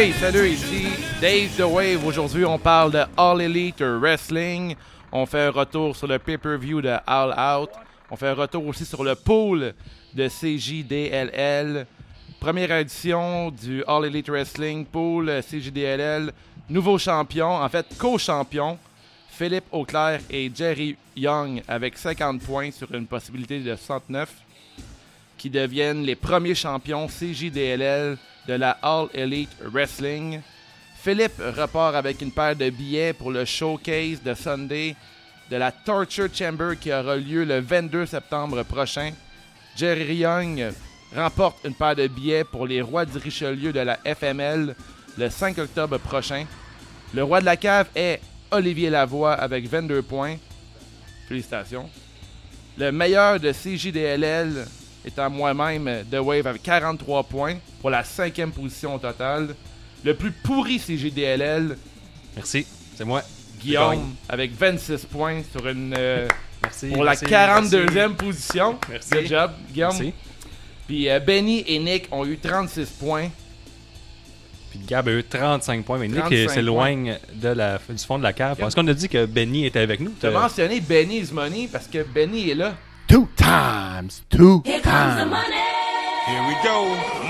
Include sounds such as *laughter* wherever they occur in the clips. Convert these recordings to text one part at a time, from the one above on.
Hey, salut, ici Dave The Wave. Aujourd'hui, on parle de All Elite Wrestling. On fait un retour sur le pay-per-view de All Out. On fait un retour aussi sur le pool de CJDLL. Première édition du All Elite Wrestling pool CJDLL. Nouveau champion, en fait, co-champion. Philippe Auclair et Jerry Young avec 50 points sur une possibilité de 69 qui deviennent les premiers champions CJDLL de la All Elite Wrestling. Philippe repart avec une paire de billets pour le showcase de Sunday de la Torture Chamber qui aura lieu le 22 septembre prochain. Jerry Young remporte une paire de billets pour les Rois du Richelieu de la FML le 5 octobre prochain. Le roi de la cave est Olivier Lavoie avec 22 points. Félicitations. Le meilleur de CJDLL étant moi-même The Wave avec 43 points pour la cinquième position au total. Le plus pourri CJDLL, Merci, c'est moi. Guillaume, avec 26 points sur une, euh, *laughs* Merci. pour la merci, 42e merci. position. Merci. Good job, Guillaume. Merci. Puis euh, Benny et Nick ont eu 36 points. Puis Gab a eu 35 points, mais Nick 35 euh, s'éloigne de la, du fond de la cave. Parce qu'on a dit que Benny était avec nous? Tu as mentionné Benny's Money parce que Benny est là. Two times, two Here comes the times. money. Here we go.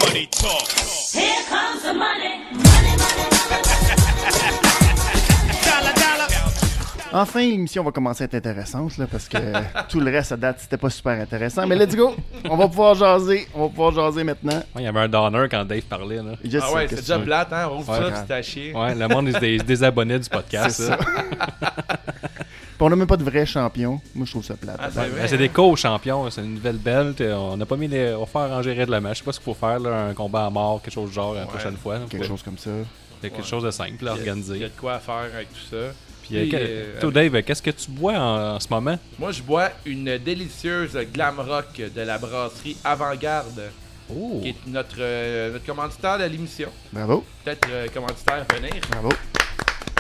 Money talk. Here comes the money. Money, money, money, money. Dollar, dollar. Enfin, l'émission va commencer à être intéressante là, parce que *laughs* tout le reste à date c'était pas super intéressant. Mais let's go! On va pouvoir jaser. On va pouvoir jaser maintenant. Ouais, il y avait un donner quand Dave parlait. Là. Ah ouais, c'est déjà plate, hein? Ouvre Ouais, ça, c'est à chier. Ouais, le monde il se dé- il se désabonnait du *laughs* podcast. C'est. *laughs* Puis on n'a même pas de vrai champion. Moi, je trouve ça plate. Ah, c'est Ouais, des co-champions, c'est une nouvelle belt. euh, On n'a pas mis les. On va faire ranger de la match. Je sais pas ce qu'il faut faire, là, un combat à mort, quelque chose du genre la prochaine fois. là. Quelque chose comme ça. C'est quelque chose de simple, Il y a- Il y a de quoi à faire avec tout ça. Puis, euh, euh, toi, Dave, qu'est-ce que tu bois en, en ce moment? Moi, je bois une délicieuse glam rock de la brasserie Avant-Garde, Oh qui est notre, euh, notre commanditaire de l'émission. Bravo. Peut-être euh, commanditaire à venir. Bravo.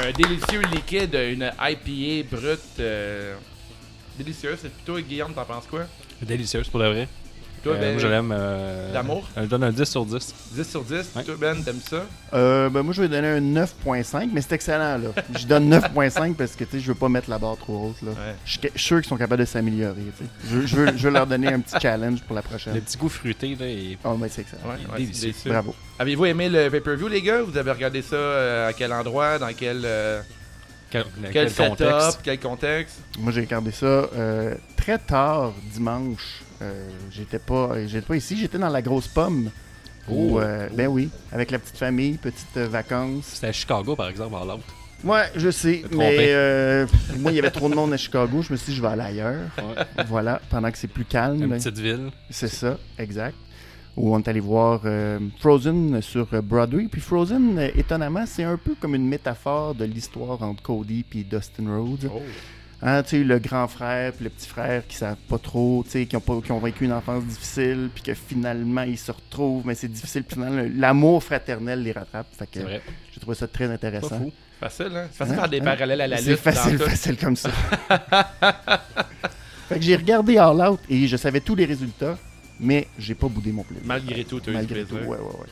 Un délicieux liquide, une IPA brute. euh, délicieuse. C'est plutôt Guillaume, t'en penses quoi? Délicieuse pour de vrai. Toi, Euh, ben, moi, je l'aime. euh, d'amour? euh, Je donne un 10 sur 10. 10 sur 10. Ouais. Toi, Ben, t'aimes ça? Euh, ben, moi, je vais donner un 9.5, mais c'est excellent. là. Je donne *laughs* 9.5 parce que tu sais, je veux pas mettre la barre trop haute. Là. Ouais. Je suis je suis sûr qu'ils sont capables de s'améliorer. tu sais. Je, je veux, je veux leur donner un petit challenge pour la Le prochaine. petit goût fruité, là, et Oh, mais c'est excellent. Ouais, délicieux. délicieux. Bravo. Avez-vous aimé le pay-per-view, les gars? Vous avez regardé ça euh, à quel endroit? Dans quel, euh, quel, quel, quel setup? contexte? Quel contexte? Moi, j'ai regardé ça euh, très tard dimanche. Euh, j'étais pas, j'étais pas ici, j'étais dans la grosse pomme. Où, Oh. euh, ben oui, avec la petite famille, petites euh, vacances. C'était à Chicago, par exemple, en l'autre. Ouais, je sais, mais euh, moi, il y avait trop de monde à Chicago. Je me suis dit, je vais aller ailleurs. Ouais. voilà, pendant que c'est plus calme. Une ben, petite ville. C'est ça, exact. Où on est allé voir euh, Frozen sur euh, Broadway. Puis Frozen, euh, étonnamment, c'est un peu comme une métaphore de l'histoire entre Cody et Dustin Rhodes. Oh. Hein, tu le grand frère puis le petit frère qui savent pas trop, tu qui ont, pas, qui ont vécu une enfance difficile, puis que finalement ils se retrouvent, mais c'est difficile, puis finalement le- l'amour fraternel les rattrape. Fait que C'est j'ai trouvé ça très Pas intéressant. fou. Facile, hein? C'est facile de faire des Hein? parallèles à la C'est lutte. facile, dans tout. facile comme ça. *laughs* fait que j'ai regardé All Out et je savais tous les résultats, mais j'ai pas boudé mon plaisir. Malgré tout, t'as eu du Malgré tout, plaisir. ouais, ouais, ouais.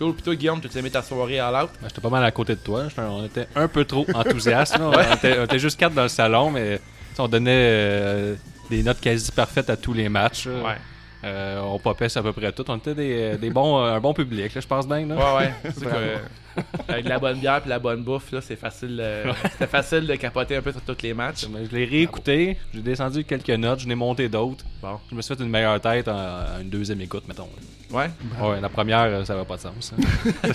Cool, puis toi, Guillaume, tu t'es aimé ta soirée à l'autre? Ben, J'étais pas mal à côté de toi. On était un peu trop enthousiastes. on, était, on était juste quatre dans le salon, mais on donnait euh, des notes quasi parfaites à tous les matchs. Ouais. Euh, on popait à peu près tout. On était des, des bons, euh, un bon public, là, je pense bien. là. Ouais, ouais. *laughs* C'est avec de la bonne bière et la bonne bouffe, là, c'est facile. euh, C'était facile de capoter un peu sur tous les matchs. Mais Je l'ai réécouté, j'ai descendu quelques notes, je n'ai monté d'autres. Bon. Je me suis fait une meilleure tête en une deuxième écoute, mettons. Ouais. Ouais, la première, euh, ça va pas de sens. hein.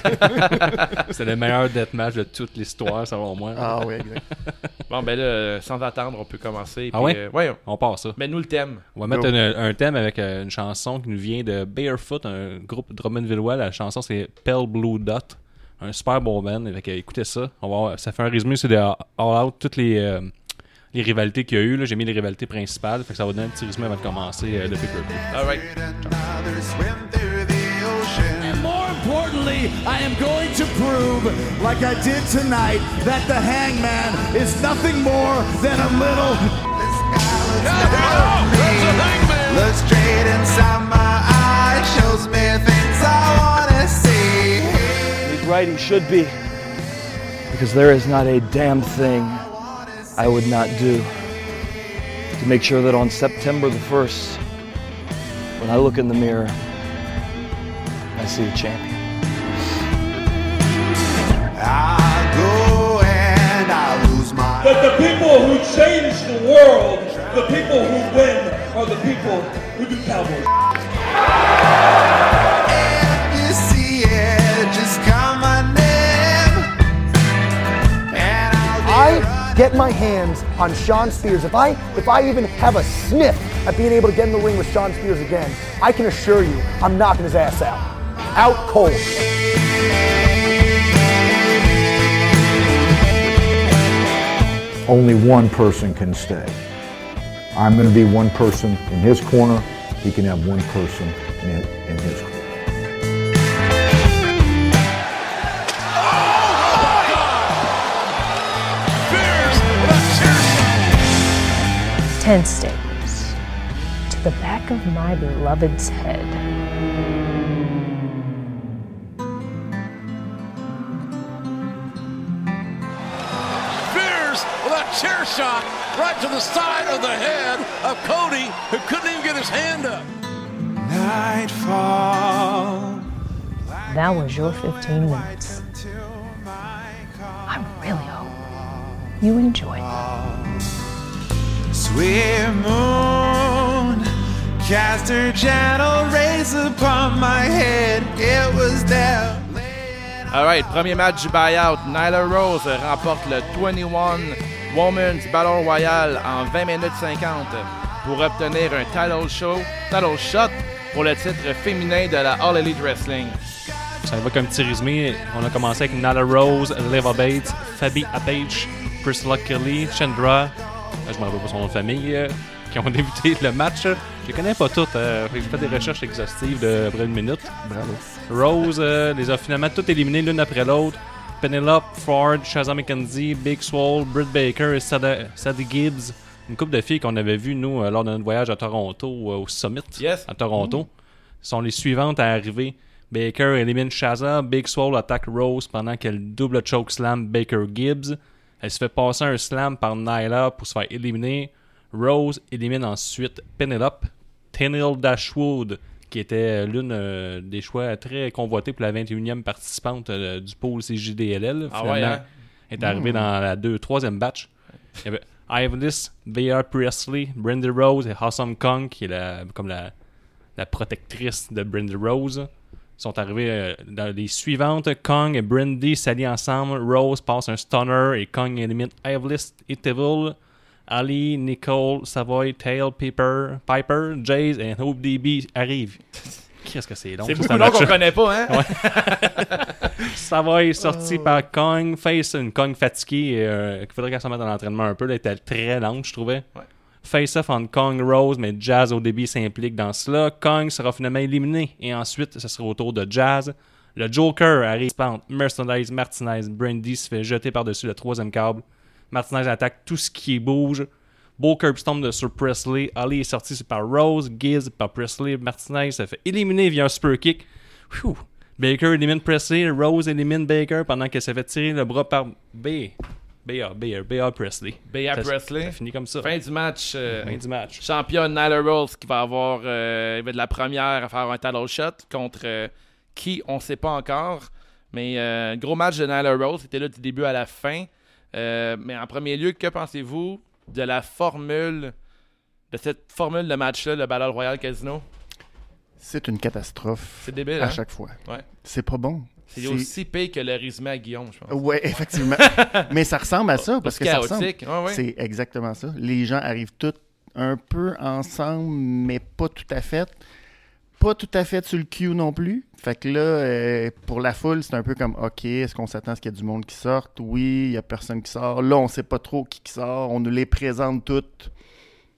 *laughs* C'est le meilleur deathmatch de toute l'histoire, selon moi. Ah oui, exact. Bon, ben là, sans attendre, on peut commencer. Ah puis, ouais? euh, ouais. On part ça. Mais nous, le thème. On va mettre un thème avec euh, une chanson qui nous vient de Barefoot, un groupe Drummondvillois. La chanson c'est Pale Blue Dot. Un super bon band. Écoutez ça. On va voir- ça fait un résumé c'est de All Out, toutes les, euh, les rivalités qu'il y a eu. J'ai mis les rivalités principales. Fait que ça va donner un petit résumé avant de commencer euh, le pay-per-view. And more importantly, I am going to prove, like I did tonight, that the hangman is nothing more than a little. Look straight inside my eyes, shows me things I wanna see. Les right, he should be. Because there is not a damn thing I would not do to make sure that on September the 1st, when I look in the mirror, I see a champion. I go and I lose my. But the people who change the world, the people who win, are the people who do cowboy. Get my hands on Sean Spears. If I if I even have a sniff at being able to get in the ring with Sean Spears again, I can assure you I'm knocking his ass out. Out cold. only one person can stay. I'm going to be one person in his corner. He can have one person in, in his corner. Ten staples to the back of my beloved's head. Spears with a chair shot right to the side of the head of Cody, who couldn't even get his hand up. nightfall. That was your 15 minutes. I really hope you enjoyed them. Sweet moon, cast her gentle rays upon my head. It was there. Alright, premier match du buyout. Nyla Rose remporte le 21 Women's Battle Royale en 20 minutes 50 pour obtenir un title show, title shot pour le titre féminin de la All Elite Wrestling. Ça va comme petit résumé. On a commencé avec Nala Rose, Leva Bates, Fabi Apage, Priscilla Kelly, Chandra, je me rappelle pas son nom de famille, euh, qui ont *laughs* débuté le match. Je les connais pas toutes. euh, J'ai fait des recherches exhaustives de près d'une minute. Bravo. Rose euh, les a finalement toutes éliminées l'une après l'autre. Penelope, Ford, Shazam McKenzie, Big Swole, Britt Baker et Sadie Gibbs. Une couple de filles qu'on avait vues, nous, euh, lors de notre voyage à Toronto, euh, au Summit, Yes. à Toronto. sont les suivantes à arriver. Baker élimine Shaza, Big Swole attaque Rose pendant qu'elle double choke slam Baker Gibbs. Elle se fait passer un slam par Nyla pour se faire éliminer. Rose élimine ensuite Penelope. Tenille Dashwood, qui était l'une euh, des choix très convoités pour la 21e participante euh, du pôle CJDLL. Ah finalement, ouais, hein? est arrivée dans la deux, troisième batch. Il y avait Ivelis, V.R. Presley, Brandy Rose et Awesome Kong, qui est la, comme la, la protectrice de Brandy Rose. Sont arrivés euh, dans les suivantes. Kong et Brandy s'allient ensemble. Rose passe un stunner et Kong élimine Ivelis et Devil. Ali, Nicole, Savoy, Tail, Piper, Piper, Jays et Hope DB arrivent. *laughs* Qu'est-ce que c'est long? C'est beaucoup noms qu'on connaît pas, hein? *laughs* Savoy est sorti par Kong. Face, une Kong fatiguée. Euh, qu'il faudrait qu'elle se mette dans l'entraînement un peu. Là, elle était très lente, je trouvais. Face off entre Kong Rose, mais Jazz au début s'implique dans cela. Kong sera finalement éliminé. Et ensuite, ce sera au tour de Jazz. Le Joker arrive. Mercenaries, Martinez, Brandy se fait jeter par-dessus le troisième câble. Martinez attaque tout ce qui bouge. Beau curb tombe de sur Presley. Ali est sorti par Rose. Giz par Presley. Martinez se fait éliminer via un spur kick. Phew. Baker élimine Presley. Rose élimine Baker pendant qu'elle s'est fait tirer le bras par B. B.A. B.A. B.A. Presley. B.A. Presley. Ça finit comme ça. Fin du match. euh, Fin du match. Championne Nyla Rose qui va avoir euh, il va être la première à faire un title shot contre euh, qui on sait pas encore. Mais euh, gros match de Nyla Rose, c'était là du début à la fin. Euh, mais en premier lieu, que pensez-vous de la formule de cette formule de match-là, le Battle Royale Casino? C'est une catastrophe. C'est débile, À hein? chaque fois. Ouais. C'est pas bon. C'est aussi pire que le résumé à Guillaume, je pense. Ouais, *laughs* effectivement. *laughs* Mais ça ressemble à ça parce que ça ressemble. chaotique. C'est exactement ça. Les gens arrivent tous un peu ensemble, mais pas tout à fait. Pas tout à fait sur le cue non plus. Fait que là, euh, pour la foule, c'est un peu comme OK, est-ce qu'on s'attend à ce qu'il y a du monde qui sorte? Oui, il y a personne qui sort. Là, on sait pas trop qui, qui sort. On nous les présente toutes.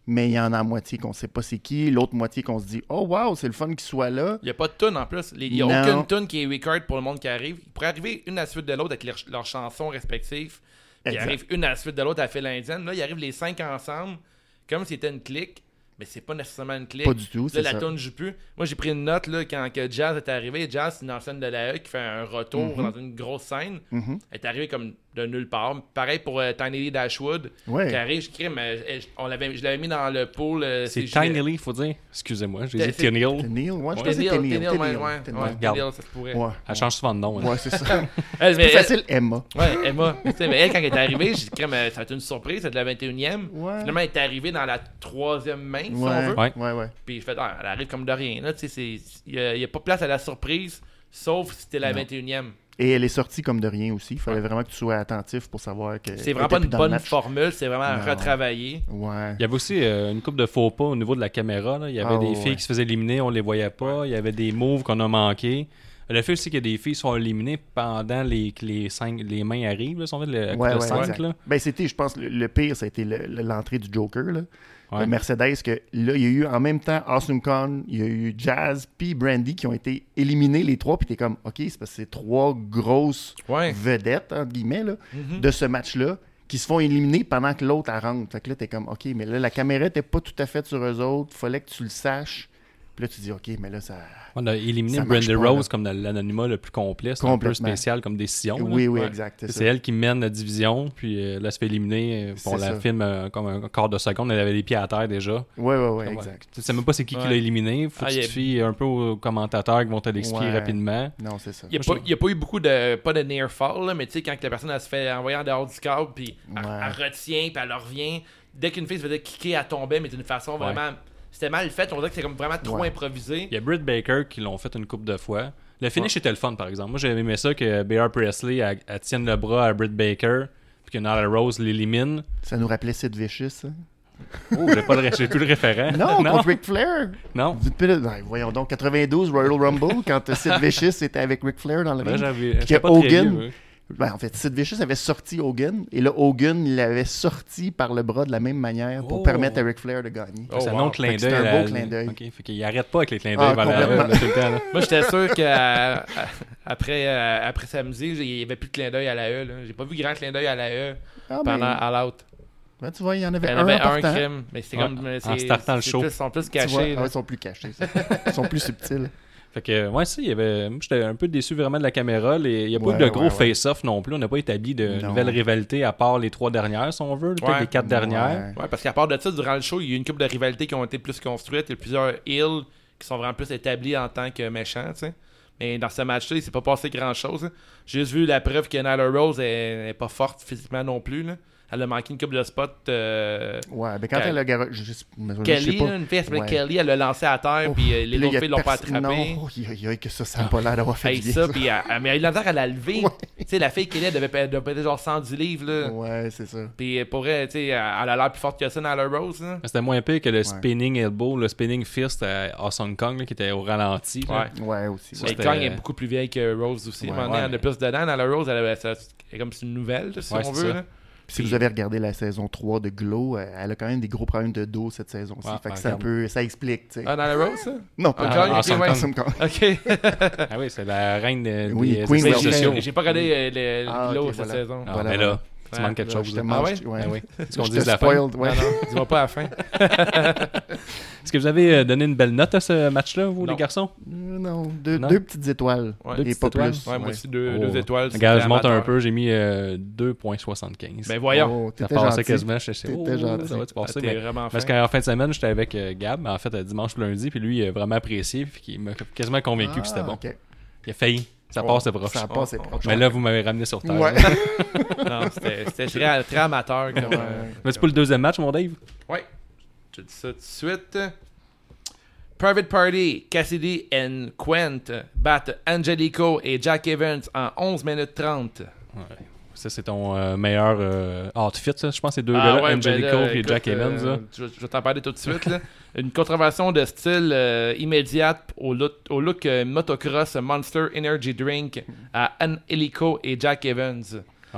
Mais il y en a moitié qu'on sait pas c'est qui, l'autre moitié qu'on se dit Oh wow, c'est le fun qu'il soit là. Il n'y a pas de tune en plus. Il n'y a Non. aucune tune qui est record pour le monde qui arrive. Il pourrait arriver une à la suite de l'autre avec leurs, leurs chansons respectives. Puis il Exact. arrive une à la suite de l'autre à la file indienne. Là, ils arrivent les cinq ensemble, comme si c'était une clique. mais c'est pas nécessairement une clique. Pas du tout, Là, c'est la ça. tune joue plus. Moi, j'ai pris une note là, quand que Jazz est arrivé. Jazz, c'est une ancienne de la E qui fait un retour Mhm. dans une grosse scène. Mhm. Elle est arrivée comme de nulle part. Pareil pour euh, Tiny Lee Dashwood. Ouais. Qui arrive, je crée, mais euh, on l'avait, je l'avais mis dans le pool. euh, C'est. Tiny Lee, faut dire. Excusez-moi, j'ai C'est- dit c'est- Tennille. Tennille, ouais, je c'est ouais, Regarde. Tennille, ça se pourrait. Ouais. Elle change souvent de nom. hein. Ouais, c'est ça. *laughs* Mais Plus facile, Emma. Ouais, Emma. Mais *laughs* tu sais, mais elle, quand elle est arrivée, j'ai dit, crème, euh, ça va être une surprise, c'est de la 21e. Ouais. Finalement, elle est arrivée dans la troisième main, si on Ouais, veut. Ouais. ouais, ouais. Puis je fais, ah, elle arrive comme de rien. Là, tu sais, c'est- il n'y a, a pas place à la surprise, sauf si c'était la Non. 21e. Et elle est sortie comme de rien aussi. Il fallait vraiment que tu sois attentif pour savoir que. C'est vraiment pas une bonne formule, c'est vraiment Non. retravaillé. Ouais. Il y avait aussi euh, une coupe de faux pas au niveau de la caméra. là. Il y avait Ah, des ouais. filles qui se faisaient éliminer, on les voyait pas. Il y avait des moves qu'on a manqués. Le fait aussi que des filles sont éliminées pendant les, que les, cinq, les mains arrivent, là, si on veut, le, Ouais, le ouais, 5, exact. là. Ben, c'était, je pense, le, le pire, ça a été le- le- l'entrée du Joker. Là. Ouais. Mercedes, que là, il y a eu en même temps Awesome Con, il y a eu Jazz, puis Brandy qui ont été éliminés les trois. Puis t'es comme, OK, c'est parce que c'est trois grosses Ouais. vedettes, entre guillemets, là, Mhm. de ce match-là qui se font éliminer pendant que l'autre rentre. Fait que là, t'es comme, OK, mais là, la caméra était pas tout à fait sur eux autres. Fallait que tu le saches. Puis là, tu dis, OK, mais là, ça. On a éliminé Brandy Rose là. comme dans l'anonymat le plus complet. C'est un peu spécial comme décision. là. Oui, oui, Ouais. exact. c'est elle qui mène la division, puis euh, là, elle se fait éliminer. euh, puis On C'est la ça. filme euh, comme un quart de seconde, elle avait les pieds à terre déjà. Ouais, ouais, Ouais. exact. Tu sais même pas c'est qui qui l'a éliminé. Faut Ah, que il tu te fies un peu aux commentateurs qui vont te l'expliquer Ouais. rapidement. Non, c'est ça. Il n'y a, pas- je- il y a pas eu beaucoup de. Pas de near fall, là, mais tu sais, quand la personne elle se fait envoyer en dehors du câble, puis elle, Ouais. elle retient, puis elle revient. Dès qu'une fille se faisait kicker, elle tombait, mais d'une façon Ouais. vraiment. C'était mal fait, on dirait que c'est comme vraiment trop Ouais. improvisé. Il y a Britt Baker qui l'ont fait une coupe de fois. Le finish était le fun, par exemple. Moi, j'avais aimé ça que B.R. Presley elle, elle tienne le bras à Britt Baker, puis que Nyla Rose l'élimine. Ça nous rappelait Sid Vicious, ça. Oh, j'ai pas le, j'ai tout le référent. Non, contre Ric Flair. Non. Ben, voyons donc, 92 Royal Rumble, quand Sid *laughs* Vicious était avec Ric Flair dans le ring. j'avais- Puis j'étais que Hogan, vieux, ouais. Ben, en fait, Sid Vicious avait sorti Hogan, et là, Hogan l'avait sorti par le bras de la même manière pour Oh. permettre à Ric Flair de gagner. Oh, c'est un wow. clin d'œil. un beau clin d'œil. Ok, fait qu'il arrête pas avec les clins Ah, d'œil là. Moi, j'étais sûr qu'après *laughs* après samedi, il n'y avait plus de clin d'œil à la E. J'ai pas vu grand clin d'œil à la E Ah, pendant All Out. ben, tu vois, il y en avait Il y en un avait un important. crime, mais c'est Ouais, comme. en startant le show. plus- Ils sont plus vois, cachés. ah, ils sont plus cachés. Ils sont plus subtils. *laughs* Fait que, ouais, ça, il y avait. Moi, j'étais un peu déçu vraiment de la caméra. Les- Il n'y a pas Ouais, eu de gros ouais. face-off non plus. On n'a pas établi de Non. nouvelles rivalités à part les trois dernières, si on veut. Peut-être les quatre dernières. Ouais. Ouais, parce qu'à part de ça, durant le show, il y a eu une couple de rivalités qui ont été plus construites. Il y a plusieurs heels qui sont vraiment plus établis en tant que méchants, tu sais. Mais dans ce match-là, il s'est pas passé grand-chose. hein. J'ai juste vu la preuve que Nyla Rose est, est pas forte physiquement non plus. Là. Elle a manqué une couple de spots. euh, Ouais, mais quand Quel- elle a je, je- je sais Kelly, pas. une fille, elle s'appelait Ouais. Kelly, elle l'a lancé à terre, Ouf. puis euh, les autres filles l'ont pas attrapé. Non, il y a- que ça, ça n'a pas l'air d'avoir fait ça, ça. puis elle, elle- mais elle a eu la misère à la lever. *laughs* Ouais. Tu sais, la fille Kelly, elle devait, elle devait peser genre 110 livres. Là. Ouais, c'est ça. Puis pour elle, tu sais, elle a l'air plus forte que ça dans la Rose. Là. C'était moins pire que le spinning elbow, le spinning fist à Awesome Kong là, qui était au ralenti. là. Ouais. Ouais, aussi. Ça, Kong est beaucoup plus vieille que Rose aussi. Ouais, À un moment donné, ouais, elle a plus dedans. Dans la Rose, elle, avait- ça- elle est comme c'est une nouvelle, si Ouais, on veut. Ça. si vous avez regardé la saison 3 de Glow, euh, elle a quand même des gros problèmes de dos cette saison-ci. Ouais, fait que ouais, c'est un regarde. peu... Ça explique. Ah, dans la Rose, ça? *laughs* Non, pas Ah, ouais. Awesome Kong. Ok. Ah oui, c'est la reine de- Oui, des Queen des sociaux. j'ai- pas regardé euh, le, le Ah, Glow cette voilà. saison. Ah, Voilà, mais voilà. là, tu Ouais, manques quelque chose. mange, ouais? ouais. Ah oui. Ce qu'on dit la fin. spoiled, ouais. Non, non, dis-moi pas à la fin. *laughs* Est-ce que vous avez euh, donné une belle note à ce match-là, vous, Non. les garçons? Euh, Non, deux, Non? deux petites étoiles. Ouais. Deux et petites pas étoiles? plus. Ouais, moi ouais. aussi, deux, Oh. deux étoiles. Regarde, je monte un peu, j'ai mis euh, 2.75. Ben voyons. Oh, ça t'étais passait gentil. quasiment, je sais. Oh, gentil. ça Ah, passer? t'es Mais- vraiment Parce qu'en fin de semaine, j'étais avec euh, Gab, en fait, euh, dimanche ou lundi, puis lui, il a vraiment apprécié, puis il m'a quasiment convaincu que c'était Ah, bon. ok. Il a failli. Ça passe, c'est proche. Ça proche. Mais là, vous m'avez ramené sur terre. Ouais. *laughs* Non, c'était, c'était très, très amateur. Comme, Ouais. euh, Mais c'est pas le deuxième match, mon Dave? Ouais. Je te dis ça tout de suite. Private Party, Cassidy and Quent battent Angelico et Jack Evans en 11 minutes 30. Ouais. Ça, c'est ton euh, meilleur euh, outfit, ça. Je pense que c'est deux Ah gars-là, ouais, ben Angelico et Jack Evans. euh, je, je vais t'en parler tout de suite. là. *laughs* Une contravention de style euh, immédiate au look, au look motocross Monster Energy Drink à Angelico et Jack Evans.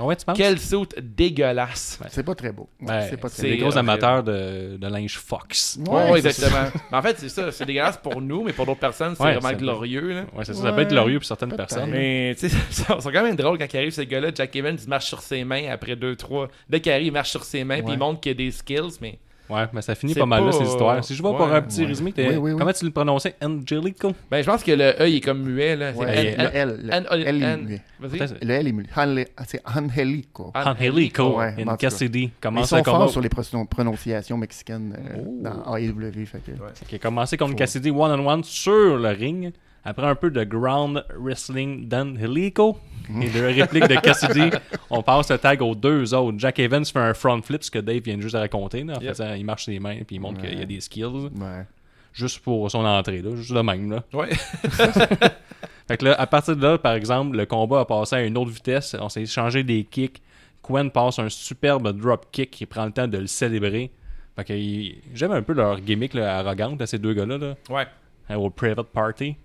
Ah ouais, tu penses? Quel suit dégueulasse. C'est pas très beau. Ouais, Ben, c'est pas c'est très des c'est gros amateurs de, de linge Fox. Ouais, c'est exactement. Mais en fait, c'est ça. C'est dégueulasse pour nous, mais pour d'autres personnes, c'est Ouais, vraiment c'est- glorieux. Là. Ouais, c'est ça. Ça peut être glorieux pour certaines personnes. Mais tu sais, *laughs* sont quand même drôles quand ils arrivent, ces gars-là. Jack Evans, il marche sur ses mains après 2-3. Dès qu'il arrive, il marche sur ses mains, puis il montre qu'il y a des skills, mais Ouais, mais ça finit pas mal là, ces histoires. Si je vois ouais, pour un petit ouais. résumé, t'es- Oui, oui, oui. comment tu le prononçais? Angelico? Ben, je pense que le E, il est comme muet, là. L, le L est muet. Vas-y. Peut-être- Le L est muet. Anle- C'est Angelico. Angelico in. Cassidy. Ils Commence sont forts sur les pro- prononciations mexicaines euh, Oh. dans AEW. Fait que... qui a commencé contre Cassidy one-on-one sur le ring. Après un peu de ground wrestling d'Angelico et de réplique de Cassidy, *laughs* on passe le tag aux deux autres. Jack Evans fait un front flip, ce que Dave vient juste de raconter. là, en Yep. faisant, il marche ses mains puis il montre Ouais. qu'il y a des skills. Ouais. Juste pour son entrée, là, juste de même. Là. Ouais. *laughs* Fait que là, à partir de là, par exemple, le combat a passé à une autre vitesse. On s'est échangé des kicks. Quen passe un superbe drop kick qui prend le temps de le célébrer. Fait que j'aime un peu leur gimmick là, arrogante à ces deux gars-là. Là. Ouais. au Private Party.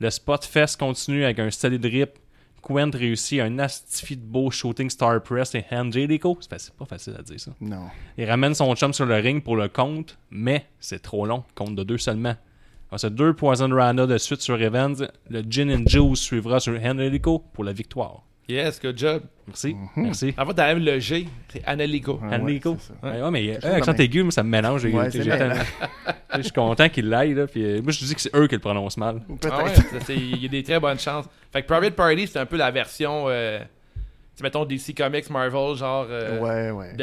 Le spot fest continue avec un steady drip. Quent réussit un astifi de beau shooting star press et Angelico. C'est pas facile à dire ça. Non. Il ramène son chum sur le ring pour le compte, mais c'est trop long. Compte de deux seulement. Ensuite, deux Poison Rana de suite sur Evans. Le Gin and Juice suivra sur Angelico pour la victoire. Yes, good job. Merci. Merci. En fait, t'enlèves le G, c'est Analico. Ça. Ouais, ouais, mais euh, accent même. aigu, moi, ça me mélange. Ouais. Je suis content qu'il l'aille. là, puis, euh, Moi, je dis que c'est eux qui le prononcent mal. Peut-être. Ah il y a des très bonnes chances. Fait que Private Party, c'est un peu la version, euh, tu sais, mettons DC Comics, Marvel, genre euh, Ouais, ouais.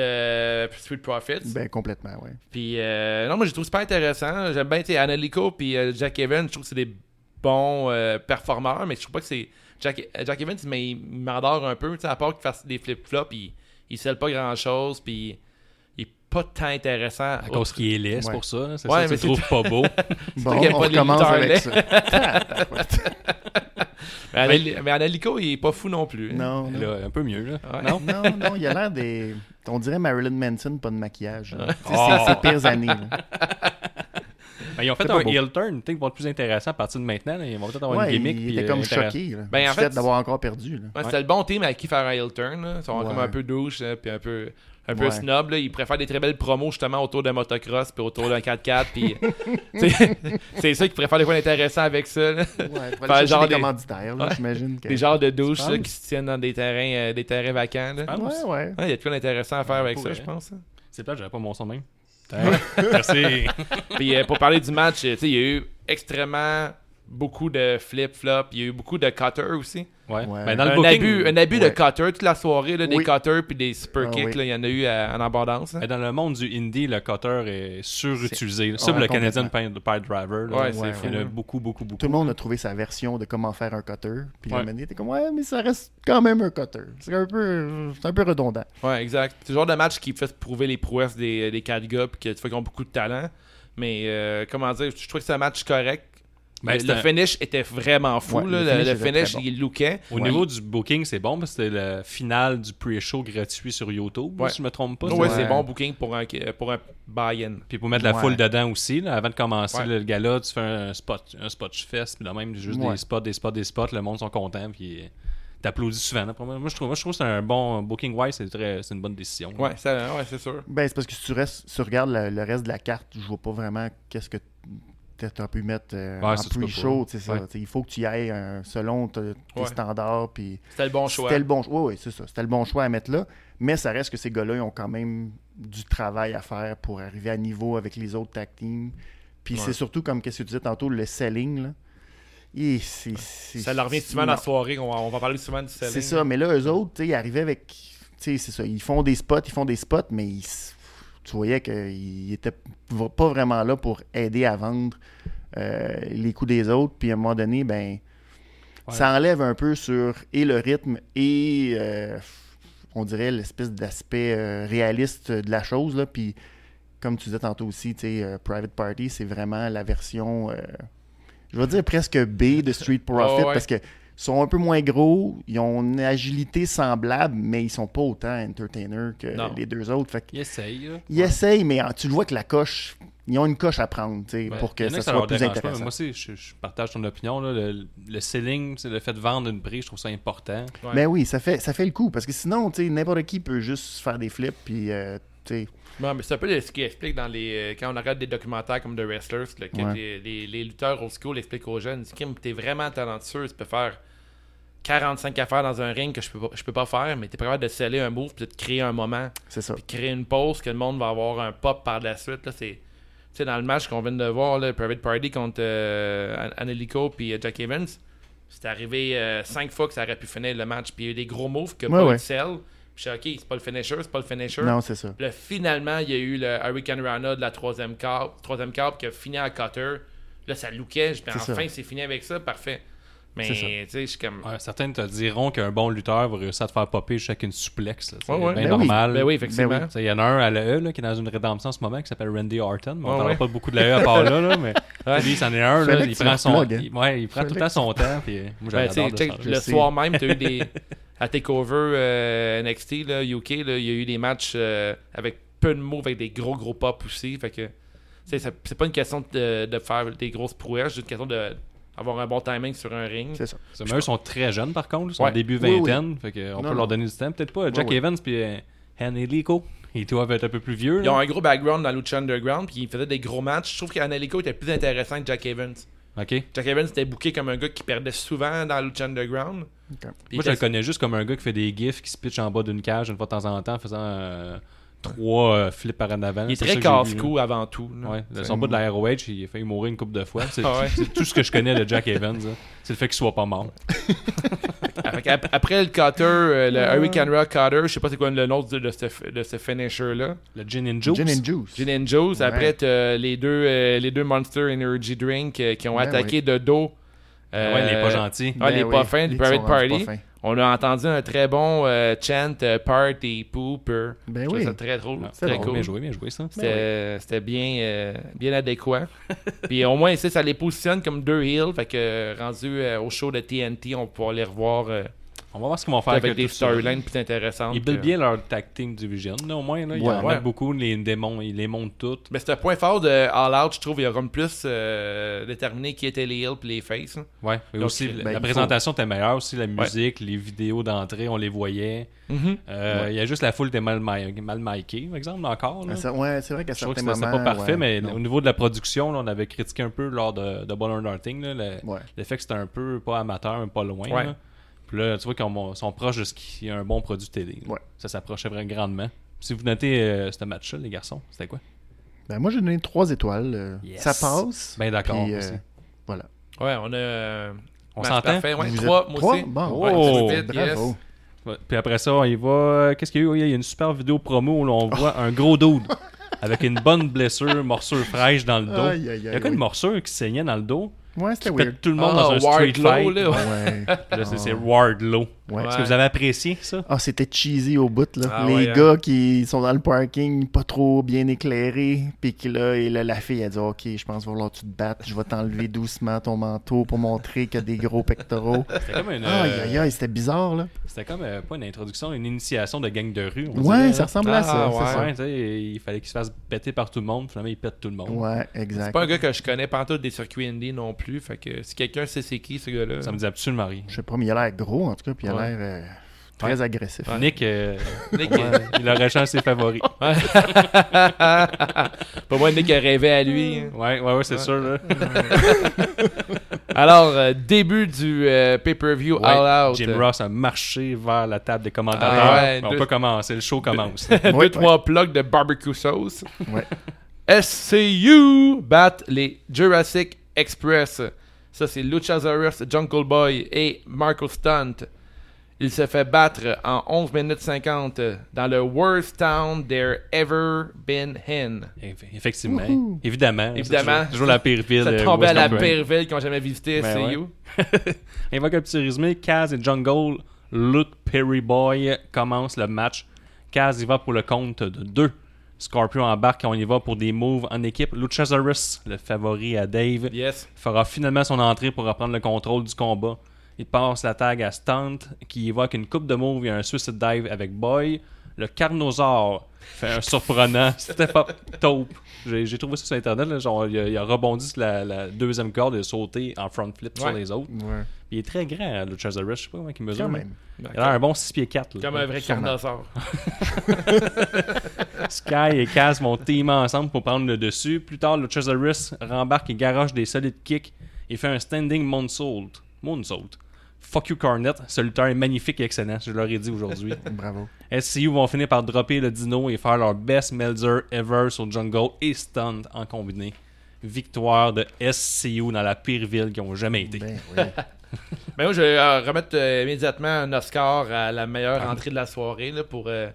de Street Profits. Ben, complètement, ouais. Puis, euh, non, moi, je trouve super intéressant. J'aime bien, tu sais, Analico puis euh, Jack Evans. Je trouve que c'est des bons euh, performeurs, mais je trouve pas que c'est. Jack, euh, Jack Evans, mais il m'endort un peu, tu sais, à part qu'il fasse des flip-flops, il, il scelle pas grand-chose, puis il est pas tant intéressant. À cause qu'il est laid, c'est Ouais. pour ça. C'est Ouais, ça, mais tu le trouves pas beau. *laughs* Bon, on pas lutteur avec laid. ça. *laughs* Mais, Anali- mais Analico, il est pas fou non plus. hein. non. Là, un peu mieux. Là. Ouais. Non? *laughs* Non, non, il a l'air des. On dirait Marilyn Manson, pas de maquillage. sais, Oh. C'est ses pires années. là. Ben, ils ont fait un heel turn. Peut-être qu'ils vont être plus intéressants à partir de maintenant. là. Ils vont peut-être avoir Ouais, une gimmick. il puis, était euh, comme intéressant. choqué. Là, Ben, en fait, d'avoir encore perdu. Ouais, C'était le bon team avec qui faire un heel turn. Là. Ils sont comme un peu douche, là, puis un peu, un peu Ouais. snob. Là. Ils préfèrent des très belles promos justement autour d'un motocross puis autour d'un 4x4. Puis, *laughs* c'est- c'est ça qu'ils préfèrent des fois intéressant avec ça. là. Ouais, *laughs* genre des des- commanditaires, Ouais. j'imagine. que- Des genres de douches là, qui se tiennent dans des terrains, euh, des terrains vacants. Là. Ouais, ouais. Ouais, Il y a de quoi d'intéressant à faire avec ça, je pense. hein. C'est plate, j'avais pas mon son même. Merci. Puis euh, pour parler du match, euh, tu sais, il y a eu extrêmement beaucoup de flip-flop. Il y a eu beaucoup de cutters aussi. Ouais. Ouais. Ben, dans le un, booking, abus, un abus de Ouais. cutters toute la soirée, là, des cutters puis des super Ah kicks. oui. là, Il y en a eu euh, en abondance. hein. dans le monde du indie, le cutter est surutilisé. Ça, Ouais, le Canadian Pile Driver. là, Ouais, c'est Ouais, fou. Il y en a beaucoup, beaucoup, beaucoup. Tout le monde a trouvé sa version de comment faire un cutter. Puis Ouais. t'es comme, ouais, mais ça reste quand même un cutter. C'est un peu, c'est un peu redondant. Ouais, exact. C'est le genre de match qui fait prouver les prouesses des, des quatre gars, puis que tu vois qu'ils ont beaucoup de talent. Mais euh, comment dire, je trouve que c'est un match correct. Ben, le un- finish était vraiment fou. Ouais, là. le Le, finish le était finish, très bon. il lookait. Au Ouais. niveau du booking, c'est bon parce que c'était le final du pre-show gratuit sur YouTube, Ouais. si je me trompe pas. Ouais, c'est- Ouais. c'est bon booking pour un, pour un buy-in. Puis pour mettre la Ouais. foule dedans aussi, là, avant de commencer le gala, tu fais un spot, un spot fest, puis là même juste Ouais. des spots, des spots, des spots, le monde sont contents, puis t'applaudis souvent. là. Moi, moi, je trouve, moi, je trouve que c'est un bon booking wise, c'est très, c'est une bonne décision. Ouais, ça, ouais c'est sûr. Ben, c'est parce que si tu, restes, si tu regardes le, le reste de la carte, je vois pas vraiment qu'est-ce que tu as pu mettre euh, Ouais, en pre-show. Ouais. Il faut que tu y ailles euh, selon te- tes Ouais. standards. Puis C'était le bon choix. C'était le bon choix. Oui, oui, c'est ça. C'était le bon choix à mettre là. Mais ça reste que ces gars-là, ils ont quand même du travail à faire pour arriver à niveau avec les autres tag teams. Puis Ouais. c'est surtout comme qu'est-ce que tu disais tantôt, le selling. Là. Et c'est, c'est- Ça leur revient souvent dans la soirée. On va, on va parler souvent du selling. C'est ça. Mais là, eux autres, ils arrivaient avec. Tu sais, c'est ça. Ils font des spots, ils font des spots, mais ils tu voyais qu'ils étaient v- pas vraiment là pour aider à vendre euh, les coups des autres. Puis à un moment donné, ben. Ouais. Ça enlève un peu sur et le rythme et euh, on dirait l'espèce d'aspect euh, réaliste de la chose. Là. Puis comme tu disais tantôt aussi, Private Party, c'est vraiment la version, je vais dire presque B de Street *laughs* Profit Oh, ouais. parce que sont un peu moins gros, ils ont une agilité semblable, mais ils sont pas autant entertainers que Non. les deux autres. Fait que Il essaye. là. ils essayent, mais tu le vois que la coche, ils ont une coche à prendre tu sais, Ouais. pour que ça soit plus mais intéressant. Moi aussi, je, je partage ton opinion. là. Le, le selling, c'est le fait de vendre une prix, je trouve ça important. Ouais. Ben oui, ça fait, ça fait le coup. Parce que sinon, tu sais, n'importe qui peut juste faire des flips. Puis, euh, Non, mais c'est un peu ce qui explique dans les. euh, quand on regarde des documentaires comme The Wrestlers, là, que Ouais. les, les- les lutteurs old school expliquent aux jeunes Kim, t'es vraiment talentueux, tu peux faire. 45 affaires dans un ring que je peux pas, je peux pas faire, mais tu es capable de sceller un move puis de créer un moment. C'est ça. Puis créer une pause que le monde va avoir un pop par la suite. Là, c'est, tu sais, dans le match qu'on vient de voir, là, Private Party contre euh, An- Angelico puis euh, Jack Evans, c'est arrivé 5 fois que ça aurait pu finir le match. Puis il y a eu des gros moves que Ouais, sell. Je suis ok, c'est pas le finisher, c'est pas le finisher. Non, c'est ça. Puis là, finalement, il y a eu le Hurricane Rana de la troisième carte, troisième carte qui a fini à cutter. Là, ça lookait. Je ça. enfin, c'est fini avec ça, parfait. Mais, tu sais, je suis comme. Ouais, certains te diront qu'un bon lutteur va réussir à te faire popper jusqu'à une suplexe. là. C'est Ouais, ouais. bien Ben oui. normal. Ben oui, effectivement. Ben oui. Tu sais, Il y en a un à la E là, qui est dans une rédemption en ce moment qui s'appelle Randy Orton. mais on ouais. pas beaucoup de la E à part là, là, mais *laughs* lui, c'en est un. Là, il prend son, hein. il, ouais, il prend tout le temps son temps. Puis, moi, Ben, le sais. soir même, tu as eu des. *laughs* À TakeOver euh, NXT, là, UK, là, il y a eu des matchs euh, avec peu de mots, avec des gros gros pops aussi. Fait que. tu sais, ça- C'est pas une question de, de faire des grosses prouesses, c'est juste une question de avoir un bon timing sur un ring. C'est ça. Mais eux sont très jeunes par contre. Ils sont Ouais. début Oui, oui. vingtaine. Fait que on Non, peut non. leur donner du temps. Peut-être pas Jack oui. Evans puis euh, Angelico. Ils doivent être un peu plus vieux. Ils ont un gros background dans Lucha Underground, puis ils faisaient des gros matchs. Je trouve qu'Anelico était plus intéressant que Jack Evans. Ok. Jack Evans était booké comme un gars qui perdait souvent dans Lucha Underground. Moi, je le connais juste comme un gars qui fait des gifs, qui se pitch en bas d'une cage une fois de temps en temps, en faisant euh, trois euh, flips par en avant. Il est très casse-cou avant tout. Ouais, son bout de la ROH, il a failli mourir une couple de fois. C'est Ah ouais. c'est tout ce que je connais de Jack Evans. là. C'est le fait qu'il soit pas mort. *laughs* Ah, Après le cutter, euh, le Hurricane Rock cutter, je sais pas c'est quoi le nom de, de ce, de ce finisher-là. Le Gin and Juice. Gin and Juice. Gin and Juice. Ouais. Après, les deux, euh, les deux Monster Energy Drink euh, qui ont Ben attaqué de dos. Ah Ouais, il est pas gentil. Ouais, les Ben pas du ils Private Party. On a entendu un très bon euh, chant euh, Party Pooper. Ben oui. ça très drôle. c'est très drôle. cool. Bien joué, bien joué ça. C'était c'était bien, euh, bien adéquat. *laughs* Puis au moins, ici, ça les positionne comme deux heels. Fait que rendu euh, au show de TNT, on va pouvoir les revoir euh, On va voir ce qu'ils vont faire avec avec des storylines plus intéressantes. Ils buildent que- bien leur tag team division, là, au moins. Là. Ils Ouais. en Ouais. beaucoup, les démons, ils les montent toutes. Mais c'est un point fort de All Out, je trouve. Il y aura plus euh, déterminé qui étaient les heels et les faces. hein. Ouais, mais Donc, aussi, ben, la il présentation était meilleure, aussi la musique, les vidéos d'entrée, on les voyait. Mhm. Euh, Il y a juste la foule était mal, mal par exemple, encore. Là. Ça- Ouais, c'est vrai qu'à Je trouve que certains c'était moments. c'était pas parfait, ouais, mais non. au niveau de la production, là, on avait critiqué un peu lors de, de Ball or Nothing, là, le, Ouais. le fait que c'était un peu pas amateur, mais pas loin. Là. Puis là, tu vois qu'ils ont- sont proches de ce qui est un bon produit télé. Ouais. Ça s'approchait vraiment grandement. Si vous notez euh, ce match-là, les garçons, c'était quoi? Ben, moi, j'ai donné trois étoiles. euh, Yes. Ça passe. Ben d'accord. Puis, euh, aussi. voilà. Ouais, on a. euh, On s'entend? Ouais, Vous trois, êtes moi trois? aussi. Bon. Ouais, Oh, vite. Bravo. Puis après ça, il va. Qu'est-ce qu'il y a eu? Il y a une super vidéo promo où on voit un gros dude *laughs* avec une bonne blessure, morsure fraîche dans le dos. Aïe, aïe, il y a quoi une morsure qui saignait dans le dos? Ouais, c'était weird. tout le monde Ah, dans un street Wardlow, fight. là. Ouais. *laughs* Là, c'est- c'est Wardlow. Ouais. Est-ce que vous avez apprécié ça? Ah, c'était cheesy au bout, là. Ah les ouais, hein. gars qui sont dans le parking, pas trop bien éclairés, puis que là, et là, la fille a dit Ok, je pense que tu te battes, je vais t'enlever *laughs* doucement ton manteau pour montrer qu'il y a des gros pectoraux. C'était comme une. Aïe, euh, aïe, aïe, c'était bizarre, là. C'était comme euh, pas une introduction, une initiation de gang de rue. on Ouais, dirait, ça ressemble à Ah, ça. ouais. c'est ça. Ouais, sais, il fallait qu'il se fasse péter par tout le monde. Finalement, il pète tout le monde. Ouais, C'est exact. pas un gars que je connais tout des circuits indie non plus. Fait que si quelqu'un sait c'est qui ce gars-là. Ça me dit absolument rien. Je sais pas, mais il a l'air gros, en tout cas, puis il a Ouais. l'air euh, très agressif. Nick, euh, Nick, ouais, il aurait changé ses favoris. *laughs* Pas moi, Nick a rêvé à lui. hein. Ouais, ouais, ouais, c'est sûr. Là. *laughs* Alors, euh, début du euh, pay-per-view Ouais, All Out. Jim Ross a marché vers la table des commentateurs. Ah ouais, on deux- peut commencer, le show commence. *laughs* Deux, Ouais, trois plugs de barbecue sauce. Ouais. SCU battent les Jurassic Express. Ça, c'est Luchasaurus, Jungle Boy et Marco Stunt. Il se fait battre en 11 minutes 50 dans le worst town there ever been in. Eff- Effectivement. Évidemment. Évidemment. C'est toujours la pire ville. *laughs* Ça euh, tombait à la pire ville qu'ils ont jamais visité, Ben SCU. ouais. *laughs* Invoque un petit résumé. Kaz et Jungle, Luke Perry Boy commencent le match. Kaz y va pour le compte de deux. Scorpio embarque et on y va pour des moves en équipe. Luchasaurus, le favori à Dave, Yes. fera finalement son entrée pour reprendre le contrôle du combat. Il passe la tag à Stunt qui évoque une coupe de moves et un suicide dive avec Boy. Le Carnosaur fait un surprenant step up taupe. J'ai trouvé ça sur internet. là, genre, il, a, il a rebondi sur la, la deuxième corde et a sauté en front flip sur les autres. Ouais. Il est très grand, hein, Luchasaurus. Je sais pas comment il mesure. Quand là. même. Il a un bon 6 pieds 4. Comme un vrai Sûrement. carnosaure. *laughs* Sky et Kaz vont teamer ensemble pour prendre le dessus. Plus tard, Luchasaurus rembarque et garoche des solides kicks et fait un standing moonsault. Moonsault. Fuck you Cornet, ce lutteur est magnifique et excellent, je leur ai dit aujourd'hui. *laughs* Bravo. SCU vont finir par dropper le dino et faire leur best Melzer ever sur Jungle et Stunt en combiné. Victoire de SCU dans la pire ville qu'ils ont jamais été. Ben, oui. *laughs* Ben moi, je vais euh, remettre euh, immédiatement un Oscar à la meilleure entrée de la soirée là, pour euh,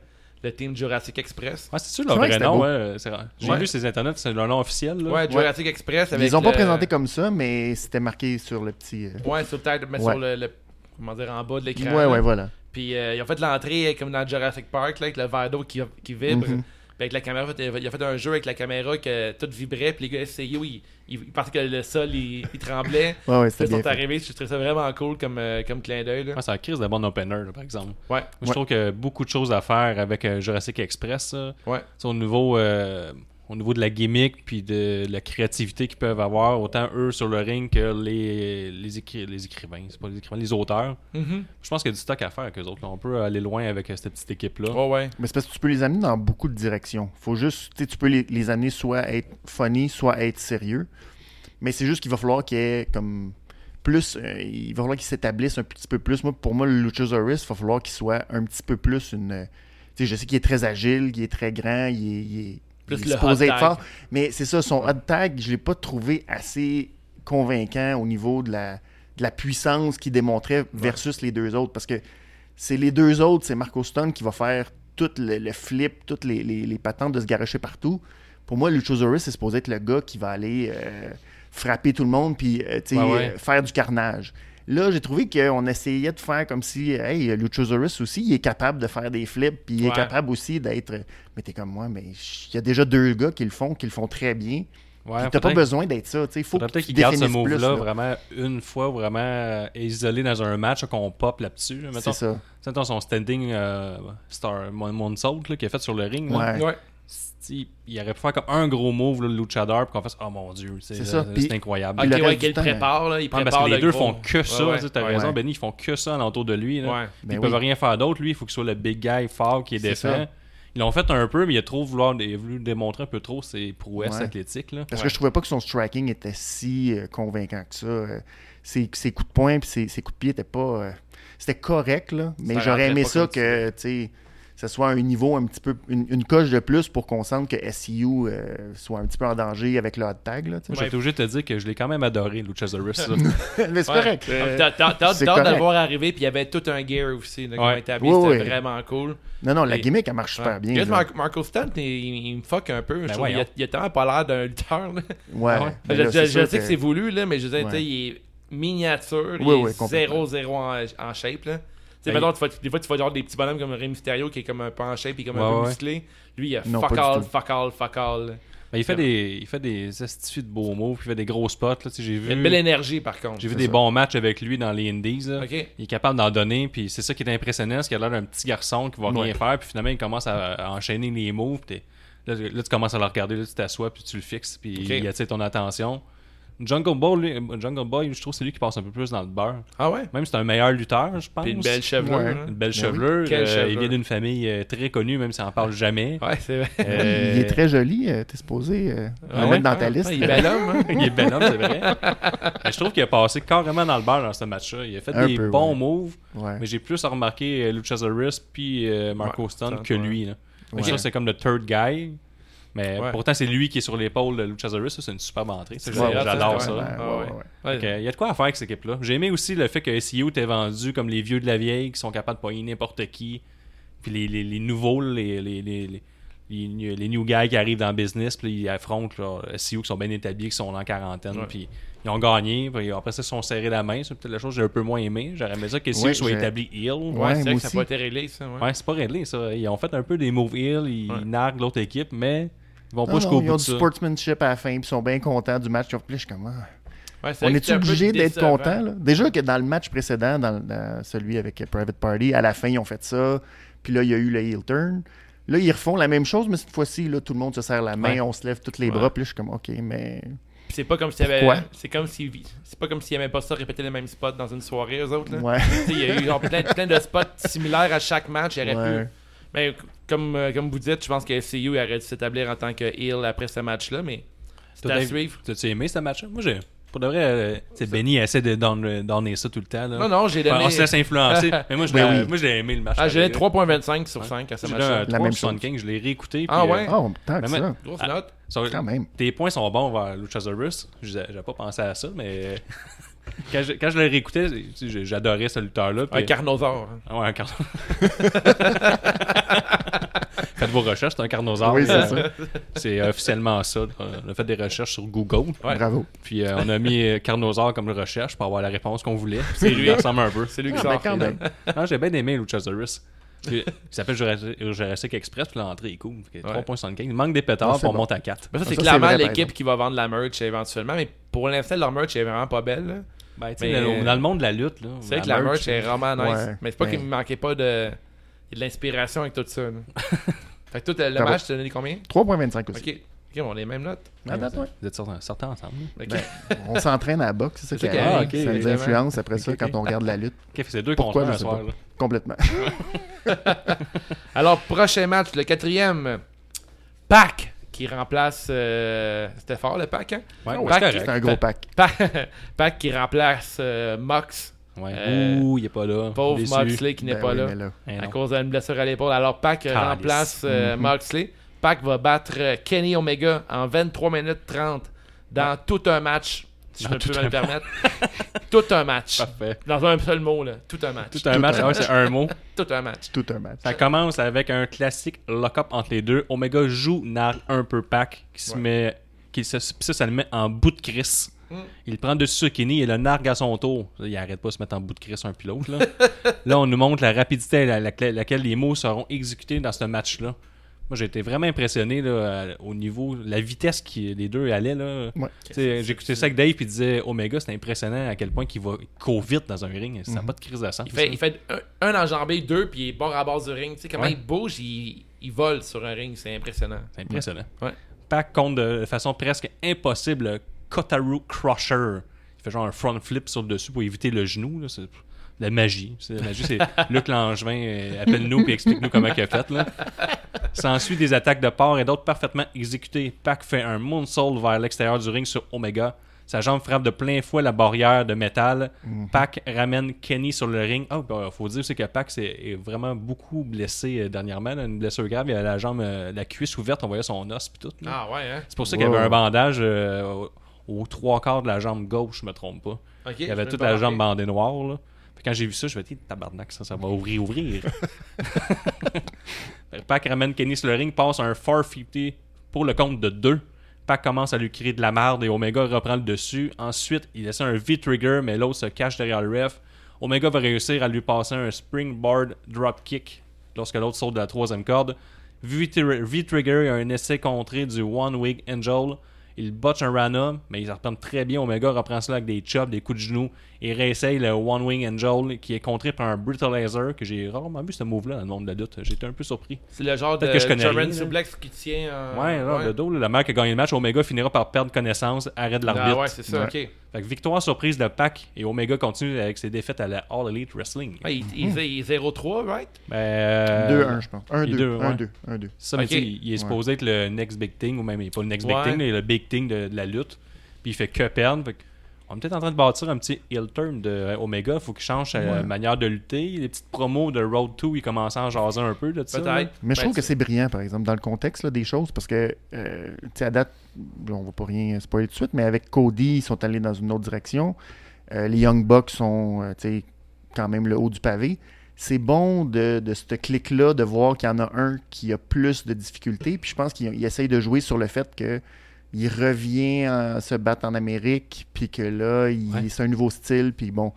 le team Jurassic Express. Ouais, c'est sûr C'est leur vrai nom, ouais, vrai. J'ai Ouais. vu ces internets, c'est leur nom officiel. Là. Ouais, Jurassic Express. Ils avec ont pas le- présentés comme ça, mais c'était marqué sur le petit. euh, Ouais, sur, peut-être, mais Ouais. sur le, le- Comment dire, en bas de l'écran. Ouais, là. ouais, voilà. Puis euh, ils ont fait l'entrée euh, comme dans Jurassic Park, là, avec le verre d'eau qui, qui vibre. Mhm. Puis avec la caméra, il a fait un jeu avec la caméra que tout vibrait. Puis les gars SCU, ils, ils, pensaient que le sol, il, il tremblait. *laughs* Ouais, ouais, ils sont fait. arrivés. Je trouvais ça vraiment cool comme, euh, comme clin d'œil. là. Ouais, c'est la crise de bon opener, là, par exemple. Ouais. Moi, je trouve qu'il y a beaucoup de choses à faire avec euh, Jurassic Express. Ouais. Au niveau, euh, au niveau de la gimmick puis de la créativité qu'ils peuvent avoir, autant eux sur le ring que les, les, écri- les écrivains, c'est pas les écrivains, les auteurs. Mhm. Je pense qu'il y a du stock à faire avec eux autres. là. On peut aller loin avec euh, cette petite équipe-là. Ouais. Mais c'est parce que tu peux les amener dans beaucoup de directions. Faut juste, tu peux les, les amener soit être funny, soit être sérieux. Mais c'est juste qu'il va falloir qu'il y ait comme plus, euh, il va falloir qu'ils s'établissent un petit peu plus. Moi, pour moi, le Luchasaurus, il va falloir qu'il soit un petit peu plus une. Tu sais, je sais qu'il est très agile, qu'il est très grand, il est, il est- Plus il est le supposé être fort. Mais c'est ça, son hot tag, je l'ai pas trouvé assez convaincant au niveau de la, de la puissance qu'il démontrait versus les deux autres. Parce que c'est les deux autres, c'est Marco Stone qui va faire tout le, le flip, toutes les, les- les patentes de se garocher partout. Pour moi, Luchasaurus, c'est supposé être le gars qui va aller euh, frapper tout le monde puis euh, Ouais, ouais. euh, faire du carnage. Là, j'ai trouvé qu'on essayait de faire comme si, hey, Luchasaurus aussi, il est capable de faire des flips, puis il est capable aussi d'être. Mais t'es comme moi, mais il y a déjà deux gars qui le font, qui le font très bien. Ouais, Puis T'as pas besoin d'être ça. Il faut peut-être tu qu'ils gardent ce move-là là. vraiment une fois, vraiment euh, isolé dans un match qu'on pop là-dessus. là. C'est ça. tu mettons son standing euh, star moonsault là, qu'il a fait sur le ring. là. Ouais. Il aurait pu faire comme un gros move, là, le luchador, puis qu'on fasse Oh mon dieu, c'est C'est ça. c'est Puis- incroyable. Ok, le ouais, qu'il prépare, là. Il prépare parce que les le deux gros. font que ça. Ouais, tu T'as ouais. raison, Ouais. Benny, ils font que ça autour de lui. Là. Ouais. Ils Ben peuvent oui. rien faire d'autre. Lui, il faut qu'il soit le big guy fort qui est, défend. Ils l'ont fait un peu, mais il a trop vouloir, il a voulu démontrer un peu trop ses prouesses Ouais. athlétiques. Là. Parce que je trouvais pas que son striking était si euh, convaincant que ça. Euh, ses, ses coups de poing puis ses, ses coups de pied étaient pas. euh, c'était correct, là. Mais j'aurais aimé ça que, tu sais, ce soit un niveau un petit peu. Une, une coche de plus pour qu'on sente que SCU euh, soit un petit peu en danger avec le hot tag, là. Moi, j'étais obligé de te dire que je l'ai quand même adoré, Luchasaurus. *laughs* Mais c'est Ouais. correct. euh, T'as hâte c'est t'as hâte de le correct. voir arriver, puis il y avait tout un gear aussi là, qui Ouais. établi. Ouais, C'était vraiment cool. Non, non, la Et- gimmick, elle marche super Ouais. bien. Juste. Mar- Marco Stunt, il, me fuck un peu. je trouve. il, a, il a tellement pas l'air d'un lutteur. là. Ouais. Ah ouais. mais je là, je- je sais que, c'est voulu, là, mais je veux dire, il est miniature. Oui, il oui, est complètement. 0-0 en, en shape. Là. Sais, Ben, vas- des fois, tu vas avoir des petits bonhommes comme Rey Mysterio qui est comme un peu en shape et comme un Ouais, peu ouais. musclé. Lui, il a Non, fuck pas du all, tout. fuck all, fuck all. Mais il fait des, il fait des astuces de beaux moves, puis il fait des gros spots. Là, Tu sais, j'ai Il vu, a une belle énergie, par contre. j'ai vu des bons matchs avec lui dans les Indies. là. Ok. Il est capable d'en donner, puis c'est ça qui est impressionnant, c'est qu'il a l'air d'un petit garçon qui va Ouais. rien faire, puis finalement il commence à, à enchaîner les moves. puis t'es- Là, là, tu commences à le regarder, là, tu t'assois, puis tu le fixes, puis Ok. il attire ton attention. Jungle Boy, lui- Jungle Boy, je trouve que c'est lui qui passe un peu plus dans le beurre. Ah ouais? Même si c'est un meilleur lutteur, je pense. Puis une belle chevelure. Ouais. Une belle Ben oui. chevelure. Quelle Euh, chevelure. il vient d'une famille euh, très connue, même si on en parle jamais. Ouais, c'est vrai. Euh, Il est très joli. euh, T'es supposé euh, le Ouais. mettre dans ta liste. Ouais, il est bel homme. hein. *laughs* il est bel homme, c'est vrai. Mais je trouve qu'il a passé carrément dans le beurre dans ce match-là. Il a fait Un des peu, bons ouais. moves, Ouais. mais j'ai plus remarqué euh, Luchasaurus puis euh, Marco Stunt, que ouais. lui. Là. Ça, c'est comme le third guy. Mais Ouais. pourtant, c'est lui qui est sur l'épaule de Luchasaurus. Ça, c'est une superbe entrée. J'adore ça, Il y a de quoi à faire avec cette équipe-là. J'ai aimé aussi le fait que SEO était vendu comme les vieux de la vieille qui sont capables de pogner n'importe qui. Puis les, les, les nouveaux, les, les, les, les, les new- les guys qui arrivent dans le business, puis ils affrontent là, SEO qui sont bien établis, qui sont en quarantaine. Ouais. Puis ils ont gagné. Puis après ça, ils se sont serrés la main. C'est peut-être la chose que j'ai un peu moins aimé. J'aurais aimé ça que SEO Ouais, soit établi heel. Ouais, Ouais, c'est vrai que ça n'a pas été réglé, ça. Ouais. Ouais, c'est pas réglé ça. Ils ont fait un peu des moves heel, ils Ouais. narguent l'autre équipe, mais ils vont pas jusqu'au non, ils bout ont du ça. sportsmanship à la fin, puis ils sont bien contents du match. Ils ont fait, je suis comme, ah. Ouais, c'est On peu obligé d'être content? Là? Déjà que dans le match précédent, dans, dans celui avec Private Party, à la fin, ils ont fait ça. Puis là, il y a eu le heel turn. Là, ils refont la même chose, mais cette fois-ci, là, tout le monde se serre la main, Ouais. on se lève tous les Ouais. bras. Puis là, je suis comme, OK, mais. Puis c'est pas comme s'il y avait. C'est comme si. C'est pas comme s'ils aimaient pas ça répéter les mêmes spots dans une soirée, eux autres. Là. Ouais. Il y a eu genre, plein, plein de spots similaires à chaque match. Il aurait Ouais. pu. Mais comme, euh, comme vous dites, je pense que SCU aurait dû s'établir en tant que heel après ce match-là, mais c'est à suivre. T'as-tu aimé ce match-là? Moi, j'ai Pour de vrai, euh, Benny essaie de donner donner ça tout le temps. Là. Non, non, j'ai donné- on se laisse influencer. *laughs* mais moi, je l'ai Ben oui. moi, je l'ai aimé le match. Ah, j'ai donné pareil, là. 3.25 sur 5 à ce J'ai match-là. La même 3.75, je l'ai réécouté. Ah puis, ouais? euh, Oh, tant que ça. Grosse Ah, note. Quand même. Tes points sont bons vers Luchasaurus. J'avais j'avais pas pensé à ça, mais quand je, quand je le réécoutais, tu sais, j'ai- j'adorais ce lutteur-là. Un carnosaure. Ah ouais, un carnosaure. *laughs* Faites vos recherches, c'est un carnosaure. Oui, c'est Euh, ça. C'est officiellement ça. On a fait des recherches sur Google. Bravo. Puis euh, on a mis euh, carnosaure comme recherche pour avoir la réponse qu'on voulait. C'est lui, il ressemble un peu. C'est lui qui Ah, sort. ben, quand même. Non, j'ai bien aimé Luchasaurus. Il s'appelle Jurassic, Jurassic Express, puis l'entrée est cool. Fait que 3.75. Il manque des pétards, c'est on bon. monte à 4. Mais ça, c'est clairement l'équipe qui va vendre la merch éventuellement. Mais pour l'instant, leur merch est vraiment pas belle. Ben, tu sais, Mais- dans, dans le monde de la lutte, là, C'est vrai que la merch est vraiment nice. Ouais, mais c'est pas mais- qu'il me manquait pas de, de l'inspiration avec tout ça. là. *laughs* fait que toi, le match, tu as donné combien? 3.25 aussi. Ok. Ok, on a les mêmes notes. Ouais. Vous êtes sortis, sortis ensemble. Ben, on s'entraîne à la boxe, c'est ça qui arrive, ça nous influence après ça quand on regarde la lutte. Ok, c'est deux Pourquoi, contre un soir. là. Complètement. *laughs* Alors, prochain match, le quatrième. Pac qui remplace. euh, C'était fort le Pac, hein? Ouais, ouais, c'est C'est correct. un gros pack. Pac, *laughs* Pac qui remplace euh, Mox. Ouais. Euh, Ouh, il est pas là. Pauvre Déçu. Moxley qui n'est Ben pas oui, là. Eh à cause d'une blessure à l'épaule. Alors Pac Calice. remplace euh, Moxley. Pac va battre Kenny Omega en 23 minutes 30 dans tout un match. Je me peux tout me le un permettre. *laughs* tout un match. Parfait. Dans un seul mot, là. Tout un match. Tout un match, ah ouais, c'est un mot. *laughs* Tout un match. Tout un match. Ça commence avec un classique lock-up entre les deux. Omega joue, nargue un peu Pac, qui se Ouais. met. Qui se, pis ça, ça le met en bout de crise. Mm. Il prend dessus sur Kenny et le nargue à son tour. Il arrête pas de se mettre en bout de crise un pilote. Là, *laughs* là on nous montre la rapidité à la- la- laquelle les mots seront exécutés dans ce match-là. Moi, j'ai été vraiment impressionné là, au niveau, la vitesse qui les deux allaient. Là. Ouais. Écouté ça avec Dave, puis il disait Omega, c'est impressionnant à quel point il va court vite dans un ring. Ça n'a pas de crise de sang. Il fait, il fait un, un enjambé, deux, puis il est bord à base du ring. Tu sais comment Ouais. il bouge, il, il vole sur un ring. C'est impressionnant. C'est impressionnant. Ouais. Pac compte de façon presque impossible le Kotaru Crusher. Il fait genre un front flip sur le dessus pour éviter le genou. là. La magie. C'est la magie. C'est Luc Langevin, euh, appelle-nous et explique-nous comment il a fait. Là. S'ensuit des attaques de part et d'autres parfaitement exécutées. Pac fait un moonsault vers l'extérieur du ring sur Omega. Sa jambe frappe de plein fouet la barrière de métal. Pac ramène Kenny sur le ring. Ah, ben, faut dire aussi que Pac c'est- est vraiment beaucoup blessé euh, dernièrement. là. Une blessure grave. Il a la jambe, euh, la cuisse ouverte. On voyait son os puis tout. là. Ah ouais, hein? C'est pour ça qu'il y avait un bandage euh, au- aux trois quarts de la jambe gauche, je me trompe pas. Ok, il avait toute la jambe bandée noire. Là. Puis quand j'ai vu ça, je me suis dit, tabarnak, ça, ça va ouvrir, ouvrir. Que *laughs* Pac ramène Kenny sur le ring, passe un 450 pour le compte de 2. Pac commence à lui crier de la merde et Omega reprend le dessus. Ensuite, il laisse un V-trigger, mais l'autre se cache derrière le ref. Omega va réussir à lui passer un springboard dropkick lorsque l'autre saute de la troisième corde. V-tri- V-trigger a un essai contré du One Wing Angel. Il botche un Rana, mais ils reprennent très bien. Omega reprend cela avec des chops, des coups de genoux et réessaye le One Wing Angel qui est contré par un Brutalizer que j'ai rarement vu ce move-là dans le monde de la lutte. J'étais un peu surpris. C'est le genre de que je connais German rien, là. suplex qui tient. en- Ouais, là, le dos, là, le mec qui a gagné le match, Omega finira par perdre connaissance, arrêt de l'arbitre. Ah ouais, c'est ça, ok. Fait que victoire surprise de Pac et Omega continue avec ses défaites à la All Elite Wrestling. Ouais, il, il, il est 0-3, right? Ben, euh, 2-1, je pense. 1-2. il est deux, ouais. 1-2. 1-2. Ça, mais Ok. tu sais, il est supposé être le next big thing, ou même il est pas le next big thing, est le big thing de, de la lutte. Puis il fait que perdre. Fait que on est peut-être en train de bâtir un petit heel turn de euh, Omega. Faut qu'il change sa Ouais. manière de lutter. Les petites promos de Road 2, il commence à en jaser un peu de ça. là. Peut-être. Mais je Ben, trouve que c'est- brillant, par exemple, dans le contexte là, des choses, parce que, euh, tu sais, à date, on va pas rien spoiler tout de suite, mais avec Cody, ils sont allés dans une autre direction. Euh, les Young Bucks sont, euh, tu sais, quand même le haut du pavé. C'est bon de, de ce clic-là, de voir qu'il y en a un qui a plus de difficultés. Puis je pense qu'il il essaye de jouer sur le fait que il revient à se battre en Amérique, puis que là, Ouais. c'est un nouveau style, puis bon.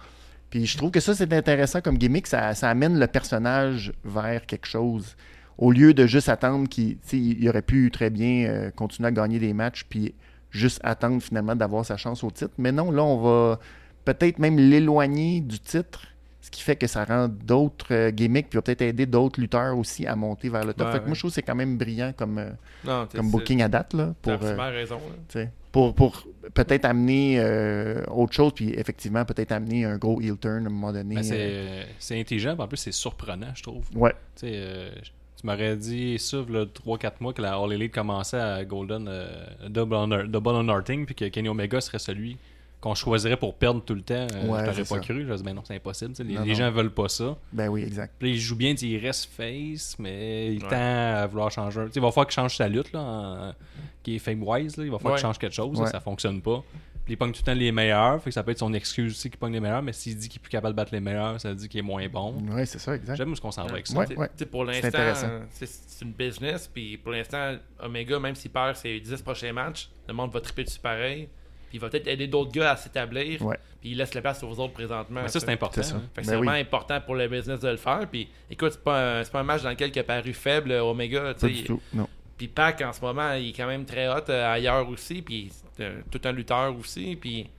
Puis je trouve que ça, c'est intéressant comme gimmick. Ça, ça amène le personnage vers quelque chose. Au lieu de juste attendre qu'il il aurait pu très bien euh, continuer à gagner des matchs, puis juste attendre finalement d'avoir sa chance au titre. Mais non, là, on va peut-être même l'éloigner du titre, ce qui fait que ça rend d'autres euh, gimmicks, puis va peut-être aider d'autres lutteurs aussi à monter vers le top. Ouais, fait que ouais. moi, je trouve que c'est quand même brillant comme, euh, Non, comme booking à date. Là, pour, euh, raison. là. pour, pour peut-être amener euh, autre chose, puis effectivement, peut-être amener un gros heel turn à un moment donné. Ben, euh, c'est, intelligent, puis en plus c'est surprenant, je trouve. Ouais. Tu m'aurais dit ça, là, 3-4 mois que la All Elite commençait à Golden euh, Double, Honor, Double Honorting, puis que Kenny Omega serait celui qu'on choisirait pour perdre tout le temps. Euh, Ouais, je t'aurais pas ça. cru. Je dis, ben non, c'est impossible. Les, Non, les non. gens veulent pas ça. Ben oui, exact. Puis il joue bien, il reste face, mais il Ouais. tend à vouloir changer. il va falloir qu'il change sa lutte, là, en- qui est fame-wise. Il va falloir Ouais. qu'il change quelque chose. là, ça fonctionne pas. Puis il pogne tout le temps les meilleurs. Fait que ça peut être son excuse aussi qu'il pogne les meilleurs. Mais s'il dit qu'il est plus capable de battre les meilleurs, ça veut dire qu'il est moins bon. Ouais, c'est ça, exact. J'aime où ce qu'on s'en va avec ça. T'sais- pour C'est l'instant, intéressant. c'est c'est une business. Puis pour l'instant, Omega, même s'il perd ses 10 prochains matchs, le monde va triper dessus pareil. Puis il va peut-être aider d'autres gars à s'établir. Ouais. Puis il laisse la place aux autres présentement. Mais ça, c'est important. C'est hein. Ben c'est oui. vraiment important pour le business de le faire. Puis écoute, c'est pas, un, c'est pas un match dans lequel il a paru faible, euh, Omega. Pas du tout, non. Puis Pac, en ce moment, il est quand même très hot euh, ailleurs aussi. Puis c'est euh, tout un lutteur aussi. Puis tu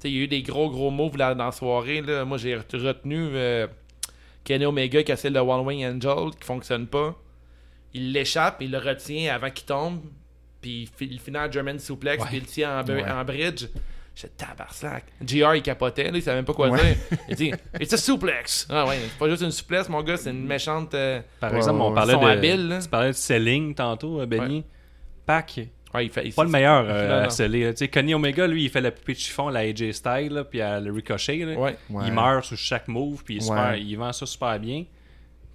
sais, il y a eu des gros, gros moves là, dans la soirée. Là. Moi, j'ai ret- retenu euh, Kenny Omega qui essaie le One Wing Angel qui fonctionne pas. Il l'échappe, il le retient avant qu'il tombe. Puis il fi- il finit en German suplex, puis il le tient en, Ouais. en bridge. Je tabarnak. JR, il capotait, là, il savait même pas quoi Ouais. dire. Il dit *laughs* It's a suplex. Ah ouais, c'est pas juste une souplesse, mon gars, c'est une méchante. euh, Par Ouais, exemple, ouais, on ouais. parlait de, habiles, là. tu parlais de selling tantôt, euh, Benny. Pac, ouais, il fait, il- pas le meilleur euh, Non, à sais, Connie Omega, lui, il fait la poupée de chiffon, la AJ Style, là, puis à le ricochet. là. Ouais. Ouais. Il meurt sur chaque move, puis il, se Ouais. fait- il vend ça super bien.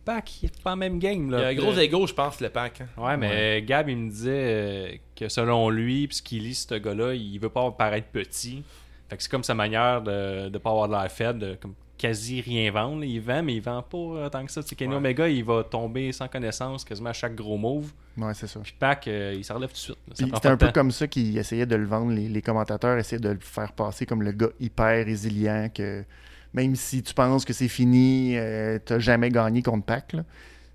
Pac, il est pas en même game. Il Là. y a un gros ego, je pense, le pack. hein. Ouais, mais Gab, il me disait euh, que selon lui, puis ce qu'il lit, ce gars-là, il veut pas paraître petit. Fait que c'est comme sa manière de ne pas avoir de l'air faible, de comme quasi rien vendre. là. Il vend, mais il vend pas euh, tant que ça. Tu sais, Kenny Ouais. Omega, il va tomber sans connaissance quasiment à chaque gros move. Ouais, c'est ça. Puis Pac, euh, il s'en relève tout de suite. C'était un peu temps. comme ça qu'ils essayaient de le vendre. Les, les commentateurs essayaient de le faire passer comme le gars hyper résilient que même si tu penses que c'est fini, euh, t'as jamais gagné contre Pac. là.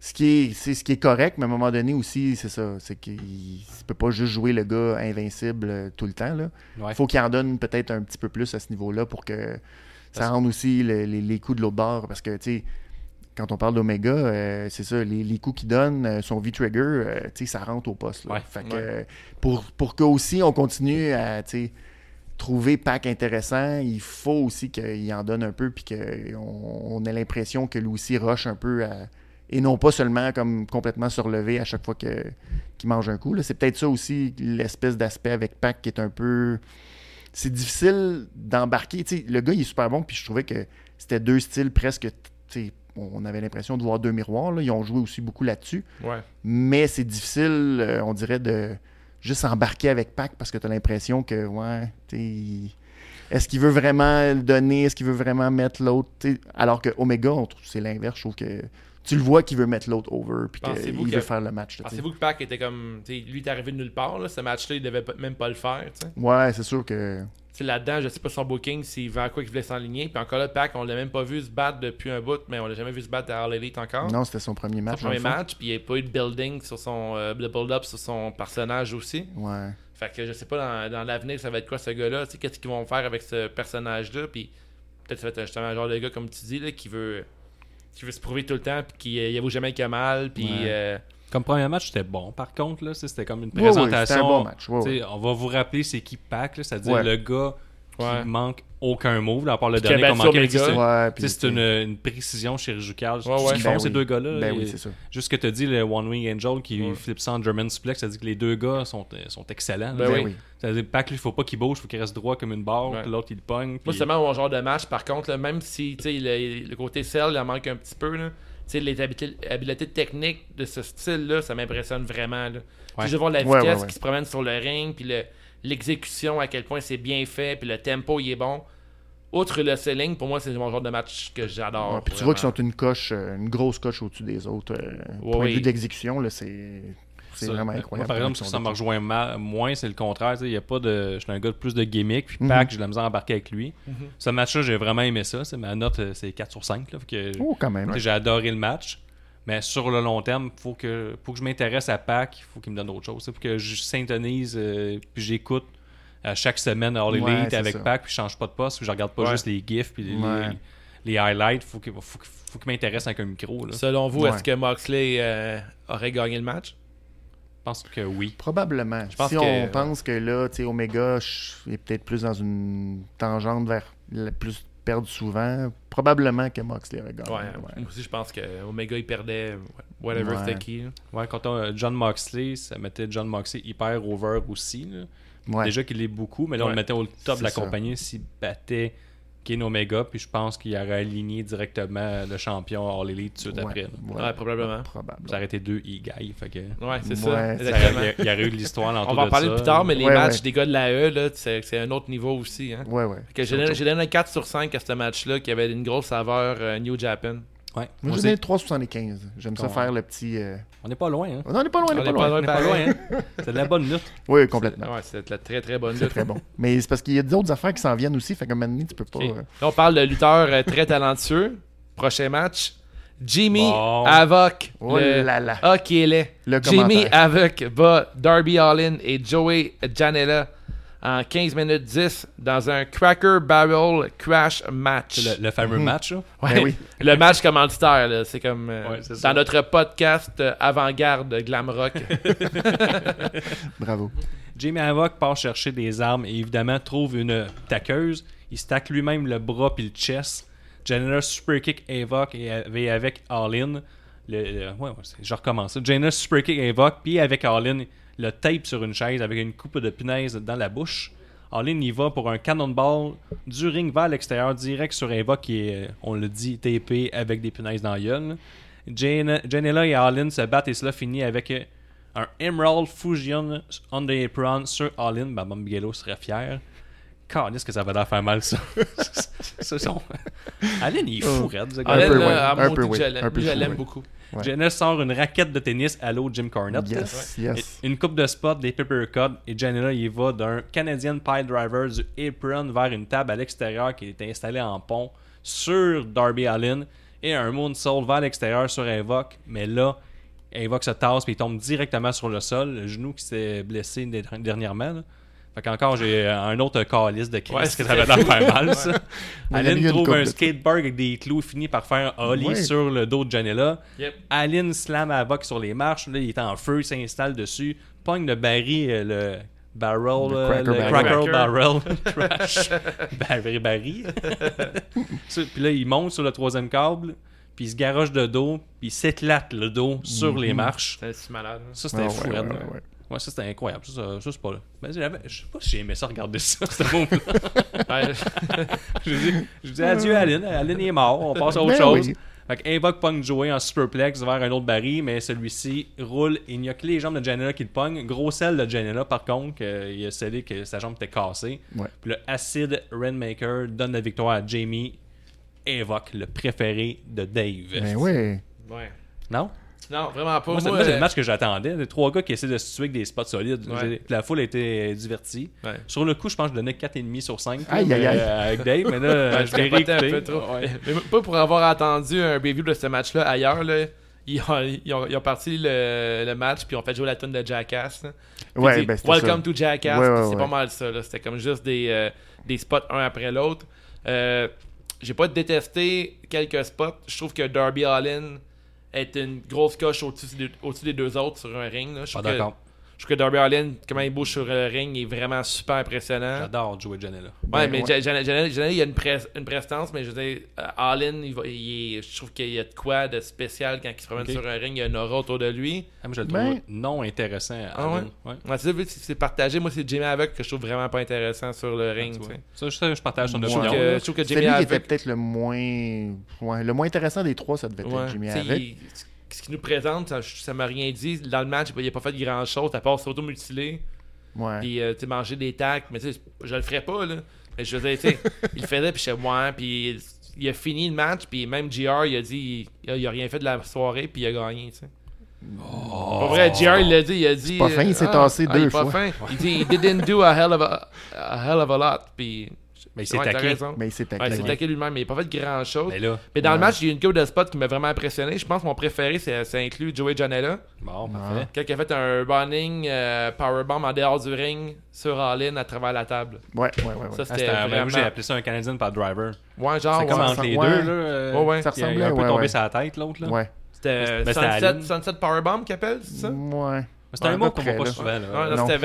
Ce qui est, c'est ce qui est correct, mais à un moment donné aussi, c'est ça. C'est qu'il ne peut pas juste jouer le gars invincible euh, tout le temps. Là. Ouais. faut qu'il en donne peut-être un petit peu plus à ce niveau-là pour que ça Parce- rende aussi le- les, les coups de l'autre bord. Parce que, tu sais, quand on parle d'Omega, euh, c'est ça, les, les coups qu'il donne, euh, son V-Trigger, euh, tu ça rentre au poste. là. Ouais. Fait que, Ouais. pour, pour que aussi on continue à, tu trouver Pac intéressant, il faut aussi qu'il en donne un peu puis qu'on on ait l'impression que lui aussi rush un peu à- et non pas seulement comme complètement surlevé à chaque fois que- qu'il mange un coup. là. C'est peut-être ça aussi l'espèce d'aspect avec Pac qui est un peu c'est difficile d'embarquer. Le gars, il est super bon, puis je trouvais que c'était deux styles presque. On avait l'impression de voir deux miroirs. là. Ils ont joué aussi beaucoup là-dessus. Ouais. Mais c'est difficile, euh, on dirait, de juste embarquer avec Pac parce que tu as l'impression que, ouais, il- est-ce qu'il veut vraiment le donner? Est-ce qu'il veut vraiment mettre l'autre? Alors que Omega, c'est l'inverse. Je trouve que tu le vois qu'il veut mettre l'autre over, puis qu'il que- veut faire le match. Pensez-vous que Pac était comme. lui, il est arrivé de nulle part. Là. Ce match-là, il devait même pas le faire. tu sais? Ouais, c'est sûr que. Là-dedans, je sais pas son booking, s'il vers quoi qu'il voulait s'enligner. Puis encore là, Pac, on l'a même pas vu se battre depuis un bout, mais on l'a jamais vu se battre à All Elite encore. Non, c'était son premier son match. premier le fond. match, puis il n'y a pas eu de building sur son. euh, de build-up sur son personnage aussi. Ouais. Fait que je sais pas dans, dans l'avenir ça va être quoi ce gars-là. Qu'est-ce qu'ils vont faire avec ce personnage-là. Puis peut-être ça va être justement un genre de gars, comme tu dis, là, qui veut. Qui veut se prouver tout le temps, puis qui euh, il avoue jamais a mal, puis. Ouais. euh, Comme premier match, c'était bon. Par contre, là, ça, c'était comme une présentation. c'était un bon match. On va vous rappeler c'est qui Pac, là, c'est-à-dire Ouais. le gars qui Ouais. manque aucun move, là, à part le dernier sais, C'est une, une précision chirurgicale. Ouais, ce qu'ils font, Ben ces oui. deux gars-là. Ben et- oui, c'est ça. Juste ce que tu as dit, le One Wing Angel qui Ouais. flippe ça en German suplex, ça dit que les deux gars sont, euh, sont excellents. Ben là. oui. oui. C'est-à-dire Pac, lui, il faut pas qu'il bouge, il faut qu'il reste droit comme une barre, l'autre, il le pogne. C'est vraiment mon genre de match. Par contre, là, même si tu sais, le, le côté sell, il en manque un petit peu. Là. Tu sais, Les habiletés, techniques de ce style-là, ça m'impressionne vraiment. Là. Je veux voir la Ouais, vitesse ouais, ouais. qui se promène sur le ring, puis le- l'exécution, à quel point c'est bien fait, puis le tempo, il est bon. Outre le selling, pour moi, c'est mon genre de match que j'adore. Ouais, puis tu vois qu'ils sont une coche, euh, une grosse coche au-dessus des autres. euh, Ouais, point de vue d'exécution, là, c'est c'est Ça, vraiment incroyable. Moi, par exemple, comment ça ils me rejoint ma- moins, c'est le contraire. tu sais, Il y a pas de. Je suis un gars de plus de gimmick. Puis Mhm. Pac, j'ai de la misère à embarquer avec lui. Mhm. Ce match-là, j'ai vraiment aimé ça. c'est- Ma note, euh, c'est 4 sur 5. Là, que, Oh, quand même. ouais. J'ai adoré le match. Mais sur le long terme, faut que, faut que je m'intéresse à Pac. Il faut qu'il me donne autre chose. Il faut que je syntonise euh, puis j'écoute à chaque semaine All Elite Ouais, avec ça. Pac. Puis je change pas de poste. Puis je regarde pas Ouais. juste les gifs puis les, Ouais. les highlights. Faut que, faut, que- faut qu'il m'intéresse avec un micro. Là. Selon vous, Ouais. est-ce que Moxley euh, aurait gagné le match? Je pense que oui. Probablement. Je pense si que- on pense que là, tu sais, Omega est peut-être plus dans une tangente vers le- plus perdent souvent. Probablement que Moxley aurait gagné. Ouais, ouais. moi aussi, je pense que Omega, il perdait whatever Ouais. c'était qui. Ouais, quand on a John Moxley, ça mettait John Moxley hyper over aussi. là. Ouais. Déjà qu'il est beaucoup, mais là, on Ouais. le mettait au top de la ça. compagnie s'il battait Ken Omega, puis je pense qu'il aurait aligné directement le champion All Elite tout de suite Ouais, après. ouais. Ouais, probablement. Probable. Ça aurait été deux e-guy, fait que... Ouais, c'est Ouais, ça. ça Ça Exactement. Il y aurait eu de l'histoire On l'entour va en de parler ça. plus tard, mais les Ouais, matchs ouais. des gars de la E, là, c'est c'est un autre niveau aussi. Hein. Ouais, ouais. Donné, j'ai donné un 4 sur 5 à ce match-là qui avait une grosse saveur euh, New Japan. Ouais. Moi, On j'ai sait- donné 3,75. J'aime ça faire le petit. euh, On n'est pas loin, hein? Non, on n'est pas loin, on n'est pas loin. hein? *laughs* C'est de la bonne lutte. Oui, complètement. Ouais, c'est de la très très bonne C'est lutte. très bon. Mais c'est parce qu'il y a d'autres affaires qui s'en viennent aussi. Fait qu'à un moment donné, tu peux pas. Euh, Là, on parle de lutteur euh, très talentueux. Prochain match. Jimmy Bon. Havoc. Oh le... là là. Ah, qui est laid. Le Jimmy. Havoc bat Darby Allin et Joey Janela en 15 minutes 10 dans un Cracker Barrel Crash match. Le, le fameux Mhm. match, là? Ouais, Ben oui. *laughs* Le match commanditaire, là, c'est comme euh, Ouais, c'est dans ça. notre podcast euh, avant-garde glam rock. *laughs* Bravo. Jamie Havoc part chercher des armes et évidemment trouve une taqueuse. Il stack lui-même le bras puis le chest. Janela super kick Havoc et avec All-In. Le, le- ouais, ouais, c'est- je recommence. ça. Janela super kick Havoc puis avec All-In le tape sur une chaise avec une coupe de punaise dans la bouche. All-In y va pour un cannonball du ring vers l'extérieur direct sur Havoc qui est, euh, on le dit, tapé avec des punaises dans la gueule. Jane- Janela et All-In se battent et cela finit avec euh, un Emerald Fusion on the apron sur All-In. Ben, Bigelow serait fier. Calisse que ça va l'air faire mal, ça. *laughs* All-In, il est fou, raide, ce gars. Allin, peu, là, ouais. à Un peu, je l'aime- ouais. beaucoup. Ouais. Janela sort une raquette de tennis à l'eau Jim Cornette. Yes, yes. Une coupe de spot, des paper cuts, et Janela y va d'un Canadian Pile Driver du apron vers une table à l'extérieur qui est installée en pont sur Darby Allin et un moonsault vers l'extérieur sur Evoque. Mais là, Evoque se tasse puis il tombe directement sur le sol, le genou qui s'est blessé dernièrement. là. Fait qu'encore, j'ai euh, un autre calice de crise Ouais, que ça va l'air faire mal, ça. Aline trouve un skateboard avec des clous, finit par faire un ollie Ouais. sur le dos de Janela. Yep. Aline slam Havoc sur les marches. Là, il est en feu, il s'installe dessus. Pogne le Barry, euh, le barrel, Le euh, cracker le barrel. cracker Cracker. barrel *laughs* crash. Barry, Barry. *laughs* Ça, puis là, il monte sur le troisième câble, puis il se garoche de dos, puis il s'éclate le dos sur les marches. C'est si malade. hein. Ça, c'était Ah, fou, ouais, raide, ouais, là. ouais. Ouais, ça c'était incroyable. Ça, ça, ça, c'est pas là. Mais j'avais- je sais pas si j'ai aimé ça regarder ça, ce mot-là. *laughs* Ouais. *laughs* je dis, je dis adieu à Aline. Aline est mort. On passe à autre Ben chose. oui. Fait que Invoke pogne Joey en superplex vers un autre baril, mais celui-ci roule. Il n'y a que les jambes de Janela qui le pognent. Gros sel de Janela, par contre, que il a scellé que sa jambe était cassée. Ouais. Puis le Acid Rainmaker donne la victoire à Jamie. Invoque, le préféré de Dave. Ben oui. Ouais. Non? Non, vraiment pas. Moi, c'est Moi, moi, c'est euh, le match que j'attendais. Les trois gars qui essaient de se tuer avec des spots solides. Ouais. La foule a été divertie. Ouais. Sur le coup, je pense que je donnais 4,5 sur 5 Aïe, aïe, aïe. avec Dave, mais là, *laughs* je l'ai capotais un réécouté. peu trop. Ouais. *laughs* Mais pas pour avoir entendu un review de ce match-là ailleurs. Là, ils, ont, ils, ont, ils ont parti le, le match puis ils ont fait jouer la tune de Jackass. Ouais, ben, Welcome ça. to Jackass. Ouais, puis ouais, c'est ouais. pas mal ça. là. C'était comme juste des, euh, des spots un après l'autre. Euh, J'ai pas détesté quelques spots. Je trouve que Darby Allin est une grosse coche au-dessus des, au-dessus des deux autres sur un ring. là. Je que- d'accord. Je trouve que Darby Allin, comment il bouge sur le ring, il est vraiment super impressionnant. J'adore jouer Janela. Ouais, Ben, mais ouais. Ja- Janelle, Janelle- Janelle, il y a une, pres- une prestance, mais je veux dire, euh, Allen, il va- il est- je trouve qu'il y a de quoi de spécial quand il se promène sur un ring, il y a une aura autour de lui. Ah, moi, je le Ben- trouve non intéressant. Ah ouais? Allen. ouais. Ouais, c'est ça, vu que c'est partagé. Moi, c'est Jimmy Havoc que je trouve vraiment pas intéressant sur le ring. Sais. Ça, je, ça, je partage Ouais. Je opinion. trouve que, là. je trouve que Jimmy qui était Havoc. peut-être le moins. Ouais, le moins intéressant des trois, ça devait être ouais, Jimmy avec. il- ce qu'il nous présente, ça- m'a rien dit. Dans le match, il a pas fait grand chose, à part s'auto-mutiler. Ouais. Puis, euh, tu manger des tacs. Mais tu sais, je le ferais pas, là. Mais je veux dire, tu sais, *laughs* il le faisait, puis je sais, ouais. Puis il a fini le match, puis même JR, il a dit, il a, il a rien fait de la soirée, puis il a gagné, tu sais. Pas vrai, JR, il l'a dit, il a dit. pas fin, il s'est ah, tassé ah, il est pas fois. fin. Il dit, he didn't do a hell of a, a hell of a lot. Puis, Mais il s'est ouais, taqué. Mais il s'est Ouais, taqué. il s'est taqué lui-même, mais il n'a pas fait grand chose. Mais là, Mais dans le match, il y a eu une couple de spots qui m'a vraiment impressionné. Je pense que mon préféré, c'est- ça inclut Joey Janela. bon, parfait. Quand il a fait un running euh, powerbomb en dehors du ring sur All-In à travers la table. Ouais, ouais, ouais. ouais. Ça, Ah, c'était c'était un- vraiment... j'ai appelé ça un Canadien par driver. Ouais, genre, c'est comme ouais, entre ça- les ouais. deux, là. euh, Ouais, ouais. Ça a ressemblait, un peu ouais, tombé ouais. sur la tête, l'autre, là. Ouais. C'était c'était Sunset, Powerbomb qu'il appelle, c'est ça? Ouais. C'est un Ouais, mot qu'on voit pas souvent, c'était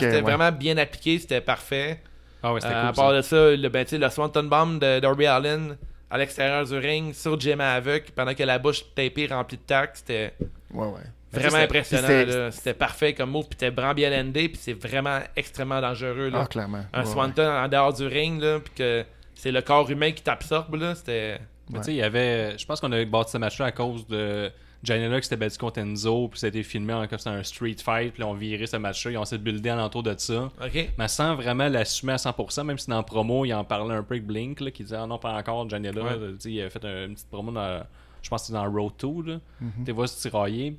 c'était ouais. vraiment bien appliqué, c'était parfait. Ah ouais, c'était Euh, cool, À part ça. de ça, le, ben, tu sais, le Swanton Bomb de Darby Allin à l'extérieur du ring sur Jim Havoc pendant que la bouche tapée remplie de tac, c'était Ouais, ouais. vraiment c'était- impressionnant. c'était- parfait comme move, puis c'était vraiment bien endé, puis c'est vraiment extrêmement dangereux. Là. Ah, clairement. Un Ouais, Swanton en dehors du ring, là, puis que c'est le corps humain qui t'absorbe, là, c'était... Mais tu sais, il y avait. Je pense qu'on a bâti ce match-là à cause de Janela qui s'était battu contre Enzo, puis ça a été filmé en comme c'était un street fight, puis là, on virait ce match-là, ils ont essayé de builder alentour de ça. OK. Mais sans vraiment l'assumer à 100%, même si dans la promo, il en parlait un peu avec Blink, là, qui disait Ah non, pas encore, Janela. Ouais. là. Il a fait un- une petite promo dans. Je pense que c'était dans Road 2, là. Mhm. Tu vois se tirailler.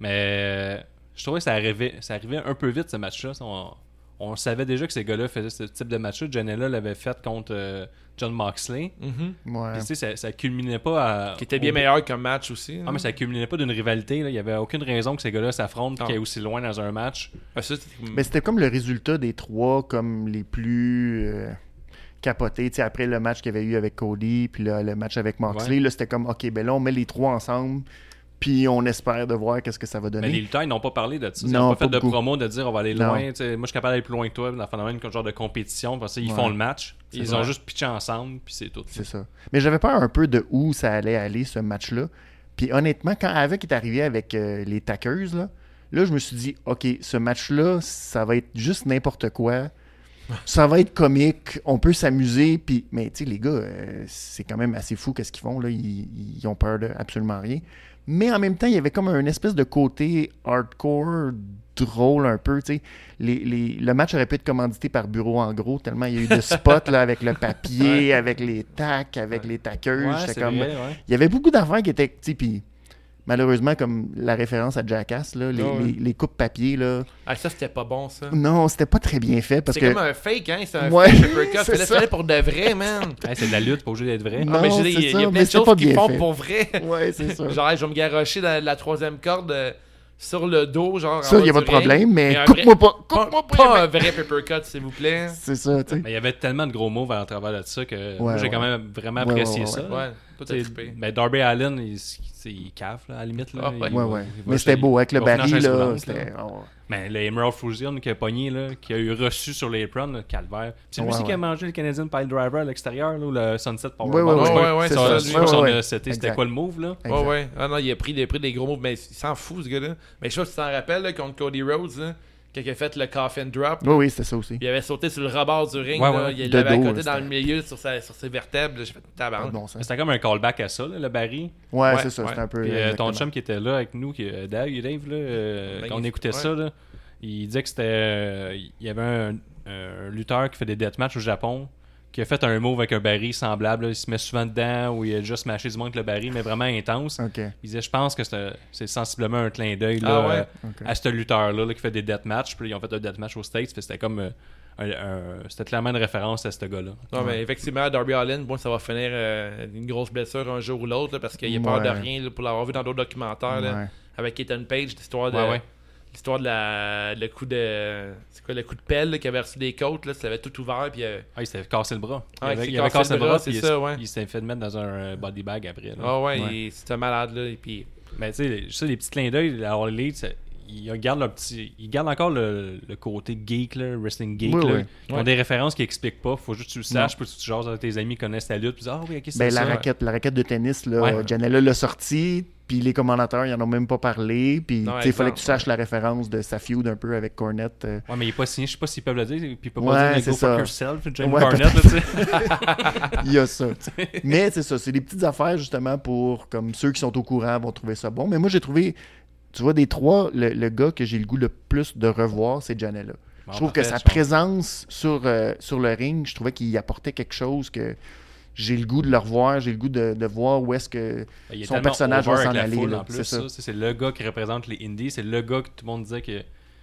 Mais euh, je trouvais que ça arrivait, ça arrivait un peu vite ce match-là. On, on savait déjà que ces gars-là faisaient ce type de match-là. Janela l'avait fait contre euh, John Moxley. Mhm. Ouais. Puis, tu sais, ça, ça culminait pas à. Qui était bien au- meilleur comme match aussi. Ah, mais ça culminait pas d'une rivalité. là. Il y avait aucune raison que ces gars-là s'affrontent qu'ils aient aussi loin dans un match. Ah, ça, Mais c'était comme le résultat des trois comme les plus euh, capotés. Tu sais, après le match qu'il y avait eu avec Cody, puis là, le match avec Moxley, Ouais. là, c'était comme, OK, ben là, on met les trois ensemble, puis on espère de voir qu'est-ce que ça va donner. Mais les lutteurs, ils n'ont pas parlé de ça. Ils Non, n'ont pas pas fait de promo de dire on va aller loin. Moi, je suis capable d'aller plus loin que toi. Dans le phénomène, comme genre de compétition. Parce qu'ils Ouais. font le match. Ils ont juste pitché ensemble. Puis c'est tout. C'est ça. Mais j'avais peur un peu de où ça allait aller, ce match-là. Puis honnêtement, quand Avec est arrivé avec euh, les Tackers, là, là, je me suis dit, OK, ce match-là, ça va être juste n'importe quoi. Ça va être comique, on peut s'amuser, puis mais tu sais les gars, euh, c'est quand même assez fou qu'est-ce qu'ils font là, ils, ils ont peur de absolument rien. Mais en même temps, il y avait comme un espèce de côté hardcore drôle un peu, tu sais. Les, les- le match aurait pu être commandité par Bureau en gros, tellement il y a eu de spots là, avec le papier, avec les tacs, avec les. Ouais, c'est comme... Il y avait beaucoup d'affaires qui étaient, tu sais, puis malheureusement, comme la référence à Jackass, là, les, les, les coupes papier, là, Ah, ça, c'était pas bon, ça. non, c'était pas très bien fait parce C'est que... comme un fake, hein? C'est un Ouais, fake *laughs* c'est pour de vrai, man. Hey, c'est de la lutte, pas obligé d'être vrai. Non, Ah, mais je c'est il y a- y mais plein de choses pas qu'ils font fait. pour vrai. Ouais, c'est ça. *laughs* Genre, je vais me garrocher dans la troisième corde euh, sur le dos, genre. Ça, il y a pas de problème, mais un coupe-moi vrai- pas, Pas, coupe-moi pas, pas mais- un vrai papercut, s'il vous plaît. C'est ça, tu sais. Mais il y avait tellement de gros mots à travers de ça que Ouais, j'ai quand même vraiment Ouais, apprécié ouais, ça. Ben, Darby Allen, il, il, cave là, à la limite. Là. Il ouais. va- Ouais, ouais. il va Mais c'était beau avec le baril, là. Oh. Mais le Emerald Fusion qui a pogné, là, qui a eu reçu sur l'apron, le calvaire. C'est lui Ouais, aussi qui a mangé le Canadian Pile Driver à l'extérieur, là, ou le Sunset on Ouais, a- ouais. C'était quoi le move, là? Exact. Ouais, ouais. Ah non, il a pris des, gros moves, mais il s'en fout, ce gars-là. Mais je sais pas si tu t'en rappelles, là, contre Cody Rhodes, là, quand il a fait le coffin drop. Oui, oui, c'était ça aussi. Il avait sauté sur le rebord du ring, Ouais, là, ouais. il l'avait accoté dans le milieu sur, sa, sur ses vertèbres. J'ai fait tabarnak. bon. C'était comme un callback à ça, là, le Barry. Ouais, Ouais, c'est ça, ouais. c'était un peu... Puis, euh, ton chum qui était là avec nous, qui, euh, Dave, Dave là, euh, Ben, quand on écoutait ouais. ça, là, il disait que c'était. euh, il y avait un, un lutteur qui fait des deathmatchs au Japon qui a fait un move avec un baril semblable. là. Il se met souvent dedans ou il a juste mâché du monde avec le baril, mais vraiment intense. OK. Il disait Je pense que c'est sensiblement un clin d'œil Ah ouais? euh, à ce lutteur-là là, qui fait des deathmatchs. Puis ils ont fait un deathmatch aux States. C'était comme. euh, c'était clairement une référence à ce gars-là. Non, mais effectivement, Darby Allin, bon, ça va finir euh, une grosse blessure un jour ou l'autre, parce qu'il a peur de Ouais. rien, là, pour l'avoir vu dans d'autres documentaires, là, Ouais. avec Ethan Page, l'histoire de. Ouais, ouais. L'histoire de la, le coup de. C'est quoi, le coup de pelle, qui avait reçu des côtes, là, ça avait tout ouvert, puis. euh, Ah, il s'était cassé le bras. Ah, il il avait, s'est il avait cassé le bras, c'est il, ça, ouais. il s'est fait mettre dans un body bag après. là. Ah ouais, Ouais. il- c'était malade, là, et puis. Mais tu sais, les- ça, les petits clins d'œil, Elite, ça- ils gardent leur petit. Ils gardent encore le, le côté geek, là, wrestling geek. Oui, là. oui. Ils ont Ouais. des références qui expliquent pas. Faut juste que tu le saches, puis tu jases avec tes amis qui connaissent la lutte. Puis ah oui, ok, c'est Ben, ça. la, raquette, la raquette de tennis, là, Ouais. Janela l'a sortie, puis les commentateurs, ils en ont même pas parlé, puis il fallait que tu saches la référence de sa feud un peu avec Cornette. euh. Ouais, mais il est pas signé. Je sais pas s'ils peuvent le dire. Puis il peut Ouais, pas dire c'est Go ça. fuck yourself, James Ouais, là. *laughs* Il y a ça. *laughs* Mais c'est ça, c'est des petites affaires justement pour comme ceux qui sont au courant vont trouver ça bon. Mais moi j'ai trouvé, tu vois, des trois, le, le gars que j'ai le goût le plus de revoir, c'est Janela. Bon, je trouve que sa présence sur, euh, sur le ring, je trouvais qu'il apportait quelque chose que j'ai le goût de le revoir, j'ai le goût de, de voir où est-ce que Il est son personnage va s'en aller. foule, là. en plus, C'est ça. ça. C'est le gars qui représente les indies. C'est le gars que tout le monde disait que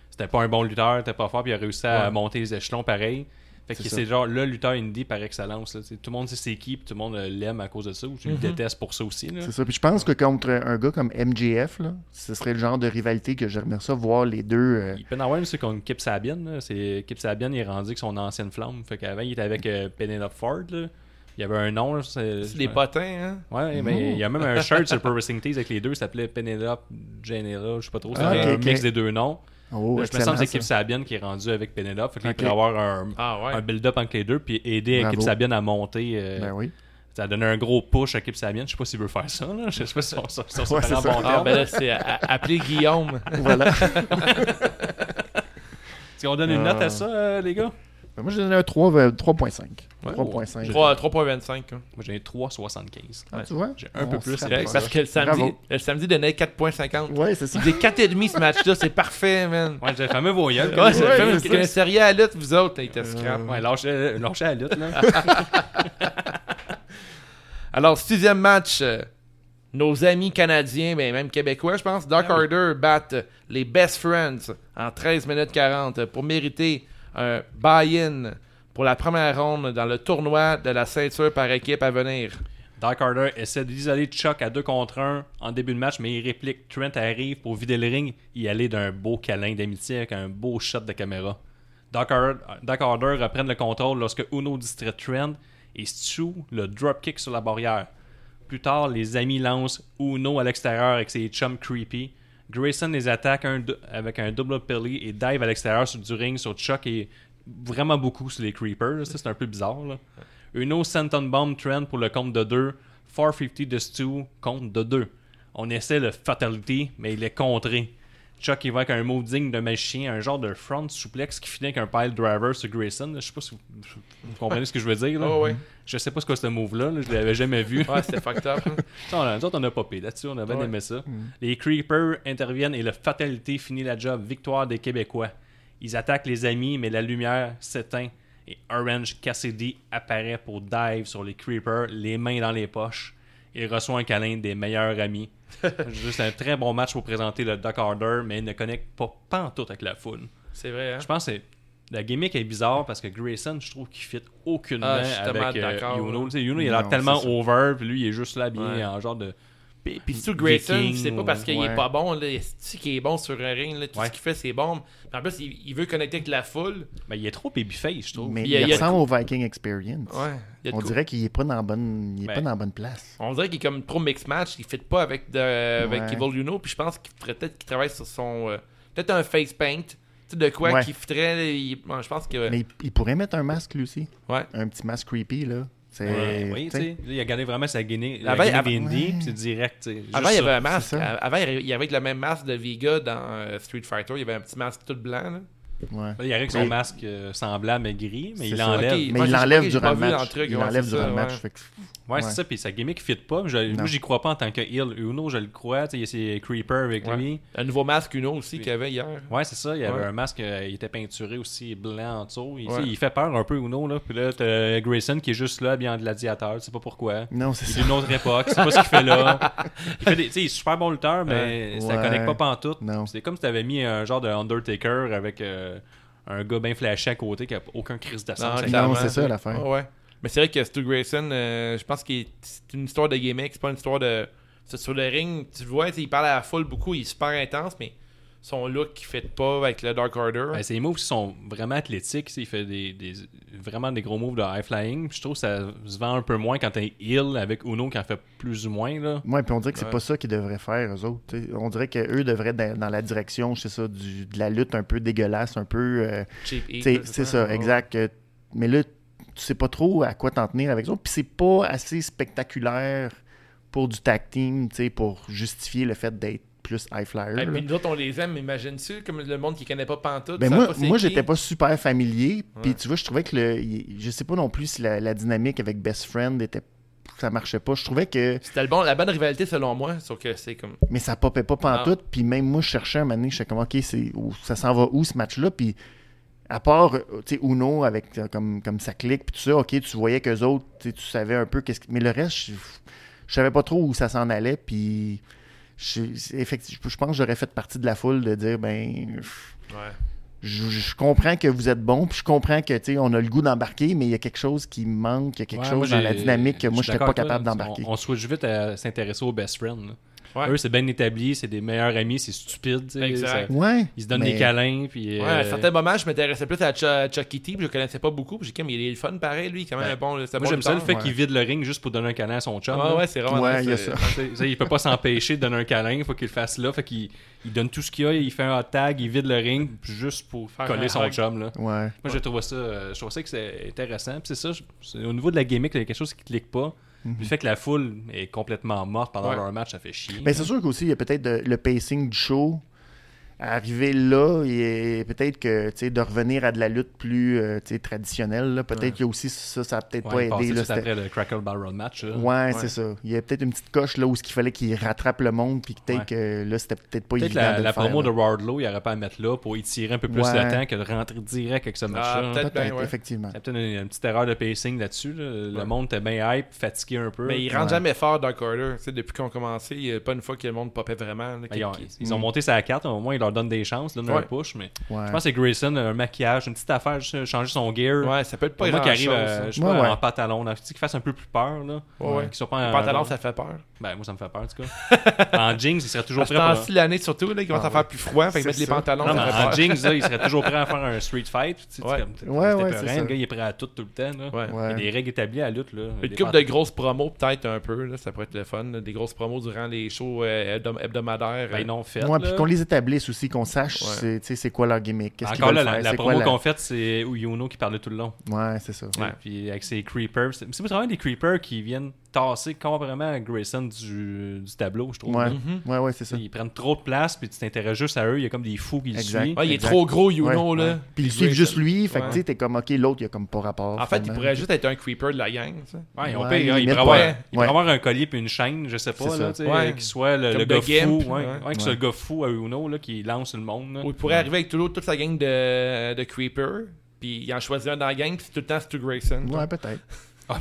c'était pas un bon lutteur, était pas fort, puis il a réussi à Ouais. monter les échelons pareil. Fait que C'est genre le lutteur indie par excellence. là. Tout le monde sait c'est qui, puis tout le monde euh, l'aime à cause de ça, ou tu le détestes pour ça aussi. là. C'est ça. Puis je pense que contre un gars comme MJF, là, ce serait le genre de rivalité que j'aimerais ça voir les deux. euh, Il peut en avoir une, c'est contre Kip Sabian. là. C'est Kip Sabian, il est rendu avec son ancienne flamme. Fait qu'avant, il était avec euh, Penelope Ford. là. Il y avait un nom. C'est des potins, hein? Ouais, mais il y a même un shirt sur Pro Wrestling Tees avec les deux, ça s'appelait Penelope Janela, je sais pas trop, c'est Ah, un mix des deux noms. Oh, Là, je me sens que c'est Kip ça. Sabian qui est rendu avec Penelope. Fait qu'il Ok. pourrait avoir un, Ah ouais. un build-up entre les deux, puis aider Bravo. Kip Sabian à monter. euh, Ben oui. Ça a donné un gros push à Kip Sabian. Je sais pas s'il veut faire ça. Là. Je sais pas si on, on *laughs* Ouais, bon Ah, terme. ben là, c'est appeler Guillaume. Voilà. *laughs* Est-ce qu'on donne une note à ça, euh, les gars? Ben, Moi, je donne un 3, euh, 3.5. Ouais. 3.5. 3 3.25. hein. Moi, j'ai 3,75. Ah, tu vois? J'ai un peu plus. Parce que le samedi, Bravo. le samedi donnait 4.50. Ouais, c'est ça. Il disait 4,5 ce match-là, c'est parfait, man. Ouais, j'ai le fameux voyelle. Ouais, c'est Ouais, rien à la lutte, vous autres, il était scrap. Ouais, lâchez, lâchez la lutte, là. *laughs* Alors, sixième match, euh, nos amis canadiens, mais même québécois, je pense, Dark Order battent les Best Friends en 13 minutes 40 pour mériter un buy-in pour la première ronde dans le tournoi de la ceinture par équipe à venir. Dark Order essaie d'isoler Chuck à 2 contre 1 en début de match, mais il réplique. Trent arrive pour vider le ring y aller d'un beau câlin d'amitié avec un beau shot de caméra. Dark Order, reprennent le contrôle lorsque Uno distrait Trent et Stu le dropkick sur la barrière. Plus tard, les amis lancent Uno à l'extérieur avec ses chums creepy. Grayson les attaque un avec un double pelly et dive à l'extérieur sur du ring sur Chuck et vraiment beaucoup sur les creepers. Ça, c'est un peu bizarre. Là. Uno Senton Bomb Trent pour le compte de 2. 450 de Stu compte de 2. On essaie le Fatality, mais il est contré. Chuck il va avec un move digne de magicien, un genre de front suplex qui finit avec un pile driver sur Grayson. Je sais pas si vous, vous comprenez ce que je veux dire. Là. Oh, ouais. Je sais pas ce que ce move-là, là. je l'avais jamais vu. Ouais, c'était fucked up. hein. Ça, on a, nous autres, on a popé là-dessus, on a bien Ouais. aimé ça. Les Creepers interviennent et le Fatalité finit la job. Victoire des Québécois. Ils attaquent les amis, mais la lumière s'éteint et Orange Cassidy apparaît pour dive sur les Creepers, les mains dans les poches. Il reçoit un câlin des meilleurs amis. *laughs* Juste un très bon match pour présenter le Dark Order, mais il ne connecte pas pantoute avec la foule. C'est vrai, hein? Je pense que la gimmick est bizarre parce que Grayson, je trouve qu'il fit aucunement Ah, avec euh, d'accord, Yuno. ouais. Tu sais, Yuno, il a l'air tellement over, puis lui, il est juste là, bien Ouais. en genre de. Puis, puis Stu Grayson, c'est pas parce qu'il est pas bon, là, c'est qu'il est bon sur un ring, là, tout Ouais. ce qu'il fait c'est bon. En plus, il, il veut connecter avec la foule. Ben, il est trop babyface, je trouve. Mais Il ressemble au Viking Experience. Ouais. On dirait qu'il est pas dans la bonne, il est Ben. pas dans la bonne place. On dirait qu'il est comme trop mix match, il fit pas avec, de, avec Ouais. Evil Uno, puis je pense qu'il ferait peut-être qu'il travaille sur son. euh, peut-être un face paint. Tu sais, de quoi Ouais. qu'il fitterait. il- bon, je pense que. Mais il, il pourrait mettre un masque lui aussi. Ouais. Un petit masque creepy là. Ouais, oui, tu sais, il a gardé vraiment sa guinée. Avant, La avant- guinée ouais. puis c'est direct. Avant, il y avait un masque. ça. Avant, il y avait le même masque de Vega dans euh, Street Fighter. Il y avait un petit masque tout blanc. Là. Ouais. Là, il arrive avec son Mais- masque euh, semblable mais gris, mais il l'enlève. Ok. Mais il l'enlève durant le match. truc, il ouais, l'enlève c'est durant ça, le match. ouais. Ouais, c'est ça, puis sa gimmick fit pas. Je- moi, j'y crois pas en tant que heel. Uno, je le crois. tu sais, Il y a ses creepers avec Ouais. lui. Un nouveau masque Uno aussi qu'il y avait hier. Ouais, c'est ça. Il y avait Ouais. un masque, euh, il était peinturé aussi blanc en dessous. Il, fait peur un peu, Uno. Là. Puis là, t'as Grayson qui est juste là, bien en gladiateur. Tu sais pas pourquoi. Non, c'est Il ça. est d'une autre époque. C'est pas ce qu'il fait là. *laughs* Il, fait des, il est super bon lutteur, mais ça connecte pas pantoute. C'est comme si t'avais mis un genre de Undertaker avec euh, un gars bien flashé à côté qui a aucun crise sens. Non, c'est ça, l'affaire. Ouais, ouais. Mais c'est vrai que Stu Grayson, euh, je pense que c'est une histoire de gimmick, c'est pas une histoire de. Sur le ring, tu le vois, il parle à la foule beaucoup, il est super intense, mais son look qui fait pas avec le Dark Order. Ben, ses moves sont vraiment athlétiques. Il fait des, des- vraiment des gros moves de high flying. Puis Je trouve que ça se vend un peu moins quand t'es heal avec Uno qui en fait plus ou moins. Là. Ouais, puis on dirait que c'est Ouais. pas ça qu'ils devraient faire, eux autres. On dirait qu'eux devraient être dans, dans la direction, je sais ça, du, de la lutte un peu dégueulasse, un peu. euh, c'est ça, Ouais. exact. Mais là, tu sais pas trop à quoi t'en tenir avec eux. Puis c'est pas assez spectaculaire pour du tag team, tu sais, pour justifier le fait d'être plus high flyer. Et là. puis nous autres, on les aime, mais imagine-tu, comme le monde qui connaît pas Pantoute. Ben moi, moi j'étais pas super familier. Puis tu vois, je trouvais que le. Je sais pas non plus si la, la dynamique avec Best Friend était. Ça marchait pas. Je trouvais que. C'était le bon, la bonne rivalité selon moi, sauf que c'est comme. Mais ça popait pas pantoute. Puis même moi, je cherchais un moment donné, je sais comme, OK, ça s'en va où ce match-là? Puis à part, euh, tu sais, Uno, avec, euh, comme, comme ça clique, puis tout ça, OK, tu voyais qu'eux autres, tu savais un peu qu'est-ce que... Mais le reste, je, je savais pas trop où ça s'en allait. Puis je, je pense que j'aurais fait partie de la foule de dire, ben... Ouais. Je, je comprends que vous êtes bon, puis je comprends que tu sais, on a le goût d'embarquer, mais il y a quelque chose qui me manque, il y a quelque Ouais, chose dans la dynamique que moi je d'accord pas capable d'embarquer. On, on switch vite à s'intéresser au best friend. là. Ouais. Eux, c'est bien établi, c'est des meilleurs amis, c'est stupide. tu sais, Exact. ça- Ouais. Ils se donnent mais- des câlins. Puis, Ouais, euh, à certains moments, je m'intéressais plus à Ch- Chucky T, puis je le connaissais pas beaucoup. Puis j'ai dit, mais il est le fun pareil, lui, quand même Ben, bon. Moi, bon j'aime ça le fait ouais. qu'il vide le ring juste pour donner un câlin à son chum. Ouais, là. ouais, c'est vraiment Ouais, nice, il y a euh, ça. Il peut pas s'empêcher de donner un câlin, il faut qu'il le fasse là. Fait qu'il il donne tout ce qu'il a, il fait un hot tag, il vide le ring juste pour Faire coller son hug. chum. Là. Ouais. Moi, je trouve ça, euh, je trouve ça que c'est intéressant. Puis c'est ça, je- au niveau de la gimmick, il y a quelque chose qui clique pas. Puis Le fait que la foule est complètement morte pendant Ouais. leur match, ça fait chier. Ben, c'est sûr qu'aussi, il y a peut-être le pacing du show. Arriver là, et peut-être que tu sais, de revenir à de la lutte plus euh, tu sais, traditionnelle, là, peut-être qu'il y a aussi ça, ça a peut-être Ouais, il pas aidé. Là, après le Crackle Barrel match. là. Ouais, c'est ça. Il y a peut-être une petite coche là où ce qu'il fallait qu'il rattrape le monde, puis peut-être Ouais. que là, c'était peut-être pas Peut-être évident la, de la faire, promo là. de Wardlow, il aurait pas à mettre là pour étirer un peu plus Ouais. le temps que de rentrer direct avec ce match-là. peut-être Peut-être, ben, ouais. effectivement. Il y a peut-être une, une petite erreur de pacing là-dessus. là. Le monde était bien hype, fatigué un peu. Mais il Ouais. rentre jamais fort Dark Order. Tu sais, depuis qu'on a commencé, il n'y a pas une fois que le monde popait vraiment. Ben, ils, ont, monté sa carte, au moins ils leur donnent des chances, ils donnent un push, mais Ouais. je pense que c'est Grayson, un maquillage, une petite affaire, juste changer son gear. Ouais, ça peut être pas moi qui arrive euh, je sais Ouais, pas, ouais. en pantalon, là, tu sais, qu'il fasse un peu plus peur. Là. Ouais, ouais. Qu'il soit pas Le en- pantalon, ça fait peur. Ben, moi, ça me fait peur, en tout cas. *laughs* en jeans, il serait toujours prêt pour... l'année, surtout, là, ils vont Ah faire plus froid. Fait mettre les pantalons, Non, mais ça fait en jeans, là, il serait toujours prêt à faire un street fight. Ouais. Le gars, il est prêt à tout, tout le temps. Il y a des règles établies à la lutte. Une pant- de grosses promos, peut-être un peu. Là, ça pourrait être le fun. Des grosses promos durant les shows euh, hebdom- hebdomadaires. Ben, euh, ils l'ont fait. Ouais, là. puis qu'on les établisse aussi, qu'on sache Ouais. c'est, tu sais, c'est quoi leur gimmick? Encore là, la, faire, la promo la- qu'on fait, c'est Yuno qui parlait tout le long. Ouais, c'est ça. Ouais. Puis avec ses creepers. C'est vraiment des creepers qui viennent tasser complètement Grayson du, du tableau, je trouve. Ouais. Mhm. ouais, ouais, c'est ça. Ils prennent trop de place, puis tu t'intéresses juste à eux. Il y a comme des fous qui le Exact. suivent. Ouais, il est Exact. trop gros, Yuno. Ouais, là. ouais. Puis ils suivent juste lui, fait que Ouais. tu sais, t'es comme, ok, l'autre, il a comme pas rapport. En fait, il pourrait juste être un creeper de la gang. ça. Ouais, ils ont hein, il pourrait avoir, un collier puis une chaîne, je sais pas, là, Ouais. qui soit le, gars fou, ouais, soit le gars fou à Uno là, qui lance le monde. là. Ou il pourrait arriver avec tout- toute sa gang de, de creepers. Puis il en choisit un dans la gang, puis tout le temps, c'est tout Grayson. Ouais, peut-être. *laughs* *laughs*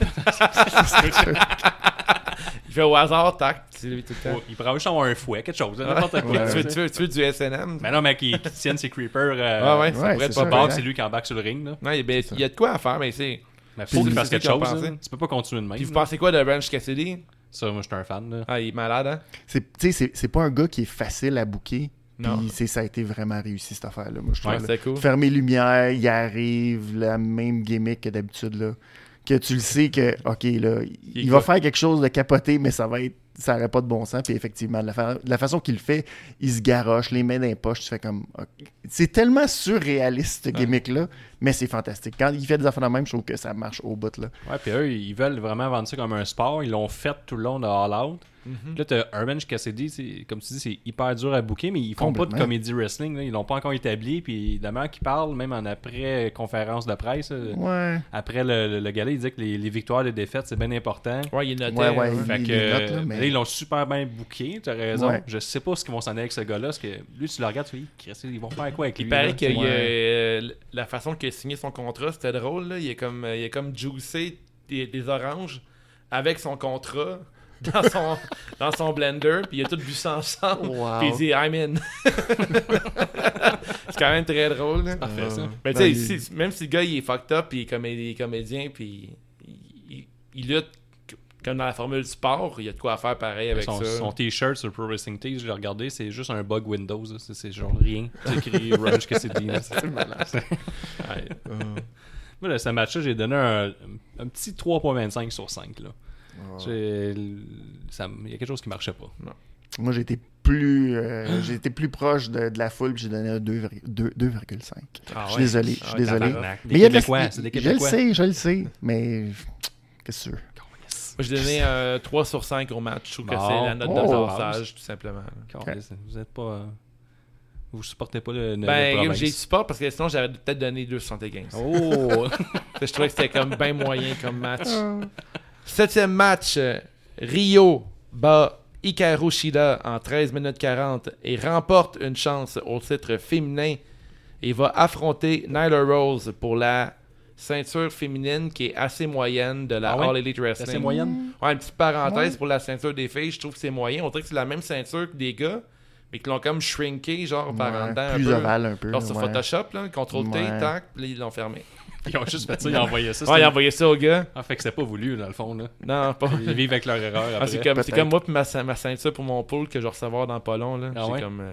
Il fait au hasard, tac, c'est lui tout le temps. Ouais, il pourrait juste avoir un fouet, quelque chose, là, n'importe quoi. Ouais. tu, veux, tu veux- tu veux du SNM? Mais non, mais qui, qui tienne ses creepers. Euh, Ah ouais, ça ouais, pourrait être pas ouais. c'est lui qui embarque sur le ring. Là. Ouais, ben, il y a de quoi à faire, mais c'est. Mais faut qu'il fasse quelque chose. là. Tu peux pas continuer de même. Puis vous pensez quoi de Ranch Cassidy? Ça, moi, je suis un fan. Là. Ah, il est malade, hein? C'est, tu sais, c'est, c'est pas un gars qui est facile à booker. Puis ça a été vraiment réussi cette affaire-là, moi je trouve. Ouais, là. cool. Fermer les lumières, il arrive, la même gimmick que d'habitude là. Que tu le sais que, ok, là, il, Il va faire quelque chose de capoté, mais ça va être. Ça n'aurait pas de bon sens. Puis effectivement, la, fa- la façon qu'il le fait, il se garoche, les mains dans les poches, tu fais comme. C'est tellement surréaliste, ce gimmick-là, mais c'est fantastique. Quand il fait des affaires de même, je trouve que ça marche au bout. Là. Ouais, puis eux, ils veulent vraiment vendre ça comme un sport. Ils l'ont fait tout le long de All Out. Mhm. Là, t'as Orange Cassidy, c'est- comme tu dis, c'est hyper dur à booker, mais ils font pas de comédie wrestling. Là. Ils l'ont pas encore établi. Puis la manière qu'ils parlent, même en après-conférence de presse, euh, Ouais. après le, le, le gala, il disait que les, les victoires et les défaites, c'est bien important. Ouais, il est noté. Ouais, ouais, hein. Fait il que note, là, euh, mais- là, ils l'ont super bien booké, tu as raison. Ouais. Je sais pas ce qu'ils vont s'en aller avec ce gars-là, parce que lui, tu le regardes, tu dis, ils vont faire quoi avec lui Il paraît là? que euh, la façon qu'il a signé son contrat, c'était drôle. Là. Il, a comme, il a comme juicé des, des oranges avec son contrat *laughs* dans son, dans son blender, puis il a tout bu ça ensemble. Wow. Puis il dit I'm in. *laughs* c'est quand même très drôle. là. Parfait, ça. Mais tu Ben, sais, si- même si le gars il est fucked up, puis il est comé- comédien, puis il, il- il lutte comme dans la formule du sport, il y a de quoi faire pareil avec son, ça. son t-shirt sur Pro Wrestling Tees, je l'ai regardé, c'est juste un bug Windows. C'est c'est genre rien. C'est écrit Orange *laughs* Cassidy. là. C'est malade. Ouais. Moi, là, ce match-là, j'ai donné un, un petit 3.25 sur 5. Là. Il y a quelque chose qui marchait pas. Moi, j'ai été plus, euh, j'ai été plus proche de, de la foule, puis j'ai donné un 2,2 2,5. Ah je suis ouais. désolé, je Ah suis ouais, désolé. Mais il y a de la- Je le sais, je le sais, mais qu'est-ce que? Moi, j'ai donné un 3 sur 5 au match. Je trouve que c'est la note Oh. de passage, tout simplement. Vous êtes pas. euh, Vous supportez pas le, le- Ben, j'ai support parce que sinon, j'aurais peut-être donné 275. Oh! *laughs* je trouvais que c'était comme bien moyen comme match. Septième match, euh, Rio bat Hikaru Shida en 13 minutes 40 et remporte une chance au titre féminin et va affronter Nyla Rose pour la ceinture féminine qui est assez moyenne de la Ah ouais? All Elite Wrestling. assez moyenne? Ouais, une petite parenthèse pour la ceinture des filles, je trouve que c'est moyen. On dirait que c'est la même ceinture que des gars, mais qu'ils l'ont comme shrinké, genre par en dedans. un plus peu. ovale un peu. Genre sur. Photoshop, là, CTRL T, Ouais. tac, puis là, ils l'ont fermé. *laughs* Ils ont juste fait ça, ils ont envoyé ça. Ouais, il c'était- a envoyé ça au gars. Ah, fait que c'était pas voulu, dans le fond. Là. Non, pas. Ils vivent avec leur erreur. Ah, c'est comme, comme moi puis ma, ma ceinture pour mon pool que je vais recevoir dans pas long. Là. Ah ouais? comme, euh,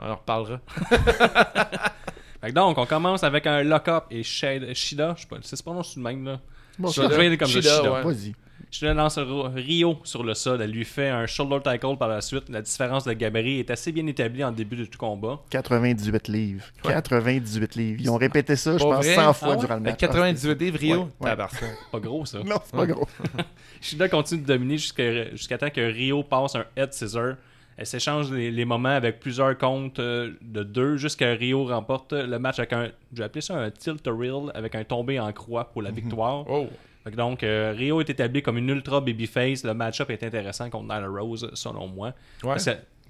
on en reparlera. *laughs* Fait que donc, on commence avec un lock-up et Shida, Shida je sais pas, c'est pas de même là. Bon, aller comme Shida, Shida. ouais. Vas-y. Shida lance Rio sur le sol, elle lui fait un shoulder tackle par la suite. La différence de gabarit est assez bien établie en début de tout combat. 98 livres. 98 livres. Ils ont répété ça, je pense, vrai? 100 fois Ah ouais? durant le match. Avec 98 livres, Rio? Ouais. Pas gros ça. Non, c'est pas gros. *laughs* Shida continue de dominer jusqu'à jusqu'à temps que Rio passe un head scissor. Elle s'échange les, les moments avec plusieurs comptes euh, de deux jusqu'à Rio remporte le match avec un, je vais appeler ça un tilt reel avec un tombé en croix pour la victoire. Oh. Donc, euh, Rio est établi comme une ultra babyface. Le match-up est intéressant contre Nyla Rose, selon moi. Ouais.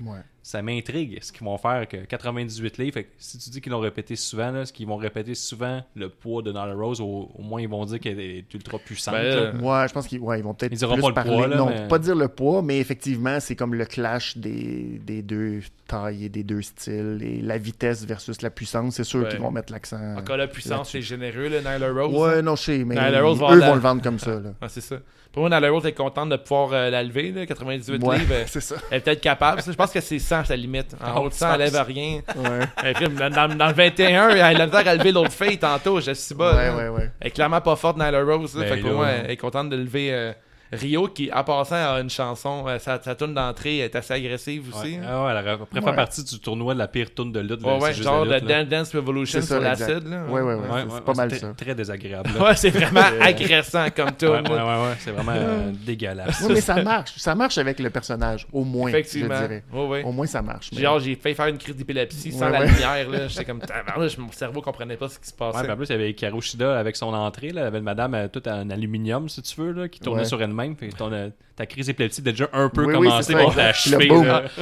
Ouais. ça m'intrigue ce qu'ils vont faire que 98 livres. Fait que si tu dis qu'ils l'ont répété souvent, là, ce qu'ils vont répéter souvent le poids de Nyla Rose, au, au moins ils vont dire qu'elle est ultra puissante. Ben, euh, Ouais, je pense qu'ils ouais, ils vont peut-être Ils diront plus pas le parler. poids, là, non, mais- pas dire le poids, mais effectivement, c'est comme le clash des, des deux tailles et des deux styles et la vitesse versus la puissance. C'est sûr Ouais. qu'ils vont mettre l'accent. Encore la puissance, c'est généreux, le Nyla Rose. Ouais, non, je sais, mais Nyla Rose va eux la- vont le vendre comme ça. Là. *laughs* Ah, c'est ça. Pour moi, Rose est contente de pouvoir euh, la lever, là, 98 Ouais, livres. euh, *laughs* c'est ça. Elle est peut-être capable. ça. Je pense que c'est 100 sa limite. En haut de 100, elle lève rien. Ouais. Et puis, dans, dans- dans le 21, elle a la misère à lever l'autre fille tantôt. Je suis bas. Ouais, là. ouais, ouais. Elle est clairement pas forte, Nyla Rose. là. Ben fait que pour moi, elle est contente de lever euh, Rio, qui, en passant, a une chanson. euh, sa, sa tune d'entrée est assez agressive aussi. Ouais. hein. Ah ouais, elle aurait- préfère Ouais. partie du tournoi de la pire tourne de lutte. là, Ouais, genre de. Dan- Dance Revolution sur l'acide. là. Ouais, ouais, ouais. C'est ouais, pas ouais, mal c'est ça. Très désagréable. là. *laughs* Ouais, c'est vraiment agressant comme tune. Ouais, là. ouais, ouais, ouais, c'est vraiment euh, *laughs* dégueulasse. Oui, mais ça marche. Ça marche avec le personnage, au moins, Effectivement. je dirais. Ouais, ouais. Au moins, ça marche. mais- Genre, j'ai failli faire une crise d'épilepsie sans Ouais, la ouais. lumière. là. J'étais comme, *laughs* mon cerveau comprenait pas ce qui se passait. en plus, il y avait Hikaru Shida avec son entrée. Là, elle avait une madame euh, toute en aluminium, si tu veux, là, qui tournait sur elle-même. Ton, euh, ta crise épileptique était déjà un peu Oui, oui, bon.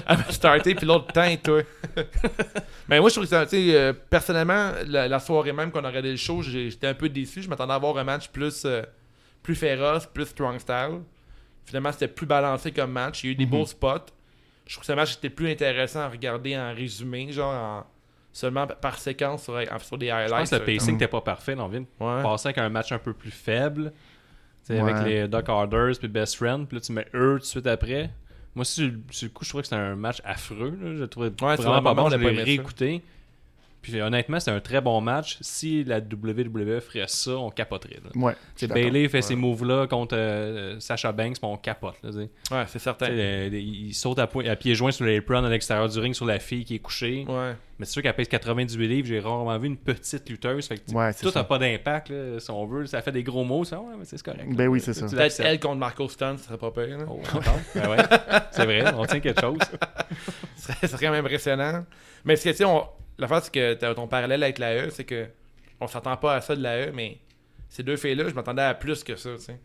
Elle m'a starté, puis l'autre temps, toi. Mais *laughs* moi, je trouve que ça, tu sais, euh, personnellement, la, la soirée même qu'on a regardé le show, j'étais un peu déçu. Je m'attendais à avoir un match plus, euh, plus féroce, plus strong style. Finalement, c'était plus balancé comme match. Il y a eu des beaux spots. Je trouve que ce match était plus intéressant à regarder en résumé, genre en- seulement par séquence sur, en- sur des Je highlights. pense que le pacing n'était pas parfait. là, On vient de Ouais. passer avec un match un peu plus faible. Tu sais, Ouais. Avec les Doc Orders puis Best Friend. Puis là, tu mets eux tout de suite après. Moi, sur, sur le coup, je trouvais que c'était un match affreux. Là. Je le trouvais Ouais, vraiment pas bon. Je on a pas l'ai aimé ça. réécouté. Puis honnêtement, c'était un très bon match. Si la WWE ferait ça, on capoterait. Là. Ouais. Bailey fait ces moves-là contre euh, Sasha Banks, puis on capote. Là. Ouais, c'est certain. Le- le- il saute à, à pieds joints sur l'apron à l'extérieur du ring sur la fille qui est couchée. Ouais. Mais c'est sûr qu'elle pèse 98 livres. J'ai rarement vu une petite lutteuse. Fait que, Ouais, c'est tout ça. n'a pas d'impact, là, si on veut. Ça fait des gros mots. Ça, ouais, mais c'est correct. Ben là. oui, c'est ça. Tu Peut-être elle contre Marco Stunt, ce serait pas pire. là. Oh? Ben ouais. C'est vrai, on tient quelque chose. *laughs* Ce serait, ce serait quand même impressionnant. Mais ce que, tu sais, on- la face, c'est que t'as ton parallèle avec la E, c'est que on s'attend pas à ça de la E, mais ces deux filles-là, je m'attendais à plus que ça, tu sais.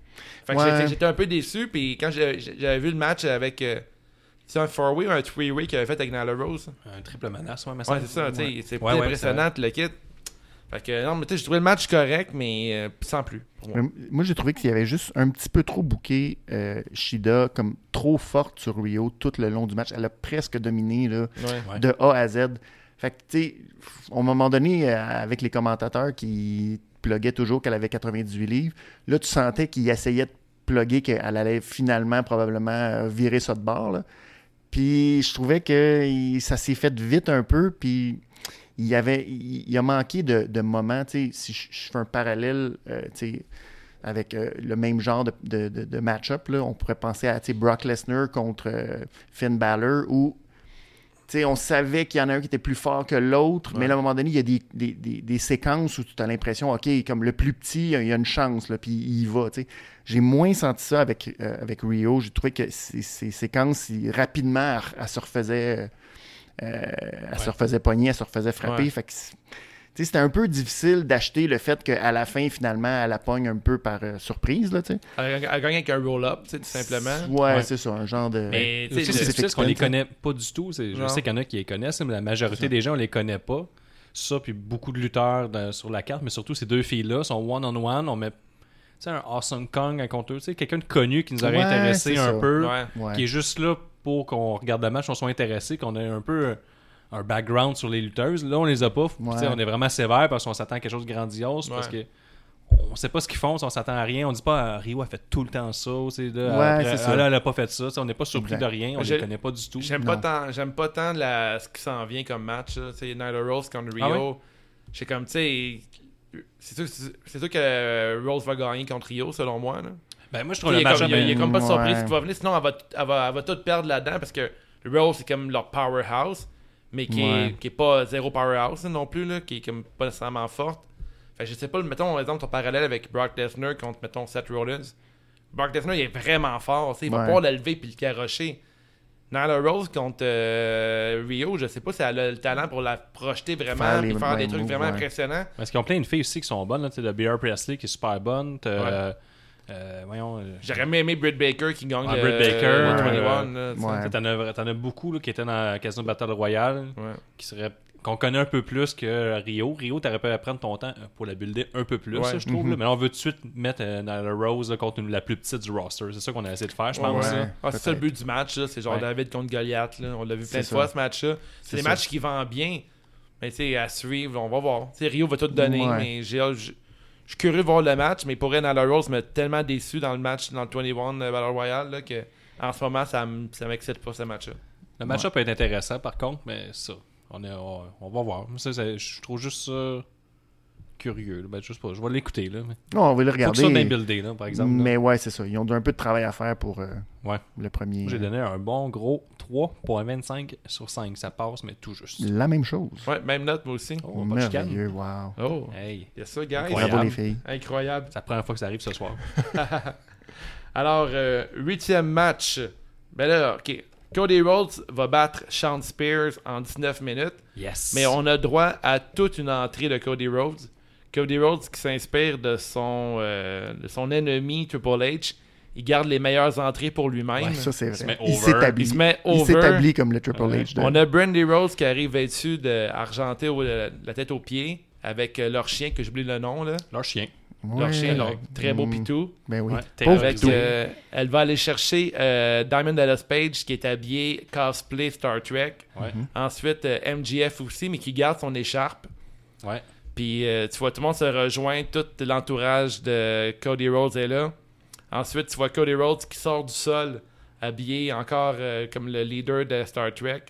Fait que Ouais. j'étais- un peu déçu, puis quand j'avais vu le match avec. euh, c'est un four-way ou un three-way qu'il avait fait avec Nyla Rose? Un triple menace, ouais, mais Ouais, c'est ça, tu sais. Ouais. C'est Ouais, plus ouais, impressionnant, le kit. Fait que, non, mais tu sais, j'ai trouvé le match correct, mais euh, sans plus. moi. Mais Moi, j'ai trouvé qu'il y avait juste un petit peu trop booké euh, Shida comme trop forte sur Rio tout le long du match. Elle a presque dominé là, Ouais. Ouais. de A à Z. Fait que, tu sais, à un moment donné, euh, avec les commentateurs qui pluguaient toujours qu'elle avait 98 livres, là, tu sentais qu'ils essayaient de plugger qu'elle allait finalement probablement euh, virer ça de bord. Puis je trouvais que ça s'est fait vite un peu, puis il y avait il, a manqué de, moments, tu sais, si je, fais un parallèle, euh, tu sais, avec le même genre de, match-up, on pourrait penser à Brock Lesnar contre Finn Balor, où tu sais, on savait qu'il y en a un qui était plus fort que l'autre, mais là, à un moment donné, il y a des, des- des- des séquences où tu as l'impression, OK, comme le plus petit, il y a une chance, là, puis il y va. J'ai moins senti ça avec, euh, avec Rio. J'ai trouvé que ces, ces séquences, ils- rapidement, elle, elle se refaisait, euh, elle se refaisait pogner, elle se refaisait frapper. Ouais. Fait que c'était un peu difficile d'acheter le fait qu'à la fin, finalement, elle la pogne un peu par euh, surprise. Là, tu sais. Elle a elle a gagné avec un roll-up, tu sais, tout simplement. Ouais, Ouais. c'est ça, un genre de. Mais, tu Aussi, sais, c'est le- difficile parce qu'on les connaît pas du tout. Je Non. sais qu'il y en a qui les connaissent, mais la majorité des gens, on les connaît pas. Ça, puis beaucoup de lutteurs dans- sur la carte, mais surtout ces deux filles-là sont one-on-one. On met tu sais, un Awesome Kong à contre eux. Tu sais, quelqu'un de connu qui nous aurait Ouais, intéressé un ça. peu, Ouais. Ouais. qui est juste là pour qu'on regarde le match, qu'on soit intéressé, qu'on ait un peu euh, un background sur les lutteuses. Là, on les a pas. Ouais. On est vraiment sévère parce qu'on s'attend à quelque chose de grandiose parce que on sait pas ce qu'ils font, on s'attend à rien. On dit pas ah, Rio a fait tout le temps ça. c'est là, Ouais, après, c'est ah, ça. là, elle a pas fait ça. On n'est pas surpris Exact. de rien. On Je- les connaît pas du tout. J'aime pas tant, j'aime pas tant la, ce qui s'en vient comme match. sais, Nyla Rose contre Rio. Ah ouais? J'ai comme, tu sais, c'est sûr, c'est- c'est sûr que Rose va gagner contre Rio, selon moi. Là. Ben, moi, je trouve le Il y, a match comme- il y a- comme pas de Ouais. surprise qui va venir, sinon elle va, elle va, elle va tout perdre là-dedans parce que Rose, c'est comme leur powerhouse, mais qui, Ouais. est, qui est pas zéro powerhouse non plus, là, qui est comme pas nécessairement forte. Fait que je sais pas, mettons, par exemple, ton parallèle avec Brock Lesnar contre, mettons, Seth Rollins. Brock Lesnar, il est vraiment fort, tu sais, il va Ouais. pouvoir le lever puis le carrocher. Nyla Rose contre euh, Rio, je sais pas si elle a le talent pour la projeter vraiment Faire et faire des trucs moves, vraiment ouais. impressionnants. Parce qu'ils ont plein de filles aussi qui sont bonnes. Là. Tu sais, le BR Presley qui est super bonne. T'as, euh, euh, voyons. euh, J'aurais même aimé Britt Baker qui gagne Ah, le, Britt Baker, le ouais. 21. là, tu sais. Ouais. T'en as, beaucoup là, qui étaient dans Casino Battle Royale, Ouais. qui serait qu'on connaît un peu plus que Rio. Rio, t'aurais pu prendre ton temps pour la builder un peu plus, Ouais. je trouve. Mhm. là. Mais là, on veut tout de suite mettre euh, Nyla Rose là, contre une- la plus petite du roster. C'est ça qu'on a essayé de faire, je pense. Ouais, Ouais. là. Ah, c'est ça le but du match, c'est genre Ouais. David contre Goliath. Là. On l'a vu plein de ça. fois ce match-là. C'est C'est des ça. matchs qui vendent bien. Mais tu sais, à suivre, on va voir. Tu sais, Rio va tout donner, Ouais. mais j'ai je suis curieux de voir le match, mais pour Nala Rose m'a tellement déçu dans le match dans le 21 euh, Battle Royale là, que en ce moment ça m'excite pas ce match-là. Le match-up peut être intéressant, par contre, mais ça, on, est, on, va voir. Ça, je trouve juste ça curieux. là. Ben, je sais pas, je vais l'écouter. Là, mais... Non, on va le Faut que ça regarder. soit bien buildé, là, par exemple. là. mais ouais, c'est ça. Ils ont un peu de travail à faire pour euh, Ouais. le premier. J'ai donné un bon gros 3.25 sur 5. Ça passe, mais tout juste. La même chose. Ouais, même note moi aussi. Oh. Merveilleux, wow. Oh, Hey, il y a ça, guys. Incroyable. Bravo les filles. Incroyable. c'est la première fois que ça arrive ce soir. *laughs* Alors, euh, huitième match. Ben là, ok. Cody Rhodes va battre Sean Spears en 19 minutes. Yes. Mais on a droit à toute une entrée de Cody Rhodes. Cody Rhodes qui s'inspire de son, euh, de son ennemi Triple H. Il garde les meilleures entrées pour lui-même. Ouais, ça, c'est se vrai. met Il s'établit. Il se met Il over. s'établit comme le Triple Ouais. H. de- On a Brandy Rhodes qui arrive vêtu de argenté au- la tête aux pieds avec euh, leur chien que j'oublie le nom là. Leur chien. Leur chien, leur très beau Mm. pitou. Ben oui. Ouais. Pauvre Avec, pitou. euh, elle va aller chercher euh, Diamond Dallas Page qui est habillé cosplay Star Trek. Ouais. Ensuite euh, MGF aussi mais qui garde son écharpe. Ouais. Puis euh, tu vois tout le monde se rejoint, tout l'entourage de Cody Rhodes est là. Ensuite, tu vois Cody Rhodes qui sort du sol, habillé encore euh, comme le leader de Star Trek.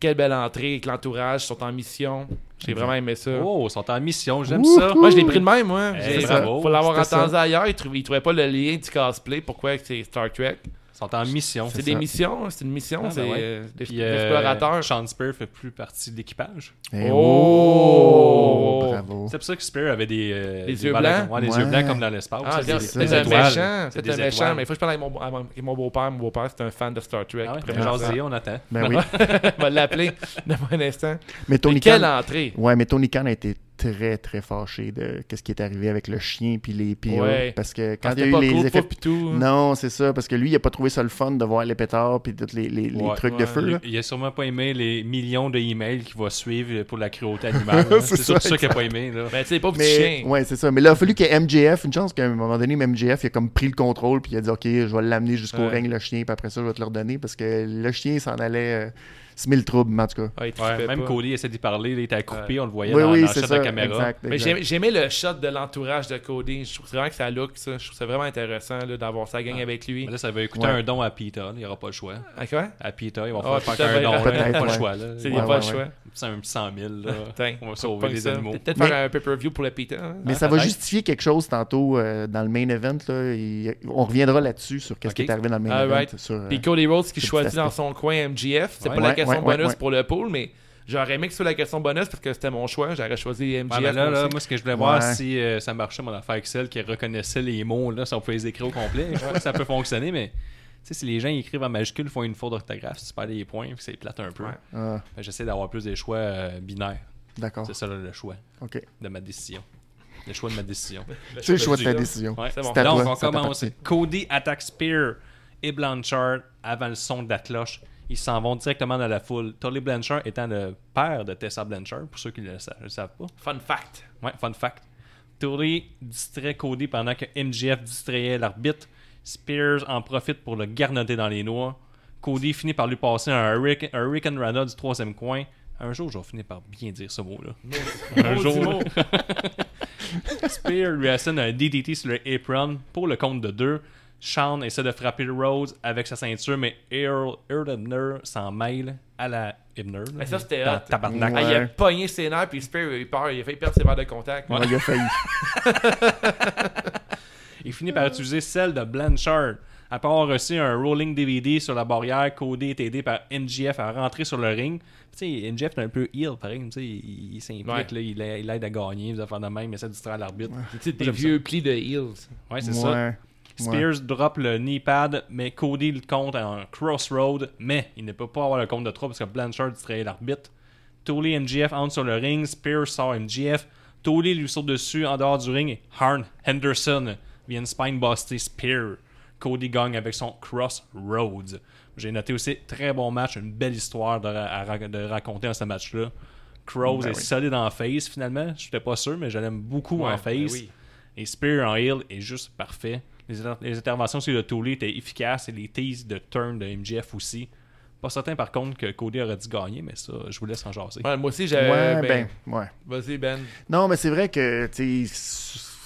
Quelle belle entrée avec l'entourage, ils sont en mission. J'ai vraiment aimé ça. Oh, ils sont en mission, j'aime ça. Moi, je l'ai pris de même, moi. Hey, bravo. Faut l'avoir entendu ça. ailleurs. Ils trouvaient, ils trouvaient pas le lien du cosplay. Pourquoi c'est Star Trek sont en mission. C'est des ça. missions. C'est une mission. Ah, ben c'est ouais. euh, des Puis, euh, explorateurs. Sean Spear fait plus partie de l'équipage. Eh Oh! oh, Bravo. C'est pour ça que Spear avait des, euh, Les des yeux blancs? Ouais, les Ouais. yeux blancs comme dans l'espace. Ah, c'est des un étoiles. méchant. C'est un des méchant. Mais il faut que je parle avec mon, avec mon beau-père. Mon beau-père, c'est un fan de Star Trek. Ah ouais, ben, jaser, on attend. Ben oui. *laughs* On va l'appeler dans un instant. Mais Tony Mais quelle Khan. entrée! Ouais, mais Tony Khan a été très, très fâché de ce qui est arrivé avec le chien puis les pires. Ouais. Parce que quand Quand il y a eu pas les cool, effets. tout. hein. Non, c'est ça. Parce que lui, il a pas trouvé ça le fun de voir les pétards puis tous les, les, les Ouais. trucs de feu. Là. Il a sûrement pas aimé les millions de emails qu'il va suivre pour la cruauté *laughs* animale. là. C'est c'est ça, sûr ça qu'il a pas aimé. Là. Mais tu sais, pas petit Mais, chien. ouais, c'est ça. Mais là, il a fallu que MJF, une chance qu'à un moment donné, MJF, il a comme pris le contrôle, puis il a dit, OK, je vais l'amener jusqu'au Ouais. règne, le chien, puis après ça, je vais te le redonner, parce que le chien, il s'en allait euh, le trouble, mais en tout cas. Ah, il Ouais, même pas. Cody essaie d'y parler, il était accroupi, on le voyait Oui, dans, oui, dans le c'est shot ça. de caméra. Exact, Mais exact. j'ai j'ai aimé le shot de l'entourage de Cody. Je trouve vraiment que ça look, ça. Je trouve ça vraiment intéressant d'avoir sa gang avec lui. Mais là, ça va coûter Ouais. un don à Peter, il n'y aura pas le choix. À quoi? À Peter, ils vont Ah, faire un don, il n'y a pas le choix. Là. C'est Ouais, pas le choix. C'est un petit 100 000. Là. Tiens, On va sauver les animaux. Peut-être faire un pay-per-view pour le Peter. hein? Mais Ah, ça va justifier quelque chose tantôt euh, dans le main event. On reviendra là-dessus sur qu'est-ce Ok. qui est arrivé dans le main event. Sur, euh, Puis Cody Rhodes qui choisit dans son coin MGF. C'est Ouais. pas la question bonus ouais. pour le pool, mais j'aurais aimé que ce soit la question bonus parce que c'était mon choix. J'aurais choisi MGF. Ouais, là, moi là, moi, ce que je voulais voir, si euh, ça marchait, mon affaire Excel, qui reconnaissait les mots, là, si on pouvait les écrire au complet. Je crois que ça peut fonctionner, mais sais, si les gens écrivent en majuscule, font une faute d'orthographe, tu perds des points, puis c'est plate un peu. Ouais. ah, que J'essaie d'avoir plus des choix euh, binaires. D'accord. C'est ça là, le choix OK. de ma décision. Le choix de ma décision. *laughs* C'est le choix de ta là. décision. Ouais. C'est bon. C'est à Donc, toi, on ça commence. Cody attaque Spear et Blanchard avant le son de la cloche. Ils s'en vont directement dans la foule. Tully Blanchard étant le père de Tessa Blanchard, pour ceux qui ne le, sa- le savent pas. Fun fact. Ouais, fun fact. Tully distrait Cody pendant que MJF distrayait l'arbitre. Spears en profite pour le garnotter dans les noix. Cody finit par lui passer un Hurricane, un Hurricane Rana du troisième coin. Un jour, je vais finir par bien dire ce mot-là. Un jour. mot. *laughs* Spear lui assène un DDT sur le apron pour le compte de deux. Sean essaie de frapper Rose avec sa ceinture, mais Earl, Earl Hebner s'en mêle à la Hebner. là. Mais ça, c'était Dans hot. tabarnak. Ah, il a pogné ses nerfs, puis Spear, il, perd, il a failli perdre ses barres de contact. Ouais, il a failli. *laughs* Il finit par utiliser celle de Blanchard. Après avoir reçu un rolling DVD sur la barrière, Cody est aidé par NGF à rentrer sur le ring. Tu sais, NGF est un peu heel, pareil. tu sais, Il, il s'implique, Ouais. là, il, a- il aide à gagner, des affaires de même, il essaie de distraire l'arbitre. Tu sais, des vieux plis de heels. Ouais, c'est Ouais. ça. Ouais. Spears drop le knee pad, mais Cody le compte en crossroad, mais il ne peut pas avoir le compte de 3 parce que Blanchard distrait l'arbitre. Tolly et MGF entrent sur le ring, Spears sort MGF, Tolly lui saute dessus en dehors du ring et Harn Henderson vient spine buster Spear. Cody gagne avec son crossroads. J'ai noté aussi très bon match, une belle histoire de, ra- de raconter dans ce match-là. Crows Ben est oui. solide en face finalement. Je n'étais pas sûr, mais je l'aime beaucoup Ouais, en face. ben oui. Et Spear en heel est juste parfait. Les, inter- les interventions sur le Tolley étaient efficaces et les teases de turn de MGF aussi. Pas certain par contre que Cody aurait dû gagner, mais ça, je vous laisse en jaser. Ouais, moi aussi, j'avais. Ouais, ben, ben, ouais. Vas-y, Ben. Non, mais c'est vrai que, tu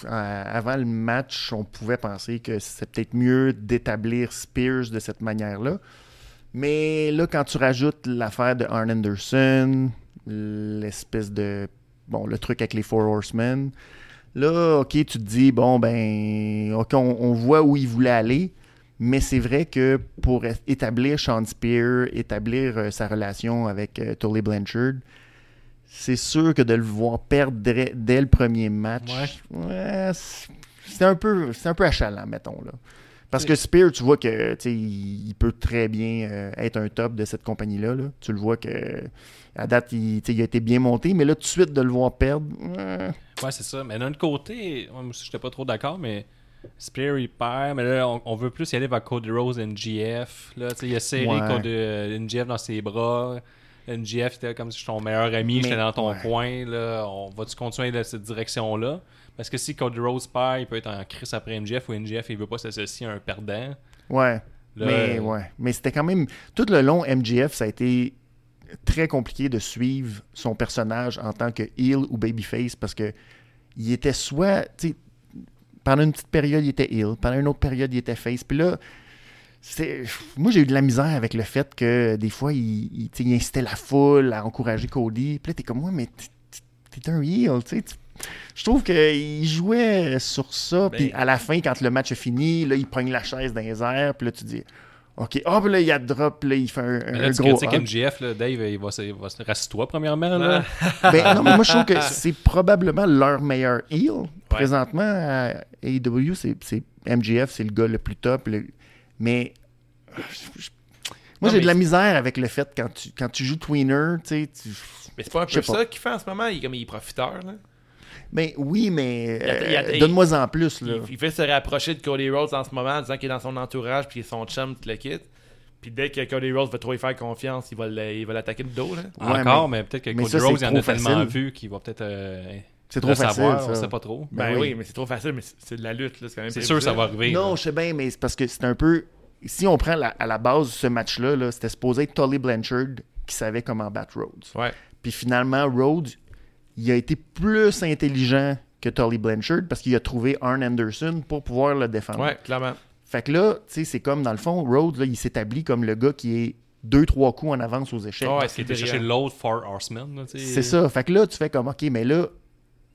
avant le match, on pouvait penser que c'est peut-être mieux d'établir Spears de cette manière-là. Mais là, quand tu rajoutes l'affaire de Arn Anderson, l'espèce de. Bon, le truc avec les Four Horsemen, là, OK, tu te dis, bon, ben, OK, on, voit où il voulait aller. Mais c'est vrai que pour établir Sean Spear, établir euh, sa relation avec euh, Tully Blanchard, c'est sûr que de le voir perdre dès, dès le premier match, ouais, c'est c'est un peu c'est un peu achalant, mettons là. Parce que Spear, tu vois que il il peut très bien euh, être un top de cette compagnie-là. là. Tu le vois que à date, il, il a été bien monté, mais là, tout de suite, de le voir perdre. ouais. Ouais, c'est ça. Mais d'un autre côté, moi aussi, j'étais pas trop d'accord, mais Spear, il perd, mais là, on, on veut plus y aller vers Cody Rose NGF. Là, il a serré Ouais. Cody, euh, NGF dans ses bras. NGF était comme si j'étais ton meilleur ami, j'étais dans ton ouais. coin. Là. On va-tu continuer dans cette direction-là? Parce que si Cody Rose perd, il peut être en crise après NGF ou NGF, il veut pas s'associer à un perdant. Ouais. Là, mais euh, ouais. Mais c'était quand même. Tout le long, MGF, ça a été très compliqué de suivre son personnage en tant que heel ou babyface parce que il était soit. Pendant une petite période, il était heel. Pendant une autre période, il était face. Puis là, moi, j'ai eu de la misère avec le fait que des fois, il, il, tu sais, il incitait la foule à encourager Cody. Puis là, t'es comme, ouais, mais t'es un heel, tu sais. Je trouve qu'il jouait sur ça. Ben- Puis à la fin, quand le match est fini, là, il pogne la chaise dans les airs. Puis là, tu dis, OK. Ah, puis là, il y a drop. Là, il fait un, Mais un là, tu gros. MGF, là, Dave, il va se, il va se rassure-toi, premièrement. Là. Ben, non, mais moi, je trouve que *laughs* c'est probablement leur meilleur heel. Présentement, à AEW, c'est c'est- MJF, c'est le gars le plus top. le- Mais je- je- moi, j'ai de la misère avec le fait quand tu, quand tu joues tweener, tu sais. Mais c'est pas un peu ça qu'il fait en ce moment? Il, est comme, il est profiteur. Là. Ben oui, mais euh, donne-moi en plus. Là. Il, il fait se rapprocher de Cody Rhodes en ce moment en disant qu'il est dans son entourage puis son chum te le quitte. Puis dès que Cody Rhodes va trop y faire confiance, il va le- il va l'attaquer de dos. Là. Ouais, Encore, mais- mais, peut-être que mais Cody ça, Rose, il en a tellement vu qu'il va peut-être euh, C'est trop facile, savoir, ça. on sait pas trop. Ben, Ben oui. oui. mais c'est trop facile, mais c'est- de la lutte. là, C'est quand même C'est sûr que ça va arriver. Non, là. je sais bien, mais c'est parce que c'est un peu. Si on prend la- à la base ce match-là, là, c'était supposé être Tully Blanchard qui savait comment battre Rhodes. Ouais. Puis finalement, Rhodes, il a été plus intelligent que Tully Blanchard parce qu'il a trouvé Arn Anderson pour pouvoir le défendre. Ouais, clairement. Fait que là, tu sais, c'est comme dans le fond, Rhodes, là, il s'établit comme le gars qui est deux, trois coups en avance aux échecs. Ouais, Parce qu'il était chercher l'autre Four Horsemen. là, tu sais. C'est ça. Fait que là, tu fais comme, OK, mais là,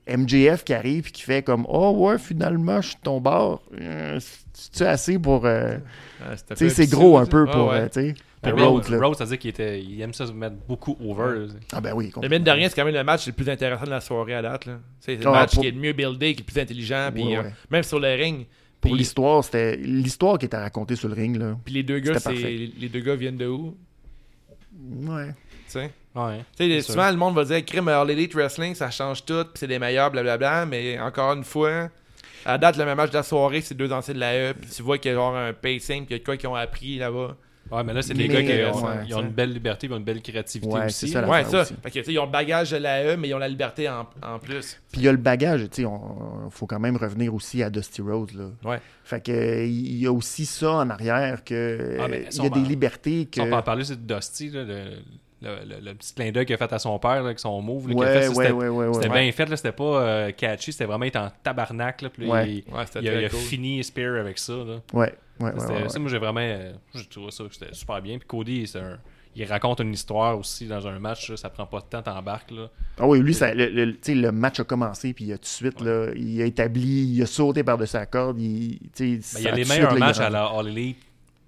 MJF qui arrive et qui fait comme, oh ouais, finalement, je suis de ton bord. Euh, C'est-tu assez pour. euh, Ah, c'est gros un peu Ah, pour. ouais. euh, Rhodes, Rhodes, là. Rhodes, ça veut dire qu'il était, il aime ça se mettre beaucoup over. Ah ben oui, Mais complètement. mine de rien, c'est quand même le match le plus intéressant de la soirée à date. là. C'est le Ah, match pour- qui est le mieux buildé, qui est le plus intelligent. Puis, Ouais, euh, ouais. même sur le ring. Pour Puis- l'histoire, c'était l'histoire qui était racontée sur le ring, là. Puis les deux gars, c'est les deux gars viennent de où? Ouais. Tu sais? Ouais. Tu sais, C'est souvent, le monde va dire crime All Elite Wrestling, ça change tout, puis c'est les meilleurs, blablabla. Mais encore une fois, à date, le même match de la soirée, c'est deux anciens de la E. Puis tu vois qu'il y a genre un pacing, puis il y a de quoi qu'ils ont appris là-bas. Ouais, mais là, c'est des gars qui ont, ouais, ils ont une belle liberté, ils ont une belle créativité Ouais, aussi. c'est ça, Ouais, ça. aussi. Fait que, tu sais, ils ont le bagage de la E, mais ils ont la liberté en, en plus. Puis il y a le bagage, tu sais, on- faut quand même revenir aussi à Dusty Rhodes, là. Ouais. Fait que il y a aussi ça en arrière que Ah, il y a des libertés que Si on peut en parler, c'est de Dusty. Là, le- le, le- le petit clin d'œil qu'il a fait à son père, là, avec son move. Ouais, ouais, c'était ouais, ouais, ouais, c'était ouais. bien fait, là, c'était pas euh, catchy, c'était vraiment être en tabarnak. Là, puis il, Ouais, c'était il a, très il a cool. fini Spear avec ça. Là. Ouais, ouais, ouais. C'était- ouais, ça, ouais. moi, j'ai vraiment. euh, j'ai trouvé ça, c'était super bien. Puis Cody, c'est un- il raconte une histoire aussi dans un match, là, ça prend pas de temps, t'embarques. Là. Ah oui, lui, ça, le, le- tu sais, le match a commencé, puis il a tout de suite, là, il a établi, il a sauté par-dessus la corde. Il, tu sais, Ben, il y a les meilleurs matchs à la All Elite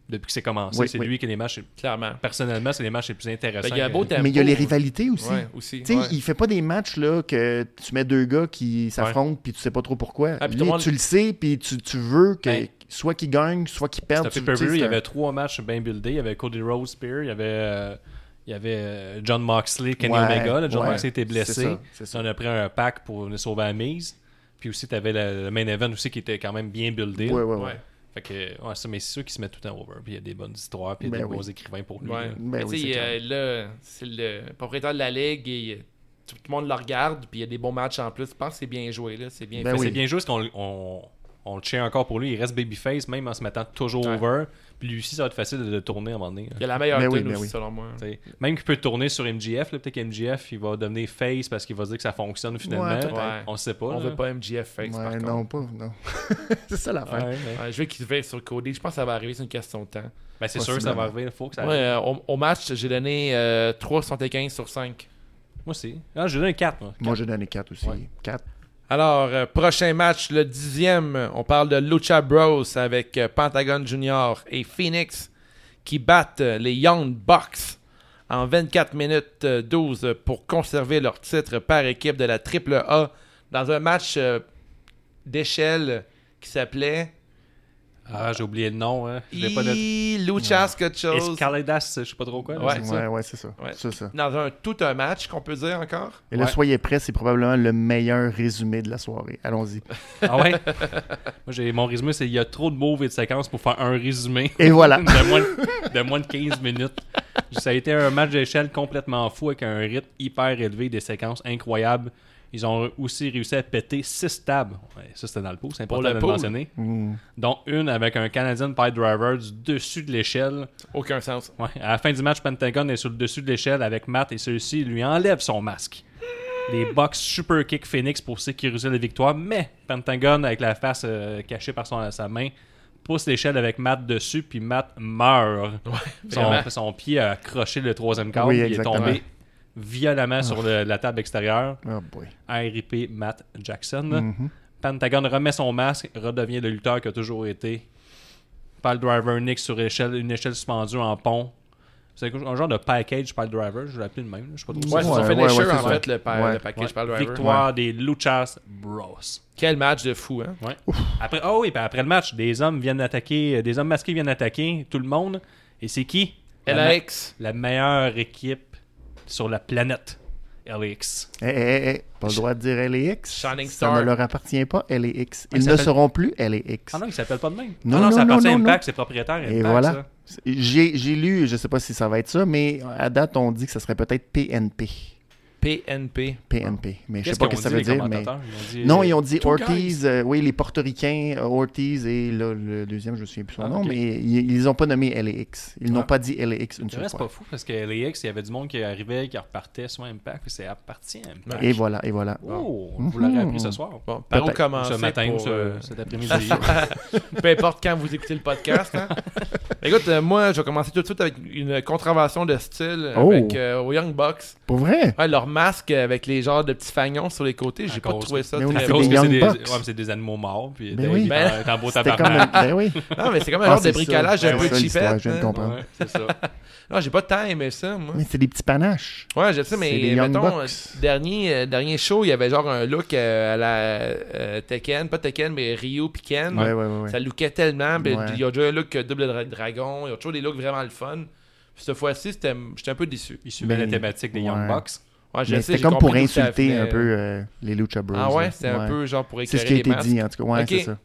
depuis que c'est commencé. Oui, c'est oui. lui qui a les matchs. Clairement. Personnellement, c'est les matchs les plus intéressants. Ben, il y a beau tempo. Mais il y a les rivalités aussi. Ouais, aussi. Tu sais, ouais. il fait pas des matchs là, que tu mets deux gars qui s'affrontent puis tu sais pas trop pourquoi. Ah, Lui, monde- tu le sais puis tu, tu veux que Ben, soit qu'il gagne, soit qu'il perde. C'était tu- il y avait trois matchs bien buildés. Il y avait Cody Rhodes Spear, il y avait, euh, il y avait euh, John Moxley, Kenny Ouais, Omega. là. John ouais, Moxley était blessé. ça, c'est ça. On a pris un pack pour venir sauver la mise. Puis aussi, tu avais le, main event aussi qui était quand même bien buildé. ouais, ouais. Ouais. Fait que, ouais, ça, mais c'est sûr qu'il se met tout le temps over. Puis il y a des bonnes histoires, puis il y a Ben des oui. bons écrivains pour lui. Ouais. là. Ben Mais oui, tu sais, c'est euh, là, c'est le propriétaire de la ligue et euh, tout le monde le regarde, puis il y a des bons matchs en plus. Je pense que c'est bien joué, là. C'est bien Ben oui. Bien joué parce qu'on on, on le tient encore pour lui. Il reste babyface, même en se mettant toujours Ouais. over. Puis lui aussi, ça va être facile de le tourner à un moment donné. là. Il y a la meilleure oui, tune ben aussi, oui. selon moi. T'sais, Même qu'il peut tourner sur MGF, peut-être qu'MGF il va devenir face parce qu'il va dire que ça fonctionne finalement. Ouais. Ouais. On sait pas. On là. veut pas MGF face, par Ouais, contre. non, pas. Non. *laughs* c'est ça mais- Ouais, je veux qu'il veille sur Cody. Je pense que ça va arriver, c'est une question de temps. Ben, c'est sûr que ça va arriver. Il faut que ça arrive. Ouais, euh, au, au match, j'ai donné euh, 3,75 sur 5. Moi aussi. Ah, j'ai donné 4. Moi. Moi, j'ai donné 4 aussi. Ouais. 4. Alors, euh, prochain match, le dixième, on parle de Lucha Bros avec euh, Pentagon Junior et Phoenix qui battent euh, les Young Bucks en 24 minutes euh, 12 pour conserver leur titre par équipe de la AAA dans un match d'échelle qui s'appelait Ah, j'ai oublié le nom. Hein. Je l'ai pas noté. I- Luchas quelque chose. Escaladas, je sais pas trop quoi. là, Ouais. c'est ça? Ouais, ouais, c'est ça. Ouais. C'est ça. Dans un tout un match qu'on peut dire encore? Et là, Ouais. soyez prêts, c'est probablement le meilleur résumé de la soirée. Allons-y. *laughs* Ah ouais? Moi, j'ai mon résumé, c'est il y a trop de moves et de séquences pour faire un résumé. Et voilà. *laughs* de, moins de, de moins de 15 minutes. Ça a été un match d'échelle complètement fou avec un rythme hyper élevé, des séquences incroyables. Ils ont aussi réussi à péter 6 tables. Ouais, ça, c'était dans le pot, c'est Pour important le de le pool. mentionner. Mm. Dont une avec un Canadian Pie Driver du dessus de l'échelle. Aucun sens. Ouais, à la fin du match, Pentagon est sur le dessus de l'échelle avec Matt et celui-ci lui enlève son masque. Les Bucks super kick Phoenix pour sécuriser la victoire, mais Pentagon, avec la face euh, cachée par son, sa main, pousse l'échelle avec Matt dessus, puis Matt meurt. son, son pied a accroché le troisième câble, Oui, il est tombé violemment sur le- la table extérieure. Oh boy. RIP Matt Jackson. Mhm. Pentagon remet son masque, redevient le lutteur qu'il a toujours été. Pile driver Nick sur échelle, une échelle suspendue en pont. C'est un genre de package Pile driver, je l'ai appelé le même. Je sais pas trop Ouais, ça. c'est son Ouais, finisher ouais, ouais, en fait, le, pa- Ouais. le package Ouais. par driver. Victoire des Luchas Bros. Quel match de fou, hein? Ouais. Après, oh oui, puis après le match, des hommes viennent attaquer, des hommes masqués viennent attaquer tout le monde. Et c'est qui? La me- LAX. La meilleure équipe sur la planète. LAX. Eh, eh, eh, pas le droit de dire LAX. Shining Ça ne leur appartient pas, LAX. Ah, Ils ne seront plus LAX. Ah non, il s'appelle pas de même. Non, Ah non, non, ça non, appartient à Impact, c'est propriétaire Impact. Et voilà. J'ai j'ai lu, je sais pas si ça va être ça, mais à date, on dit que ça serait peut-être PNP. PNP. PNP. Mais je sais pas ce que ça veut dire. Mais... Ils dit, Non, euh, ils ont dit Two Ortiz, euh, oui, les portoricains, euh, Ortiz et là, le deuxième, je me souviens plus son Ah, nom, mais ils, ils ont pas nommé LAX. Ils n'ont Ah. pas dit LAX une seule vrai, c'est fois. pas fou parce que LAX, il y avait du monde qui arrivait, qui repartait soit Impact, puis c'est appartient à Impact. Et voilà, et voilà. Oh, vous l'aurez appris ce soir. Bon, par où commencer ce matin ou pour, ce- euh, cet après-midi. *laughs* Peu importe quand vous écoutez le podcast. hein. *laughs* Écoute, euh, moi, je vais commencer tout de suite avec une contravention de style Oh. avec euh, aux Young Bucks. Pour vrai? Ouais, leur masque avec les genres de petits fagnons sur les côtés, j'ai pas cause- trouvé ça Mais très à cause des que c'est des, Bucks. ouais, mais c'est des animaux morts, puis Ben oui. il est en- est en beau tabarnak. Ben oui. Non, mais c'est comme un Ah, genre de bricolage ça. un C'est peu cheapette. je viens de comprendre. Ouais. C'est ça. *laughs* Non, j'ai pas tant aimé ça, moi. Mais c'est des petits panaches. Ouais, je sais, mais mettons, euh, dernier, euh, dernier show, il y avait genre un look euh, à la euh, Tekken, pas Tekken, mais Ryu puis Ken. Ouais, ouais, ouais. Ça lookait tellement. Ouais. Il y a déjà un look double dra- dragon, il y a toujours des looks vraiment le fun. Puis cette fois-ci, j'étais un peu déçu. Il suivait Ben, la thématique des Young. Bucks. Ouais, je Mais sais, c'était comme pour insulter un peu euh, les Lucha Bros. Ah ouais, c'était un peu genre pour C'est ce éclairer qui a été dit, en tout cas. Ouais, c'est ça.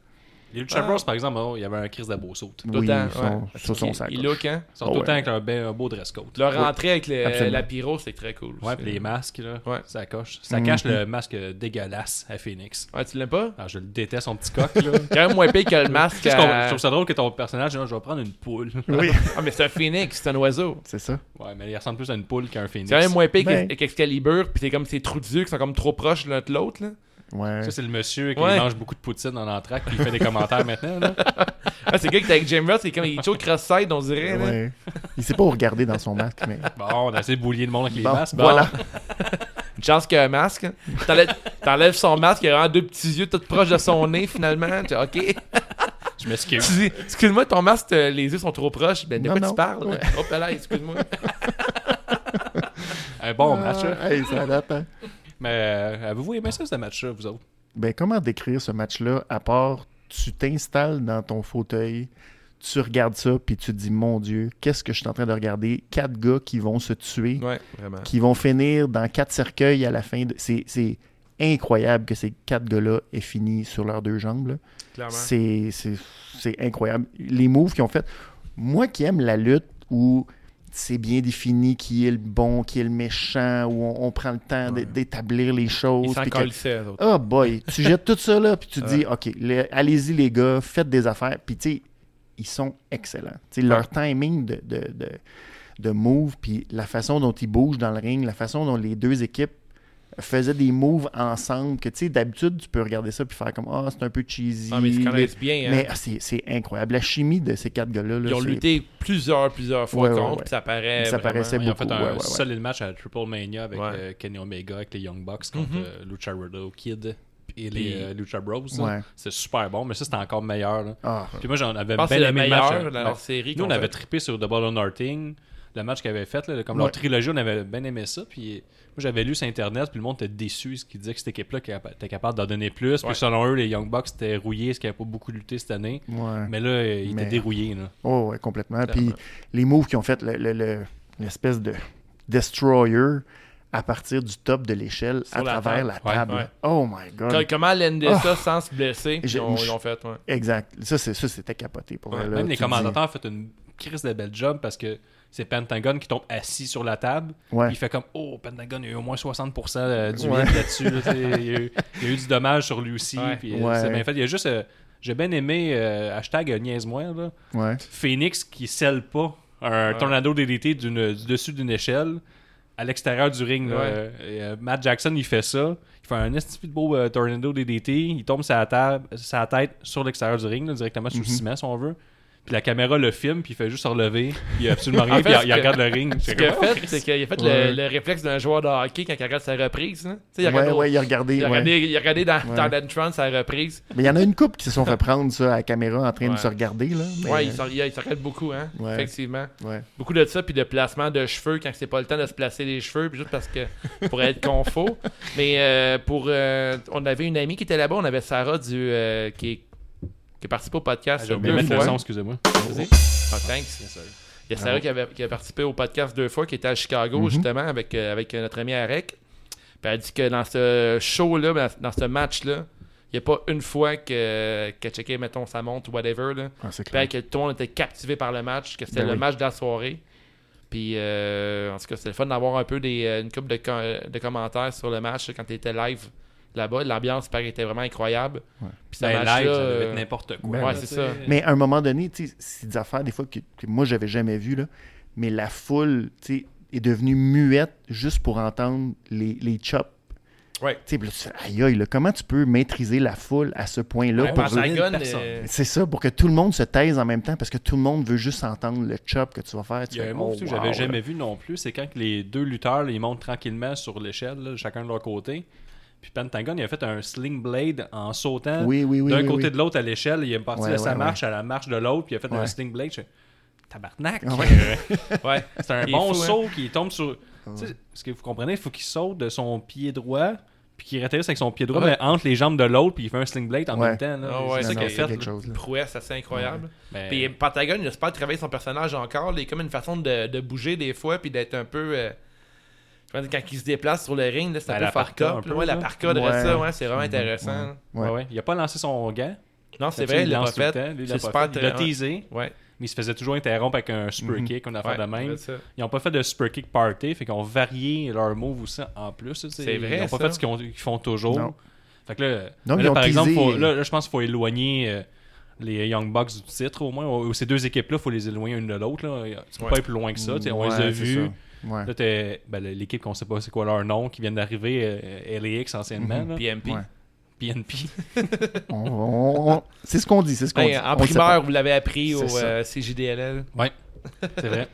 Les Lucha Ah. Bros, par exemple, oh, il y avait un Chris de beau saut. Tout Oui, le temps, ils sont ouais. sur son sac. Il look, hein? Ils sont Ah tout le ouais. temps avec un, ben- un beau dress code. Leur rentrée avec le- la pyro, c'est très cool. Ouais, les masques, là, Ouais. ça coche. Ça Mhm. cache le masque dégueulasse à Phoenix. Ouais, tu l'aimes pas? Alors, je le déteste, son petit coq, là. *laughs* Quand même moins pire que le masque. À- Je trouve ça drôle que ton personnage, je vais prendre une poule. Oui, Ah, mais c'est un phoenix, c'est un oiseau. c'est ça. Ouais, mais il ressemble plus à une poule qu'à un phoenix. C'est quand même moins pire Ben. qu'Ex- qu'Excalibur, puis c'est comme ces trous d'yeux qui sont comme trop proches l'un de l'autre. là. Ouais. Ça, c'est le monsieur qui Ouais. mange beaucoup de poutine en entraque puis il fait des commentaires maintenant. Là. *laughs* Ah, c'est le gars qui était avec Jim Ross, c'est comme il est toujours cross-side, on dirait. Ouais. Il sait pas où regarder dans son masque, mais. Bon, on a essayé de boulier le monde avec les Bon, masques. voilà. *laughs* Une chance qu'il y a un masque. hein. T'enlèves, t'enlèves son masque, il a vraiment deux petits yeux tout proches de son nez finalement. Tu dis, ok. *laughs* Je m'excuse. Tu dis, excuse-moi, ton masque, euh, les yeux sont trop proches. Ben, de Non, quoi non. tu parles? Ouais. Hop là, excuse-moi. Un bon match. là. Ah, hey, ça date, hein. Mais euh, avez-vous aimé ça, ce match-là, vous autres? Ben, comment décrire ce match-là à part tu t'installes dans ton fauteuil, tu regardes ça, puis tu te dis, mon Dieu, qu'est-ce que je suis en train de regarder? Quatre gars qui vont se tuer, Ouais, vraiment. qui vont finir dans quatre cercueils à la fin. De... C'est, c'est incroyable que ces quatre gars-là aient fini sur leurs deux jambes. là. Clairement. C'est, c'est, c'est incroyable. Les moves qu'ils ont fait. Moi qui aime la lutte où c'est bien défini qui est le bon, qui est le méchant, où on, on prend le temps d'établir les choses. Ils que- autres. Oh boy, *laughs* tu jettes tout ça là, puis tu te dis, OK, le- allez-y les gars, faites des affaires. Puis tu sais, ils sont excellents. Tu sais, Leur timing de, de, de, de move, puis la façon dont ils bougent dans le ring, la façon dont les deux équipes faisaient des moves ensemble, que tu sais, d'habitude, tu peux regarder ça puis faire comme, ah, c'est un peu cheesy. Ah, mais ils se connaissent bien, hein. Mais ah, c'est c'est incroyable. La chimie de ces quatre gars-là, là, Ils ont lutté plusieurs, plusieurs fois Ouais, contre, ouais. puis ça paraît. Ça vraiment. paraissait Ils ont fait un ouais, ouais, ouais. solide match à Triple Mania avec Ouais. euh, Kenny Omega, avec les Young Bucks contre Mhm. euh, Lucha Rodo Kid et les Puis- euh, Lucha Bros. Ouais. C'est super bon, mais ça, c'était encore meilleur. là. Ah, Puis moi, j'en avais bien aimé le leur série Nous, on avait trippé sur Double or Nothing, le match qu'ils avaient fait, là, comme Ouais. leur trilogie, on avait bien aimé ça. Puis j'avais lu sur Internet, puis le monde était déçu, ce qui disait que cette équipe-là était capable d'en donner plus. Ouais. Puis selon eux, les Young Bucks étaient rouillés, parce qu'ils n'avaient pas beaucoup lutté cette année. ouais. Mais là, ils Mais- étaient dérouillés. Là. Oh, ouais, complètement. Puis les moves qu'ils ont fait, le- le- le- l'espèce de destroyer à partir du top de l'échelle à la travers table. la table. ouais. Oh my god. Com- Comment l'ender Ah. sans se blesser? Ils ont- ils l'ont fait, ouais. Exact. Ça, c'est, ça c'était capoté pour Ouais, vrai, là. Même les commentateurs ont fait une crise de belle job parce que c'est Pentagon qui tombe assis sur la table. Ouais. Il fait comme Oh, Pentagon, il y a eu au moins 60% euh, du Ouais. là-dessus. là, il, y a eu, il y a eu du dommage sur lui aussi. Ouais. puis, euh. C'est bien fait. Il y a juste. euh, j'ai bien aimé euh, hashtag niaise-moi. Phoenix qui scelle pas un Ouais. tornado DDT d'une- du dessus d'une échelle à l'extérieur du ring. là. Ouais. Euh, et, Matt Jackson, il fait ça. Il fait un esti de beau euh, tornado DDT. Il tombe sa, table, sa tête sur l'extérieur du ring, là, directement sur Mhm. le ciment, si on veut. Puis la caméra le filme, puis il fait juste se relever. Il a absolument rien, En fait, puis il, regarde le ring. Ce qu'il a fait, oh, c'est qu'il a fait Ouais. le, le réflexe d'un joueur de hockey quand il regarde sa reprise. hein. Tu sais, il a Ouais, regardé- ouais, il a regardé. il a ouais. regardé, il a regardé dans, Ouais. dans l'entrance sa reprise. Mais il y en a une couple qui se sont fait prendre ça à la caméra en train Ouais. de se regarder. Là. Mais- Ouais, il s'en il, il s'en regarde beaucoup, hein. Ouais. Effectivement. Ouais. Beaucoup de ça, puis de placement de cheveux quand c'est pas le temps de se placer les cheveux, puis juste parce que *laughs* pour être confo. Mais euh, pour. euh, on avait une amie qui était là-bas, on avait Sarah du. euh, qui, est- qui a participé au podcast J'ai deux fois. excusez-moi. Vas-y. Ah, thanks. Il y a Sarah qui, avait, qui a participé au podcast deux fois, qui était à Chicago, Mhm. justement, avec, euh, avec notre ami Arek. Puis elle a dit que dans ce show-là, dans, dans ce match-là, il n'y a pas une fois que- qu'elle checkait, mettons, sa montre ou whatever. Là. Ah, Puis que tout le monde était captivé par le match, que c'était Ben le oui. match de la soirée. Puis, euh, en tout cas, c'était le fun d'avoir un peu des, euh, une couple de, com- de commentaires sur le match quand tu étais live là-bas. L'ambiance, paraît, était vraiment incroyable. Puis ce Ben, ça devait euh, être n'importe quoi. ouais, c'est ça. Mais à un moment donné, c'est des affaires des fois que, que moi j'avais jamais vu là, mais la foule, est devenue muette juste pour entendre les, les chops. Ouais. Tu sais, puis aïe aïe, là, comment tu peux maîtriser la foule à ce point-là Ouais, pour euh, C'est ça, pour que tout le monde se taise en même temps parce que tout le monde veut juste entendre le chop que tu vas faire. Tu Il y a fais, un mot oh, que wow, j'avais jamais vu non plus, c'est quand que les deux lutteurs, là, ils montent tranquillement sur l'échelle, chacun de leur côté. Puis Pentagon, il a fait un sling blade en sautant Oui, oui, oui. d'un oui, côté oui. de l'autre à l'échelle. Il est parti Ouais, de sa ouais, marche à la marche de l'autre, puis il a fait un sling blade. Je Tabarnak! Ouais. *laughs* Ouais. *laughs* c'est un Il est bon fou, hein. saut qui tombe sur. Tu sais, ce que vous comprenez, il faut qu'il saute de son pied droit, puis qu'il atterrisse avec son pied droit, Ouais. mais entre les jambes de l'autre, puis il fait un sling blade en Ouais. même temps. là. Ah ouais, c'est ça qu'il a fait. quelque chose. là. prouesse assez incroyable. Mais- Puis Pentagon, il a super travaillé son personnage encore. Il a comme une façon de, de bouger des fois, puis d'être un peu. euh, quand il se déplace sur le ring, là, c'est un Ben, peu parka, Ouais, la parka de Ouais. ça, ouais, c'est vraiment intéressant. Ouais. Ouais, ouais. Il a pas lancé son gant. Non, c'est vrai, il l'a pas lance tout le fait. il l'a C'est pas super fait. Il l'a très- teasé, Ouais. mais il se faisait toujours interrompre avec un super Mhm. kick, une affaire Ouais, de même. Ils n'ont pas fait de super kick party, fait qu'ils ont varié leur move aussi en plus. C'est vrai, Ils n'ont pas fait ce qu'ils ont- qu'ils font toujours. Non. Fait que là, par exemple, faut- là, là, je pense qu'il faut éloigner euh, les Young Bucks du titre au moins. Ces deux équipes-là, il faut les éloigner une de l'autre. là. Tu peux Ouais. pas aller plus loin que ça. on les a vus. Ouais. Là, t'as ben, l'équipe qu'on sait pas c'est quoi leur nom, qui viennent d'arriver, euh, LAX anciennement. là. PMP. Ouais. PNP. *laughs* On- on- on- c'est ce qu'on dit, c'est ce qu'on Ben, dit. en On primeur, vous l'avez appris au euh, CJDLL. Ouais, c'est vrai.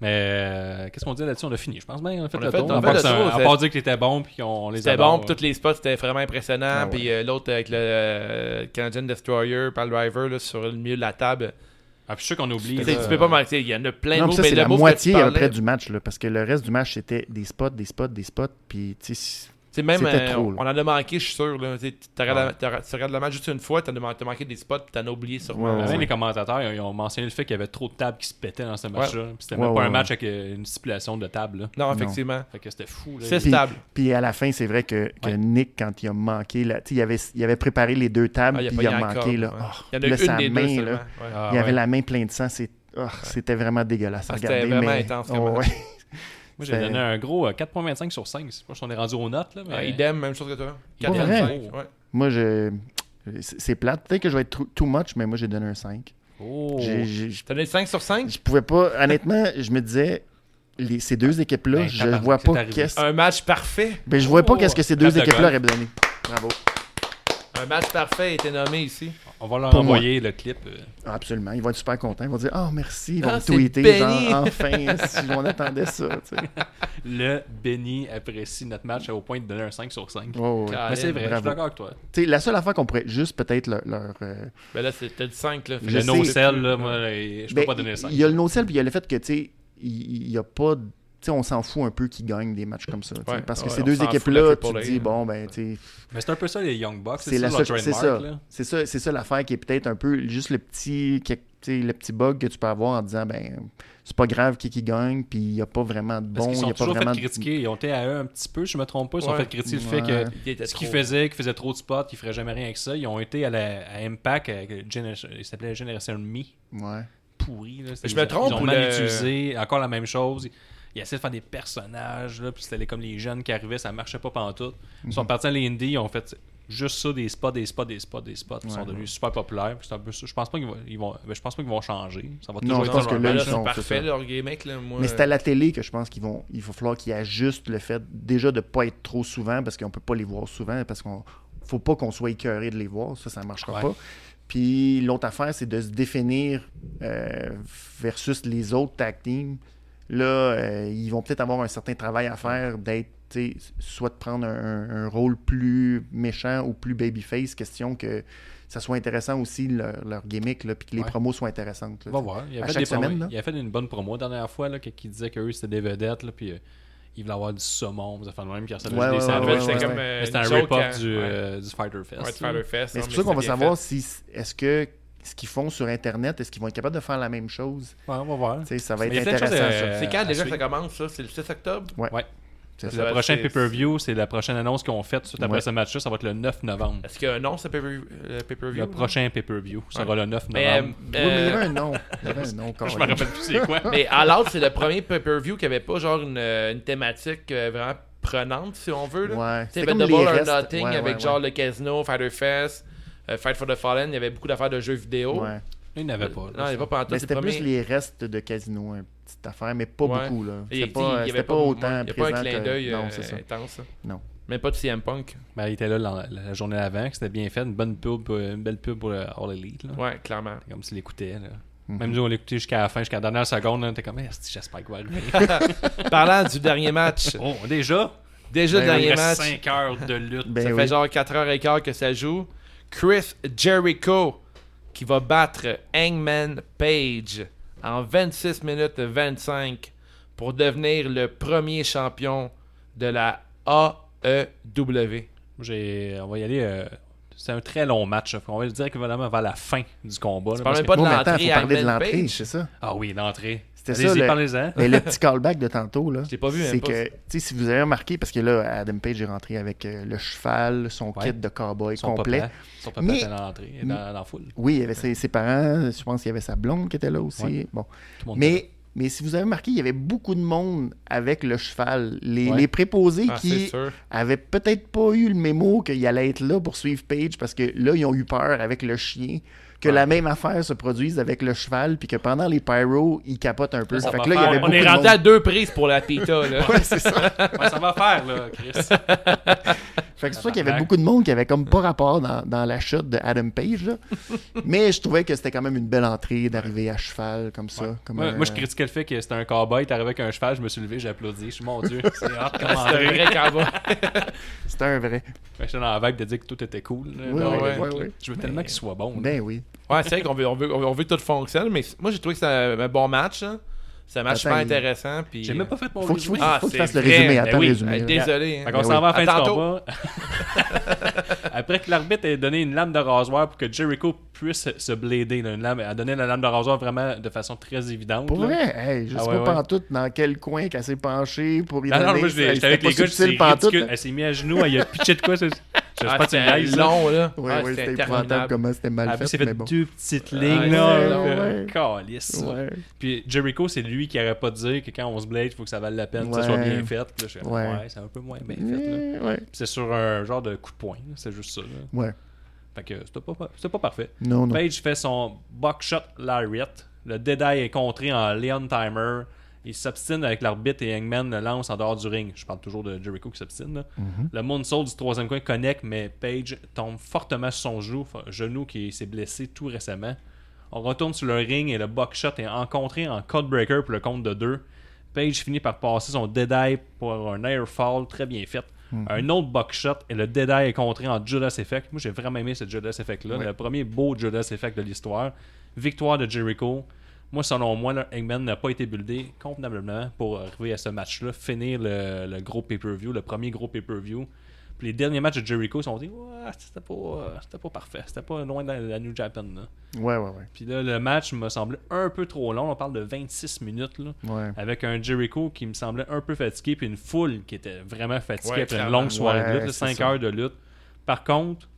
Mais euh, qu'est-ce qu'on dit là-dessus? On a fini, je pense bien. On a fait On a le fait- tour. on fait part, que part dire qu'il était bon puis qu'on les C'était bon, puis tous les spots c'était vraiment impressionnant. Ah ouais. Puis euh, l'autre avec le euh, Canadian Destroyer, par le driver là, sur le milieu de la table. Ah, puis je suis sûr qu'on oublie. Tu sais, là, tu peux pas manquer. Il y en a plein de mots, mais ça, mais c'est le la moitié tu parlais, après du match, là, parce que le reste du match, c'était des spots, des spots, des spots, puis tu sais, C'est même, C'était euh, trop, on en a manqué, je suis sûr. Là. Tu regardes, Ouais. la- t'as- tu regardes le match juste une fois, tu as manqué des spots, puis tu en as oublié sûrement. Ouais, Même les commentateurs, ils ont mentionné le fait qu'il y avait trop de tables qui se pétaient dans ce match-là. Puis C'était Ouais, même pas ouais, un match avec euh, une stipulation de table. là. Non, effectivement. Fait que c'était fou. Là. C'est Puis- stable. Puis à la fin, c'est vrai que, que Ouais. Nick, quand il a manqué, là, tu sais, il avait, il avait préparé les deux tables, Ah, il a puis il a manqué. Là. Oh, Il y en a là, eu une sa des main, là. Ah, il avait ouais. la main pleine de sang. oh, C'était vraiment dégueulasse Ah, c'était vraiment intense *laughs* Moi, j'ai donné un gros euh, 4.25 sur 5. Je sais pas si on est rendu aux notes. Là, mais... Ah, idem, même chose que toi. Pas 4 vrai? 5. Ouais. Moi, je... c'est plate. Peut-être que je vais être too, much, mais moi, j'ai donné un 5. Oh. T'as donné 5 sur 5 Je pouvais pas... Honnêtement, je me disais, les- ces deux équipes-là, Ben, je vois pas qu'est-ce... Un match parfait. Ben, je vois pas Oh, qu'est-ce que ces deux de équipes-là auraient donné. Bravo. Un match parfait a été nommé ici. On va leur Pour moi. envoyer le clip. euh. Ah, absolument. Ils vont être super contents. Ils vont dire « Ah, merci. » Ils vont Ah, me c'est tweeter, genre, enfin, si on attendait ça, tu sais. *laughs* Le Benny apprécie notre match au point de donner un 5 sur 5. Oh. Mais c'est vrai, je suis Bravo. d'accord avec toi. Tu sais, la seule affaire qu'on pourrait juste peut-être leur... leur, euh, Ben là, c'était du 5. Là. Je le no-sell, là, moi, je peux Ben, pas donner 5. Il y a le no-sell, puis il y a le fait que, tu sais, il il y a pas... de- On s'en fout un peu qui gagnent des matchs comme ça. Ouais, parce que ouais, ces deux équipes-là, tu te dis, bon, ben, tu sais, Mais c'est un peu ça, les Young Bucks. c'est ça, la leur seule- c'est trademark. ça. C'est ça, c'est ça l'affaire qui est peut-être un peu juste le petit, le bug que tu peux avoir en disant, ben, c'est pas grave qui qui gagne, puis il n'y a pas vraiment de bon, qu'ils il sont n'y a pas toujours vraiment fait de- critiquer. Ils ont été à eux un petit peu, je me trompe pas. Ils sont Ouais. fait critiquer le fait que ce qu'ils faisaient, qu'ils faisaient trop de spots, qu'ils feraient jamais rien avec ça. Ils ont été à, la, à Impact, avec Generation- il s'appelait Generation Me. Ouais. Pourri. Là. Je me Ils- trompe Ils ont mal utilisé. Encore la même chose. Ils, essaient de faire des personnages. Là, puis c'était les- comme les jeunes qui arrivaient, ça marchait pas pantoute. Ils Mhm. sont partis à l'Indie, ils ont fait juste ça, des spots, des spots, des spots, des spots. Ils sont Ouais. devenus super populaires. puis c'est un peu ça. Je pense pas qu'ils vont, ils vont, ben, je pense pas qu'ils vont changer. Ça va Non, toujours je être pense que là, ils c'est sont- parfait, leur gimmick. Là, moi, Mais c'est à la télé que je pense qu'ils vont, il va falloir qu'ils ajustent le fait déjà de pas être trop souvent parce qu'on peut pas les voir souvent parce qu'on faut pas qu'on soit écœuré de les voir, ça ça marchera Ouais. pas. Puis l'autre affaire c'est de se définir euh, versus les autres tag teams. Là, euh, ils vont peut-être avoir un certain travail à faire d'être soit de prendre un, rôle plus méchant ou plus babyface, question que ça soit intéressant aussi leur, leur gimmick, là, puis que les Ouais. promos soient intéressantes. là. Il a, À fait chaque des promos- semaine, là. il a fait une bonne promo la dernière fois là, qui, disait qu'eux c'était des vedettes. Là, puis euh, ils voulaient avoir du saumon. Vous avez même qui ressemble Ouais, des ouais, sandwichs. ouais, c'était ouais, comme ouais. euh, C'était un rip-off hein. du, Ouais. euh, du Fighter Fest. De Fighter Fest. Mais non, c'est pour ça qu'on va savoir fait. si est-ce que ce qu'ils font sur Internet, est-ce qu'ils vont être capables de faire la même chose? Ouais, on va voir. Tu sais, ça va être intéressant. ça. euh, C'est quand déjà que ça commence, ça? C'est le 6 octobre? Ouais. Ouais. C'est Le ça. prochain pay-per-view, c'est la prochaine annonce qu'ils ont faite suite après Ouais. ce match-là. Ça va être le 9 novembre. Est-ce qu'il y a un nom, ce pay-per- euh, pay-per-view? Le prochain pay-per-view sera Ouais. le 9 Mais, euh, novembre. Oui, mais il y euh, avait un nom. Il y avait un *laughs* nom, Je me rappelle plus c'est quoi. Mais à l'autre, c'est le premier pay-per-view qui avait pas genre une, euh, une thématique euh, vraiment prenante, si on veut. Là. Ouais. C'était les Double or. Nothing Ouais, avec ouais, genre ouais. le Casino, Fighter Fest, euh, Fight for the Fallen. Il y avait beaucoup d'affaires de jeux vidéo. Ouais. Il n'avait pas. Non, il n'y avait pas pantoute, Mais c'était le plus les restes de casino, une petite affaire, mais pas Ouais. beaucoup. là. Et, C'était pas, il avait pas autant Il n'y a pas un présent clin que- d'œil Non, euh, c'est ça. intense. Non. Même pas de CM Punk. Ben, il était là la, la journée avant, que c'était bien fait. Une bonne pub, euh, une belle pub pour le All Elite. Là. Ouais, clairement. C'est Comme s'il l'écoutait. là. Mhm. Même nous, on l'écoutait jusqu'à la fin, jusqu'à la dernière seconde. là, T'es comme, Esti, j'espère qu'il va arriver. Parlant du dernier match. *laughs* oh, déjà? Déjà, le Ben oui, dernier Il reste match. 5 heures de lutte. Ben ça oui. fait genre 4h15 que ça joue. Chris Jericho qui va battre Hangman Page en 26 minutes 25 pour devenir le premier champion de la AEW. J'ai, on va y aller. euh, c'est un très long match. là. On va dire que vraiment vers la fin du combat. là, Tu que- pas de Oh, l'entrée faut parler de l'entrée, c'est ça? Ah oui, l'entrée. C'était ça. Le, mais *laughs* le petit callback de tantôt, là. Je l'ai pas vu, même C'est que, tu sais, si vous avez remarqué, parce que là, Adam Page est rentré avec euh, le cheval, son Ouais. kit de cowboy Son complet. papa, son papa Mais- était dans l'entrée, dans, dans la foule. Oui, il y avait ses, ses parents, je pense qu'il y avait sa blonde qui était là aussi. Ouais. Bon. Tout le monde était Mais, mais si vous avez remarqué, il y avait beaucoup de monde avec le cheval. Les, Ouais. les préposés Ah, qui avaient peut-être pas eu le mémo qu'il allait être là pour suivre Page parce que là, ils ont eu peur avec le chien. Que Ouais. la même affaire se produise avec le cheval, puis que pendant les pyros, ils capotent un peu. Ça Fait va que là, il y faire- avait On est rendu à deux prises pour la pita, là. *laughs* Ouais, c'est ça. Ouais, ça va faire, là, Chris. *laughs* Fait que c'est sûr qu'il y avait beaucoup de monde qui avait comme pas rapport dans, dans la chute de Adam Page. là. *laughs* Mais je trouvais que c'était quand même une belle entrée d'arriver à cheval comme ça. Comme Moi, un- moi, je critiquais le fait que c'était un cowboy, t'es arrivé avec un cheval, je me suis levé, j'ai applaudi. Je suis mon Dieu, *laughs* c'est comment C'est un vrai cowboy. *laughs* C'était un vrai. J'étais dans la vibe de dire que tout était cool. là. Oui, Non, oui, ouais, oui, là. oui. Je veux tellement qu'il soit bon. là. Ben oui. Ouais, c'est vrai qu'on veut, on veut, on veut que tout fonctionne, mais moi j'ai trouvé que c'était un bon match. hein. C'est un match Attends, super il- intéressant. Puis... J'ai même pas fait mon Faut que résumé. Ah, faut que tu c'est fasses le résumé. Ben Attends oui. résumé, là. Désolé. hein. Fait Ben qu'on s'en oui. va à la fin À du tantôt. combat. *laughs* Après que l'arbitre ait donné une lame de rasoir pour que Jericho puisse se blader, là, une lame, elle a donné la lame de rasoir vraiment de façon très évidente. Pour là. vrai, hey, je Ah sais ouais, pas ouais. pantoute dans quel coin qu'elle s'est penchée pour y Non, non, donner. moi l'ai- Hey, j'étais avec les pas gars, hein. Elle s'est mise à genoux, elle a pitché de quoi, c'est- je sais Ah, pas tu long, là. Ouais, Ah, ouais, c'était épouvantable interminable. comment c'était mal Ah, fait. c'est fait mais bon. deux petites Ouais, lignes, c'est là. long, puis, ouais. Calisse. Ouais. Puis Jericho, c'est lui qui arrête pas de dire que quand on se blade, il faut que ça vaille la peine, que ça soit bien fait. Là, je suis comme, Ouais. ouais, c'est un peu moins bien fait. Là. Ouais. Puis c'est sur un genre de coup de poing, c'est juste ça. là. Ouais. Fait que c'était pas, pas parfait. Non, non. Page fait son buckshot lariat. Le Deadeye est contré en Leon Timer. Il s'obstine avec l'arbitre et Hangman le lance en dehors du ring. Je parle toujours de Jericho qui s'obstine. là. Le moonsault du troisième coin connecte, mais Page tombe fortement sur son genou, genou qui s'est blessé tout récemment. On retourne sur le ring et le buckshot est encontré en codebreaker pour le compte de deux. Page finit par passer son Deadeye pour un airfall très bien fait. Un autre buckshot et le Deadeye est contré en Judas Effect. Moi, j'ai vraiment aimé ce Judas Effect-là. Ouais. Le premier beau Judas Effect de l'histoire. Victoire de Jericho. Moi, selon moi, là, Hangman n'a pas été buildé convenablement pour arriver à ce match-là, finir le, le gros pay-per-view, le premier gros pay-per-view. Puis les derniers matchs de Jericho sont dit, ouais, c'était pas, euh, c'était pas parfait, c'était pas loin de la, la New Japan. Là. Ouais, ouais, ouais. Puis là, le match me semblait un peu trop long. On parle de 26 minutes. Là, Ouais. Avec un Jericho qui me semblait un peu fatigué, puis une foule qui était vraiment fatiguée Ouais, après une longue soirée de lutte, c'est 5 ça. heures de lutte. Par contre,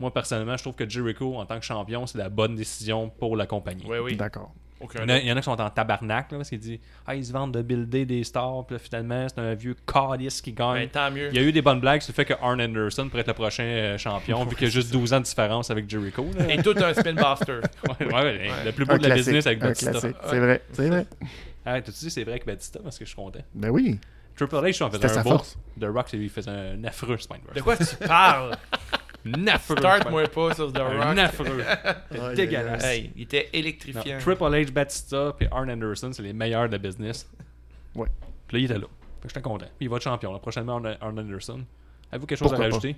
moi personnellement, je trouve que Jericho, en tant que champion, c'est la bonne décision pour la compagnie. Oui, oui. D'accord. Aucun Il y, en a, doute. il y en a qui sont en tabarnak là, parce qu'il dit Ah, ils se vendent de builder des stars, puis là, finalement, c'est un vieux calice qui gagne. Ben, tant mieux. Il y a eu des bonnes blagues sur le fait que Arn Anderson pourrait être le prochain euh, champion, *laughs* vu qu'il y a juste 12 ans de différence avec Jericho. là. Et tout un spinbuster. *laughs* Ouais, ouais, ouais, Le plus beau Un de la business avec Batista. C'est vrai, c'est vrai. *laughs* Ah, t'as-tu dit c'est vrai avec Batista parce que je suis content? Ben oui. Triple H en faisait un sa beau. force. The Rock, lui, il faisait un affreux Spineburst. De quoi tu parles? Affreux. Start-moi pas sur The Un Rock. affreux. *laughs* Aïe, dégueulasse. Hey, il était Non, électrifiant. Triple H, Batista, puis Arn Anderson, c'est les meilleurs de la business. Ouais. Puis là, il était là. Fait que j'étais content. Puis il va être champion, là, prochainement, Arn Arn Anderson. Avez-vous quelque chose Pourquoi à rajouter?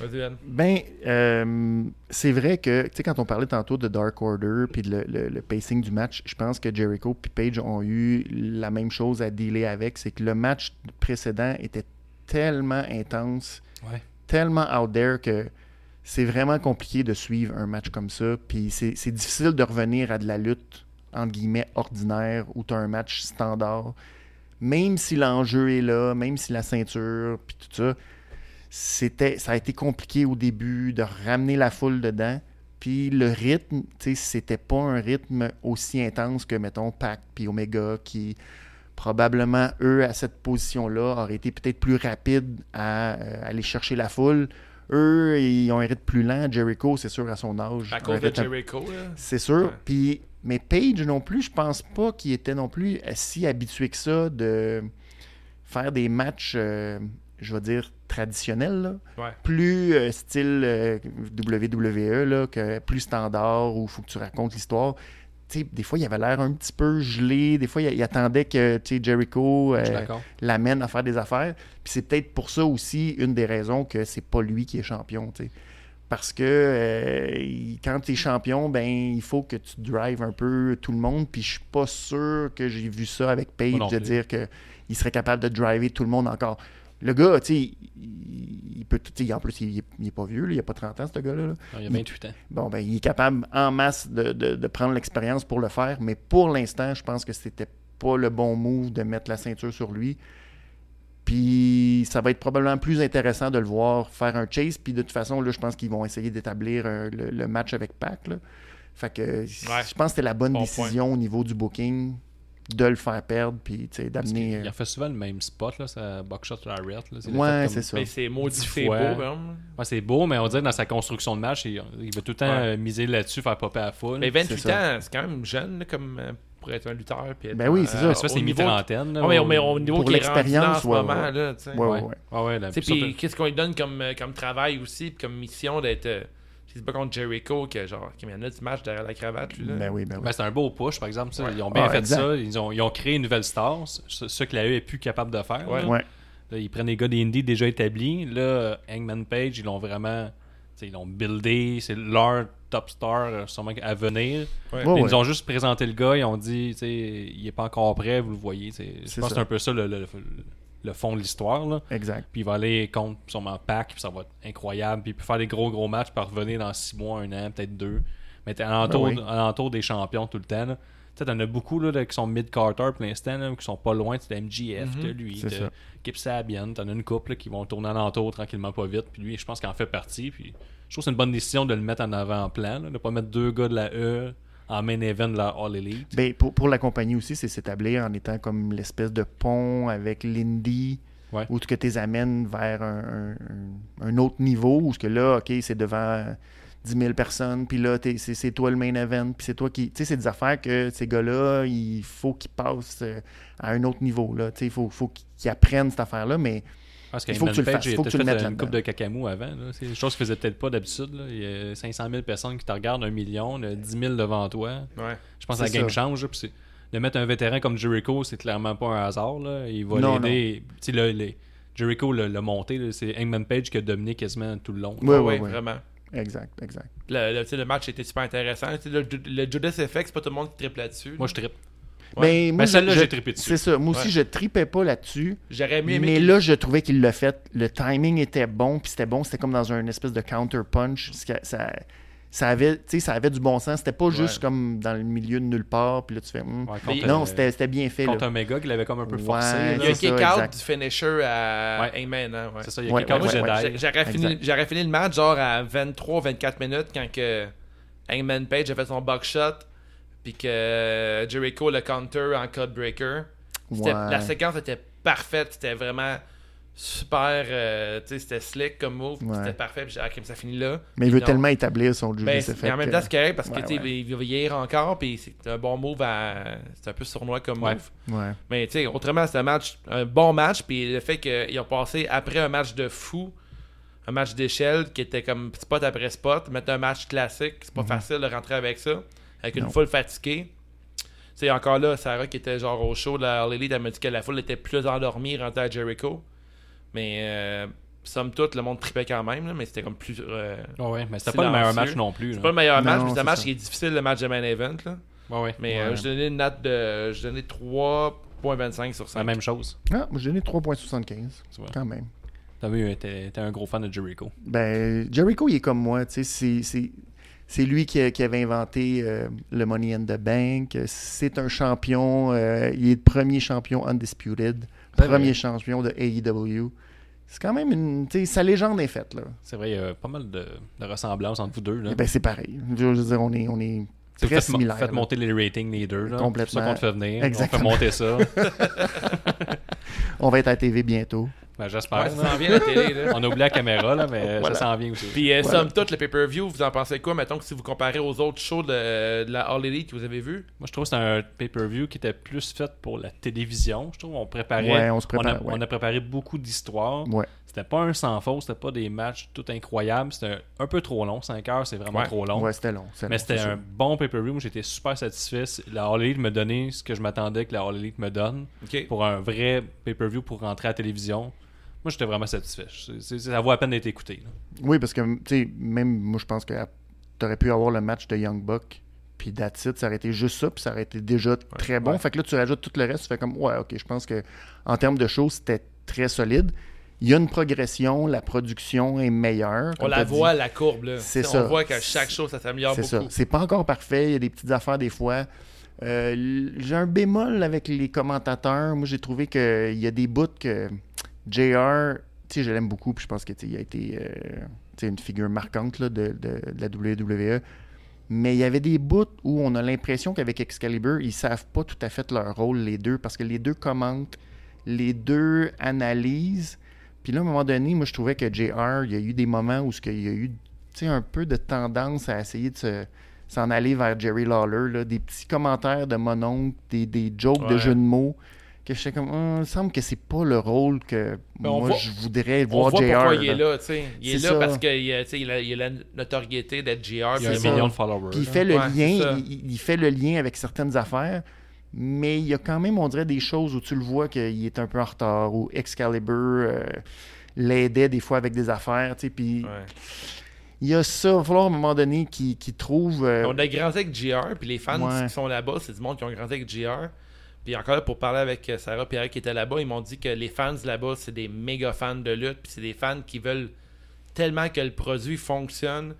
Vas-y, Ben. Ben, euh, c'est vrai que, tu sais, quand on parlait tantôt de Dark Order puis de le, le- le pacing du match, je pense que Jericho puis Page ont eu la même chose à dealer avec. C'est que le match précédent était tellement intense, Ouais. Tellement out there que c'est vraiment compliqué de suivre un match comme ça. Puis c'est difficile de revenir à de la lutte, entre guillemets, ordinaire, où tu as un match standard. Même si l'enjeu est là, même si la ceinture, puis tout ça, c'était, ça a été compliqué au début de ramener la foule dedans. Puis le rythme, tu sais, c'était pas un rythme aussi intense que, mettons, Pac puis Omega, qui probablement, eux, à cette position-là, auraient été peut-être plus rapides à euh, aller chercher la foule. Eux, ils ont un rythme plus lent. Jericho, c'est sûr, à son âge. À cause de Jericho, là. c'est sûr. Puis, mais Page non plus, je pense pas qu'il était non plus si habitué que ça de faire des matchs, euh, je vais dire, traditionnels. là. Ouais. Plus euh, style WWE, là, que plus standard où il faut que tu racontes l'histoire. Des fois, il avait l'air un petit peu gelé. Des fois, il, il attendait que Jericho euh, l'amène à faire des affaires. Puis c'est peut-être pour ça aussi une des raisons que c'est pas lui qui est champion. Parce que euh, quand tu es champion, ben il faut que tu drives un peu tout le monde. Puis je suis pas sûr que j'ai vu ça avec Page de plus. dire qu'il serait capable de driver tout le monde encore. Le gars, tu sais, il, il peut, tu sais, en plus, il, est- il est pas vieux, là, il a pas 30 ans, ce gars-là. là. Il y a 28 ans. Bon, ben, il est capable en masse de, de- de prendre l'expérience pour le faire, mais pour l'instant, je pense que c'était pas le bon move de mettre la ceinture sur lui. Puis ça va être probablement plus intéressant de le voir faire un chase. Puis de toute façon, là, je pense qu'ils vont essayer d'établir euh, le, le match avec Pac. là. Fait que je pense que c'était la bonne Bon décision au niveau du booking de le faire perdre, puis d'amener. Il euh, a fait souvent le même spot, là, sa Buckshot Lariat. Il Ouais, c'est ça. Mais c'est maudit, c'est beau, quand même. Ouais, c'est beau, mais on dirait que dans sa construction de match, il, il veut tout le temps Ouais. euh, miser là-dessus, faire popper à la foule. Mais 28 C'est ça. ans, c'est quand même jeune là, comme euh, pour être un lutteur. puis être, Ben oui, c'est ça. euh, Ça, c'est au niveau- mi-trentaine. là, Ouais, mais, au- mais au niveau Pour là en l'expérience, ce ouais, moment, ouais. là, tu sais. Ouais, ouais, Ouais, ouais. ouais, ouais, la- Tu sais, surtout- Puis qu'est-ce qu'on lui donne comme, comme travail aussi, puis comme mission d'être. Euh, c'est pas contre Jericho que genre, qui mène du match derrière la cravate, lui. Là. Ben oui, ben oui. Ben, c'est un beau push, par exemple. Ouais. Ils ont bien Ah, fait exact. ça. Ils ont, ils ont créé une nouvelle star, ce, ce que la E est plus capable de faire. Ouais. là. Ouais. Là, ils prennent des gars des indies déjà établis. Là, Hangman Page, ils l'ont vraiment. Ils l'ont buildé. C'est leur top star, euh, sûrement à venir. Ouais. Ouais, Ils nous ont juste présenté le gars. Ils ont dit, il est pas encore prêt, vous le voyez. Je C'est pense que c'est un peu ça le, le- le fond de l'histoire. là. Exact. Puis il va aller contre sûrement Pac, puis ça va être incroyable. Puis il peut faire des gros gros matchs, puis revenir dans 6 mois, un an, peut-être deux. Mais t'es alentour, Ben oui. alentour des champions tout le temps. là. Tu sais, t'en as beaucoup là, là, qui sont mid-carter pour l'instant, qui sont pas loin. Tu MGF, de lui, C'est de. Kip Sabian. T'en as une couple là, qui vont tourner alentour tranquillement pas vite. Puis lui, je pense qu'il en fait partie. Puis je trouve que c'est une bonne décision de le mettre en avant-plan, là, de pas mettre deux gars de la E en main event de la All Elite. Ben, pour, pour la compagnie aussi, c'est s'établir en étant comme l'espèce de pont avec l'Indy, Ouais. où tu les amènes vers un, un- un autre niveau, où ce que là, OK, c'est devant 10 000 personnes, puis là, c'est toi le main event, puis c'est toi qui... Tu sais, c'est des affaires que ces gars-là, il faut qu'ils passent euh, à un autre niveau, là. Tu sais, il faut, faut qu'ils apprennent cette affaire-là, mais... Parce Il faut que tu le fasses, il faut que tu le mettes une coupe de cacamou avant. C'est des choses qu'ils faisaient peut-être pas d'habitude. Il y a 500 000 personnes qui te regardent, un million, là, 10 000 devant toi. Ouais. Je pense que la game ça. change. puis de mettre un vétéran comme Jericho, c'est clairement pas un hasard. là. Il va l'aider. Tu sais, là, les- Jericho l'a monté. C'est Hangman Page qui a dominé quasiment tout le long. Ouais, ouais, ouais. vraiment. Exact, exact. Le, match était super intéressant. Le, le Judas Effect, c'est pas tout le monde qui triple là-dessus. Moi, je trippe. Mais moi, Ben, celle-là, je- j'ai trippé dessus. C'est ça. Moi aussi, je tripais pas là-dessus. J'aurais mieux aimé Mais là, je trouvais qu'il l'a fait. Le timing était bon, puis c'était bon. C'était comme dans un espèce de counter punch. Ce que- Ça, ça, avait, tu sais, ça avait du bon sens. C'était pas juste comme dans le milieu de nulle part, puis là, tu fais. hmm. Ouais, Non, euh, c'était c'était bien fait. Contre là. un méga qui l'avait comme un peu forcé. Il y a kick-out du finisher à Ouais. Hangman. Hein, ouais. C'est ça, il y a Jedi. J'aurais fini, fini le match genre à 23-24 minutes quand que Hangman Page a fait son buckshot puis que Jericho le counter en codebreaker. C'était- Ouais. La séquence était parfaite. C'était vraiment super. euh, tu sais, c'était slick comme move. Ouais. C'était parfait. Puis j'ai- ah, ok, ça finit là. Mais il veut Non. tellement établir son jeu Ben, mais en même temps, c'est correct parce que Ouais, tu sais, ouais. il va vieillir encore. Puis c'est un bon move à. C'est un peu sournois comme Ouais. move. Ouais. Mais tu sais, autrement, c'est un match, un bon match. Puis le fait qu'ils ont passé après un match de fou, un match d'échelle qui était comme spot après spot, mettre un match classique, c'est pas facile de rentrer avec ça, avec une. Non. foule fatiguée. Tu sais, encore là, Sarah qui était genre au show de la Elite, elle m'a dit que la foule était plus endormie rentrée à Jericho. Mais euh, somme toute, le monde tripait quand même, là, mais c'était comme plus. euh, Ouais, ouais, mais c'était pas le meilleur match non plus. C'est pas le meilleur Non, match, mais c'est un match ça. qui est difficile, le match de main event. Là. Ouais, ouais. Mais euh, Ouais. je donnais une note de. Je donnais 3.25 sur C'est 5. la même chose. Ah, moi, j'ai donné 3.75. Tu vois. Quand même. T'as vu, t'es t'es un gros fan de Jericho. Ben, Jericho, il est comme moi. tu sais, C'est, c'est, lui qui, avait inventé euh, le Money in the Bank. C'est un champion. euh, il est le premier champion undisputed. C'est Premier champion de AEW. C'est quand même une. Sa légende est faite. Là. C'est vrai, il y a pas mal de, de ressemblances entre vous deux. Là. Eh ben, c'est pareil. Je veux dire, on est, on est C'est très faites, similaires. faites là. monter les ratings les deux. là. Complètement. C'est ça qu'on te fait venir. Exactement. On fait monter ça. *laughs* On va être à la TV bientôt. Ben, J'espère. Ouais, ça s'en vient la télé. Là. *laughs* On a oublié la caméra, là, mais Voilà. ça s'en vient aussi. Puis, euh, Voilà. somme toute, le pay-per-view, vous en pensez quoi? Mettons que si vous comparez aux autres shows de, de la All Elite que vous avez vu Moi, je trouve que c'est un pay-per-view qui était plus fait pour la télévision. Je trouve on préparait. Ouais, on se prépare, a, ouais. on a préparé beaucoup d'histoires. Ouais. C'était pas un sans faute, c'était pas des matchs tout incroyables. C'était un, un peu trop long. 5 heures, c'est vraiment Ouais. trop long. Ouais, c'était long. Mais c'était c'est un sûr. bon pay-per-view. Moi, j'étais super satisfait. La All Elite me donnait ce que je m'attendais que la All Elite me donne pour un vrai pay-per-view pour rentrer à la télévision. Moi, j'étais vraiment satisfait. C'est- c'est- ça vaut la peine d'être écouté. là. Oui, parce que, tu sais, même moi, je pense que tu aurais pu avoir le match de Young Buck, puis That's It, ça aurait été juste ça, puis ça aurait été déjà très bon. ouais. Fait que là, tu rajoutes tout le reste, tu fais comme, ouais, ok, je pense que en termes de show, c'était très solide. il y a une progression, la production est meilleure. On la t'as dit. voit, la courbe. là. C'est ça. On voit qu'à chaque chose, ça s'améliore C'est beaucoup. ça. C'est pas encore parfait. Il y a des petites affaires des fois. Euh, j'ai un bémol avec les commentateurs. Moi, j'ai trouvé qu'il y a des bouts que JR, tu sais, je l'aime beaucoup. Puis je pense qu'il a été euh, une figure marquante là, de, de- de la WWE. Mais il y avait des bouts où on a l'impression qu'avec Excalibur, ils savent pas tout à fait leur rôle, les deux, parce que les deux commentent, les deux analysent. Puis là, à un moment donné, moi, je trouvais que JR, il y a eu des moments où ce qu'il y a eu un peu de tendance à essayer de se- s'en aller vers Jerry Lawler, là, des petits commentaires de mon oncle, des, des jokes de jeux de mots, que je suis comme, Hum, il me semble que c'est pas le rôle que on moi voit- je voudrais On voir voit JR. pourquoi il est là. tu sais. Il est là ça. parce qu'il a, tu sais, il a, il a la notoriété d'être JR. Il y a puis un million de followers. Puis il fait le Ouais, lien, il, il fait le lien avec certaines affaires, mais il y a quand même, on dirait, des choses où tu le vois qu'il est un peu en retard, ou Excalibur euh, l'aidait des fois avec des affaires, tu sais, puis Ouais. il y a ça, il va falloir à un moment donné qu'il qu'il trouve... euh, On a grandi avec JR, puis les fans Ouais. qui sont là-bas, c'est du monde qui ont grandi avec JR. Puis encore pour parler avec euh, Sarah Pierre qui était là-bas, ils m'ont dit que les fans là-bas, c'est des méga fans de lutte, puis c'est des fans qui veulent tellement que le produit fonctionne.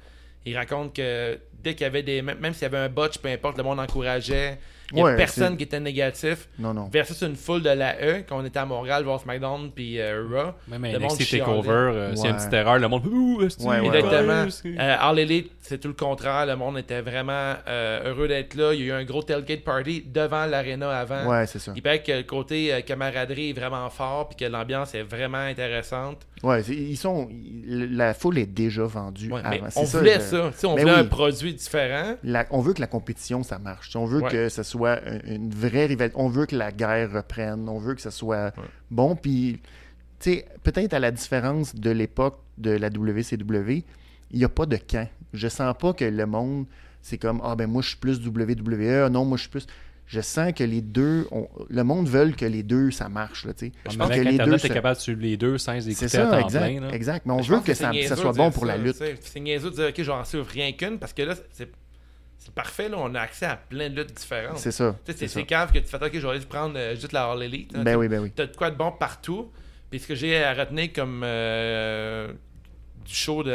Ils racontent que dès qu'il y avait des. Même même s'il y avait un botch, peu importe, le monde encourageait. Il n'y a Ouais, personne c'est- qui était négatif. Non, non. Versus une foule de la E, quand on était à Montréal voir SmackDown puis euh, Raw. Même le monde NXT. Takeover, euh, a une petite erreur, le monde. Ouh, Ouais, Exactement. c'est- Euh, All Elite, c'est tout le contraire. Le monde était vraiment euh, heureux d'être là. Il y a eu un gros tailgate party devant l'arena avant. Ouais, c'est ça. Il paraît que le côté euh, camaraderie est vraiment fort puis que l'ambiance est vraiment intéressante. Ouais, ils sont... La foule est déjà vendue Ouais, mais avant. on C'est voulait ça. On Ben voulait un produit différent. La- on veut que la compétition, ça marche. On veut Ouais. que ce soit un- une vraie rivalité. On veut que la guerre reprenne. On veut que ce soit bon. Puis, tu sais, peut-être à la différence de l'époque de la WCW, il n'y a pas de camp. Je sens pas que le monde, c'est comme, ah ben moi, je suis plus WWE. Non, moi, je suis plus... Je sens que les deux, le monde veut que les deux, ça marche. Là, tu sais. Je pense que les deux... Se- capable de suivre les deux sans les C'est écouter à ça, temps exact, plein. là. exact. Mais on veut que, ça, ça soit bon pour ça, la lutte. C'est niaiseux de dire, OK, je vais en suivre rien qu'une parce que là, c'est parfait. Là, on a accès à plein de luttes différentes. C'est ça. Tu sais, c'est c'est ça. c'est cave que tu fais, OK, je vais aller prendre euh, juste la All Elite. hein, Ben oui, ben oui. T'as de quoi de bon partout. Puis ce que j'ai à retenir comme euh, du show de, de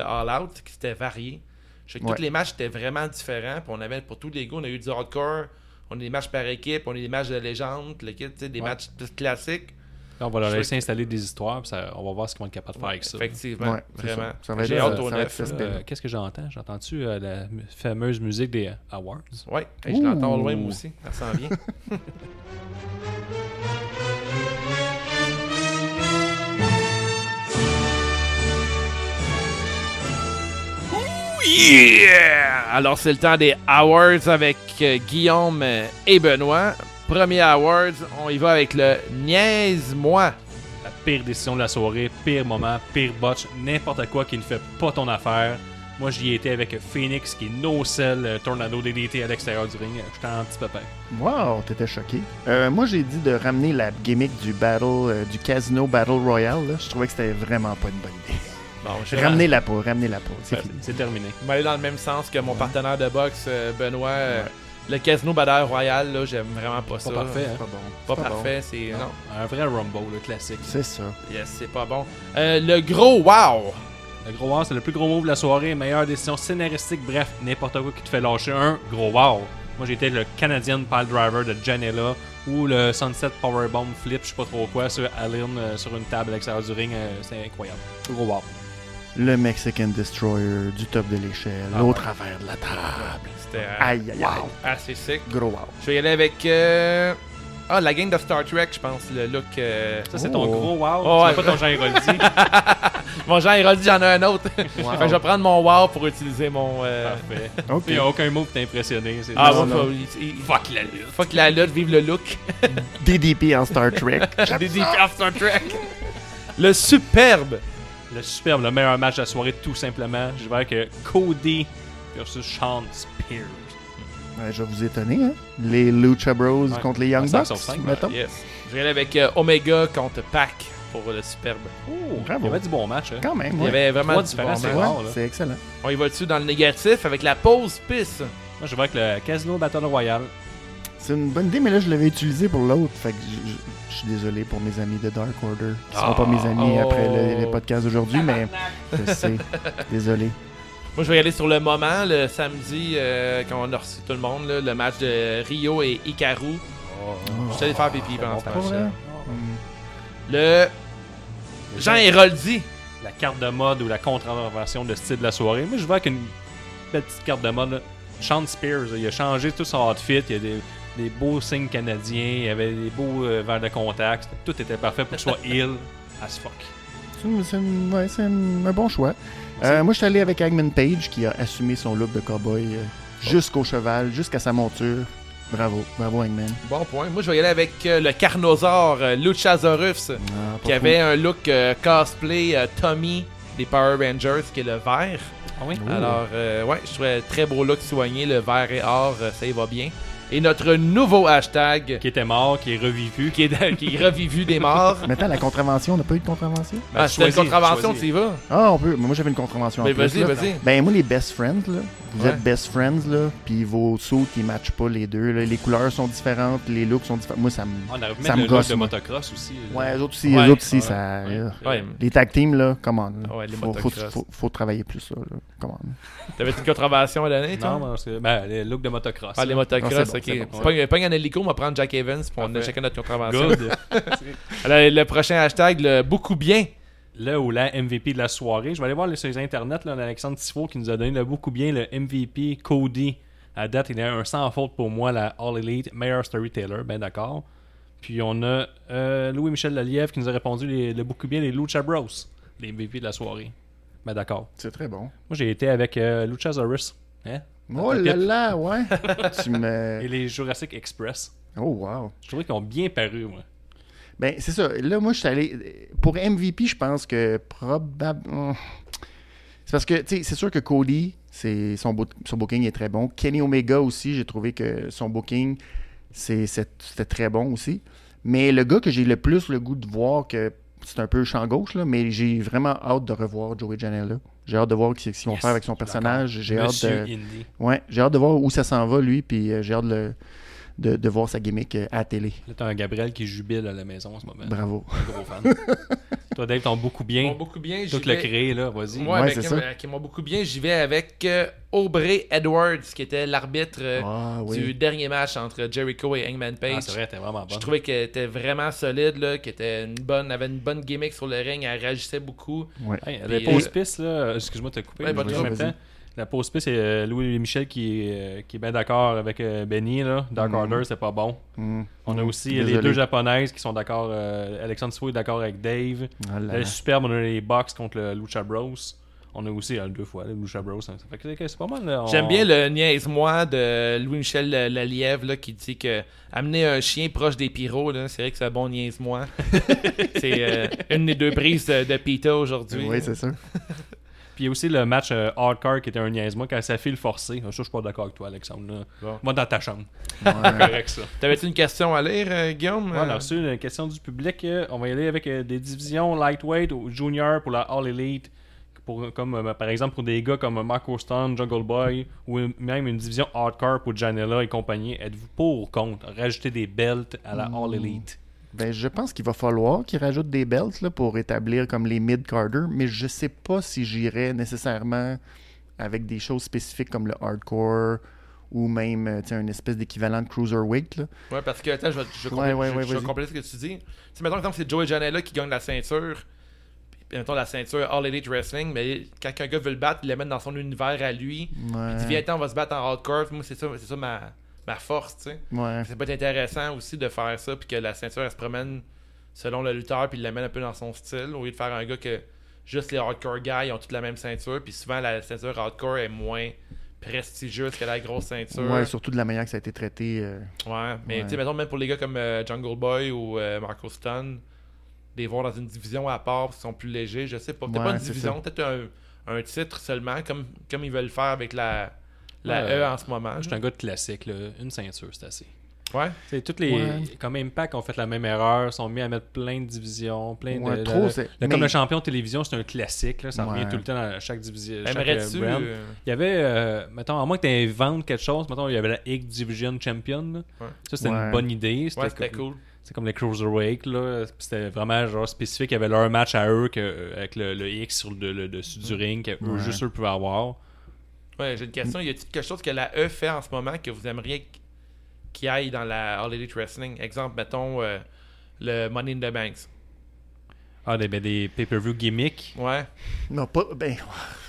All Out, c'est que c'était varié. Je sais que Ouais. tous les matchs étaient vraiment différents. Puis on avait pour tous les goûts, on a eu du hardcore, on a des matchs par équipe, on a des matchs de légende, le kit, des Ouais. matchs plus classiques. Là, on va leur laisser installer des histoires, puis ça- on va voir ce qu'ils vont être capables de faire avec ça. Effectivement, Ouais, vraiment. ça. Ça va J'ai hâte au. Euh, Qu'est-ce que j'entends? J'entends-tu euh, la fameuse musique des Awards? Ouais, hey, je l'entends au loin moi aussi. Ça s'en vient. *laughs* Yeah! Alors, c'est le temps des Awards avec euh, Guillaume euh, et Benoît. Premier Awards, on y va avec le Niaise-moi. La pire décision de la soirée, pire moment, pire botch, n'importe quoi qui ne fait pas ton affaire. Moi, j'y étais avec Phoenix qui no-sell euh, Tornado DDT à l'extérieur du ring. J'étais un petit pépin. Wow, t'étais choqué. Euh, moi, j'ai dit de ramener la gimmick du battle, euh, du casino Battle Royale. là. Je trouvais que c'était vraiment pas une bonne idée. Bon, Ramenez-la pas, ramenez-la pas. C'est Ouais, fini. C'est terminé. m'aller dans le même sens que mon partenaire de boxe, euh, Benoît. euh, Le Casino Battle Royal, là, j'aime vraiment pas ça. parfait, hein? Pas bon. Pas parfait, c'est. Non. Un vrai Rumble, le classique. C'est ça. Yes, c'est pas bon. Euh, le gros wow! Le gros wow, c'est le plus gros move de la soirée, meilleure décision scénaristique, bref, n'importe quoi qui te fait lâcher un gros wow. Moi j'étais le Canadian Pile Driver de Janela ou le Sunset Powerbomb Flip, je sais pas trop quoi, sur Allen euh, sur une table à l'extérieur du ring, euh, c'est incroyable. Gros wow. Le Mexican Destroyer du top de l'échelle, Ah au ouais. travers de la table. C'était euh, Aïe, aïe, aïe. assez sick. Gros wow. Je vais y aller avec. euh, Ah, la game de Star Trek, je pense. Le look. euh, Ça c'est Oh. ton gros wow, Oh, c'est ouais. pas ton Jean Héroldi. *laughs* Mon Jean Héroldi, j'en ai un autre. *laughs* Fait que je vais prendre mon wow pour utiliser mon. euh, Parfait. Ok. Il n'y a aucun mot qui t'a impressionné. c'est Ah, bon, il- Fuck la lutte. Fuck la lutte, vive le look. *laughs* DDP en Star Trek. Des défenses Star Trek. Le superbe. Le superbe, le meilleur match de la soirée, tout simplement. Je vais avec euh, Cody versus Sean Spears. Ouais, je vais vous étonner, hein? Les Lucha Bros Ouais. contre les Young Ah, Bucks, mettons. Yes. Je vais aller avec euh, Omega contre Pac pour le superbe. Oh, bravo. il y avait du bon match. Hein. Quand même, Il y ouais. avait vraiment du bon c'est match. Ouais, c'est excellent. On y va dessus dans le négatif avec la pause pisse? Moi, je vais avec le Casino Battle Royale. C'est une bonne idée, mais là, je l'avais utilisé pour l'autre. Fait que je, suis désolé pour mes amis de Dark Order. Ils seront pas mes amis Oh. après le, le podcast d'aujourd'hui, mais je sais. *laughs* Désolé. Moi, je vais y aller sur le moment, le samedi, euh, quand on a reçu tout le monde, là, le match de Rio et Hikaru. Je suis allé faire pipi pendant ce Pas match vrai? Le Jean Héroldi. La carte de mode ou la contravention de style de la soirée. Moi, je vois qu'une belle petite carte de mode. là. Sean Spears, il a changé tout son outfit. Il y a des, des beaux signes canadiens. Il y avait des beaux euh, verres de contact. Tout était parfait pour qu'il soit *laughs* ill as fuck. C'est ouais, un bon choix. Euh, moi, je suis allé avec Hangman Page qui a assumé son look de cowboy euh, jusqu'au cheval, jusqu'à sa monture. Bravo, bravo Hangman. Bon point. Moi, je vais y aller avec euh, le Carnosaure euh, Luchasaurus, Ah, qui fou. avait un look euh, cosplay euh, Tommy des Power Rangers, qui est le vert. Ah oui? Alors, euh, ouais, je trouvais très beau look soigné, le vert et or, euh, ça y va bien. Et notre nouveau hashtag, Qui était mort, qui est revivu. qui est, qui est revivu des morts. *laughs* Mais attends, la contravention, on n'a pas eu de contravention? Ah, c'était une contravention, tu y vas? Ah, on peut. Mais moi, j'avais une contravention Mais en plus. vas-y, vas-y. Ben, moi, les best friends, là. Vous Ouais. êtes best friends, là. Puis vos sauts, ils matchent pas les deux. là. Les couleurs sont différentes, les looks sont différents. Moi, ça me. On pu Ça mettre me le look de moi. motocross aussi. Ouais, eux autres aussi, Ouais. eux autres aussi, Ouais. ça. Ouais. euh, Ouais. Les tag teams, là, come on. là. Ouais, les faut, faut, motocross. faut, faut travailler plus, ça, là. Come on. T'avais une contravention à donner, toi? Non, parce que, ben, le look de motocross. Ah, les motocross, ok. c'est bon. Pogne un hélico, on va prendre Jack Evans, puis on a chacun notre contravention. Good. *laughs* Alors, le prochain hashtag, le beaucoup bien. le ou la MVP de la soirée. Je vais aller voir sur les internets, là, Alexandre Tifo qui nous a donné le beaucoup bien le MVP Cody. À date, il a un sans faute pour moi, la All Elite, meilleur storyteller, ben d'accord. Puis on a euh, Louis-Michel Lelièvre qui nous a répondu les- le beaucoup bien les Lucha Bros, les MVP de la soirée. Ben d'accord. C'est très bon. Moi j'ai été avec euh, Luchasaurus. Hein? Oh là là, ouais. *laughs* tu me. Et les Jurassic Express. Oh, wow. Je trouvais qu'ils ont bien paru, moi. Ben, c'est ça. Là, moi, je suis allé. Pour MVP, je pense que probablement. C'est parce que, tu sais, c'est sûr que Cody, c'est son, son booking est très bon. Kenny Omega aussi, j'ai trouvé que son booking, c'est- c'est- c'était très bon aussi. Mais le gars que j'ai le plus le goût de voir, que c'est un peu champ gauche, là, mais j'ai vraiment hâte de revoir Joey Janela. J'ai hâte de voir ce qu'ils vont Yes, faire avec son personnage. J'ai hâte de. Ouais, j'ai hâte de voir où ça s'en va, lui, puis euh, j'ai hâte de, le- de, de voir sa gimmick euh, à la télé. Là, t'as un Gabriel qui jubile à la maison en ce moment. Bravo. Un gros fan. *laughs* Toi, Dave, t'en beaucoup bien. Bon, beaucoup bien, j'y Tout le créé, là, vas-y. Moi, Ouais, avec, c'est ça. qui m'ont beaucoup bien, j'y vais avec euh, Aubrey Edwards, qui était l'arbitre euh, Ah, oui. du dernier match entre Jericho et Hangman Page. Ah, c'est vrai, t'es vraiment Je bon. trouvais qu'elle était vraiment solide, là, qu'elle était une bonne, avait une bonne gimmick sur le ring, elle réagissait beaucoup. Ouais. Hey, Puis, la pause euh, piste, là, excuse-moi de te couper, Ouais, mais pas je de vais en même trouble, temps. La pause piste, c'est euh, Louis Michel qui, est, euh, qui est bien d'accord avec euh, Benny. Là. Dark Mm. Order, c'est pas bon. Mm. On a aussi les deux japonaises qui sont d'accord. euh, Alexandre Swo est d'accord avec Dave. Ah là Le là. superbe, on a les Bucks contre le Lucha Bros. On a aussi euh, deux fois les Lucha Bros. hein. Ça fait que c'est- pas mal. là. On- J'aime bien le niaise-moi de Louis-Michel Lalièvre là, qui dit que amener un chien proche des pyros, là, c'est vrai que c'est un bon niaise-moi. *laughs* c'est euh, une des deux prises de, de Pita aujourd'hui. Oui, c'est ça. Puis il y a aussi le match euh, hardcore qui était un niaise-moi quand ça fait le forcé. Ça, je suis pas d'accord avec toi, Alexandre. Bon. Va dans ta chambre. Ouais. *laughs* Correct, ça. T'avais-tu une question à lire, euh, Guillaume? Ouais, on a reçu une question du public. euh, On va y aller avec euh, des divisions lightweight ou junior pour la All Elite. Pour, comme, euh, par exemple pour des gars comme Marco Stone, Jungle Boy, ou une- même une division hardcore pour Janela et compagnie. Êtes-vous pour ou contre? Rajouter des belts à la All Elite Ben, je pense qu'il va falloir qu'ils rajoutent des belts là, pour établir comme les mid-carders, mais je sais pas si j'irais nécessairement avec des choses spécifiques comme le hardcore ou même euh, une espèce d'équivalent de cruiserweight. Là. Ouais, parce que, attends, je vais, je Ouais, ouais, je- ouais, ce que tu dis. Si, mettons, exemple, c'est Joey Janela qui gagne la ceinture, puis mettons la ceinture All Elite Wrestling, mais quand un gars veut le battre, il le met dans son univers à lui. Il dit, viens, on va se battre en hardcore. Moi, c'est ça, c'est ça ma, ma force, tu sais. Ouais. Ça peut être intéressant aussi de faire ça, puis que la ceinture, elle se promène selon le lutteur, puis il l'amène un peu dans son style, au lieu de faire un gars que juste les hardcore guys ils ont toutes la même ceinture, puis souvent la ceinture hardcore est moins prestigieuse que la grosse ceinture. Ouais, surtout de la manière que ça a été traité. euh, Ouais, mais Ouais. tu sais, mettons, même pour les gars comme euh, Jungle Boy ou euh, Marco Stun, les voir dans une division à part parce qu'ils sont plus légers, je sais pas. Peut-être Ouais, pas une c'est division, peut-être un, un titre seulement, comme, comme ils veulent faire avec la, la Ouais, E en ce moment. Je suis un gars de classique. Là. Une ceinture, c'est assez. Ouais. C'est toutes les Ouais. comme Impact ont fait la même erreur, sont mis à mettre plein de divisions, plein Ouais, de trop, c'est- le- mais- comme le champion de télévision, c'est un classique là, ça Ouais. revient tout le temps dans chaque division, euh, Aimerais-tu, brand. euh, Il y avait euh, mettons à moins que tu inventes quelque chose, mettons il y avait la X Division Champion. Ça c'était Ouais. une bonne idée, Ouais, c'était cool. C'est comme les Cruiserweight là, c'était vraiment genre spécifique, il y avait leur match à eux que, euh, avec le, le X sur le, le dessus du ring que eux, Ouais. juste eux pouvaient avoir. Ouais, j'ai une question. Y a-t-il quelque chose que la E fait en ce moment que vous aimeriez qu- qu'il aille dans la All Elite Wrestling? Exemple, mettons euh, le Money in the Banks. Ah des, ben, des pay-per-view gimmicks. Ouais. Non, pas. Ben.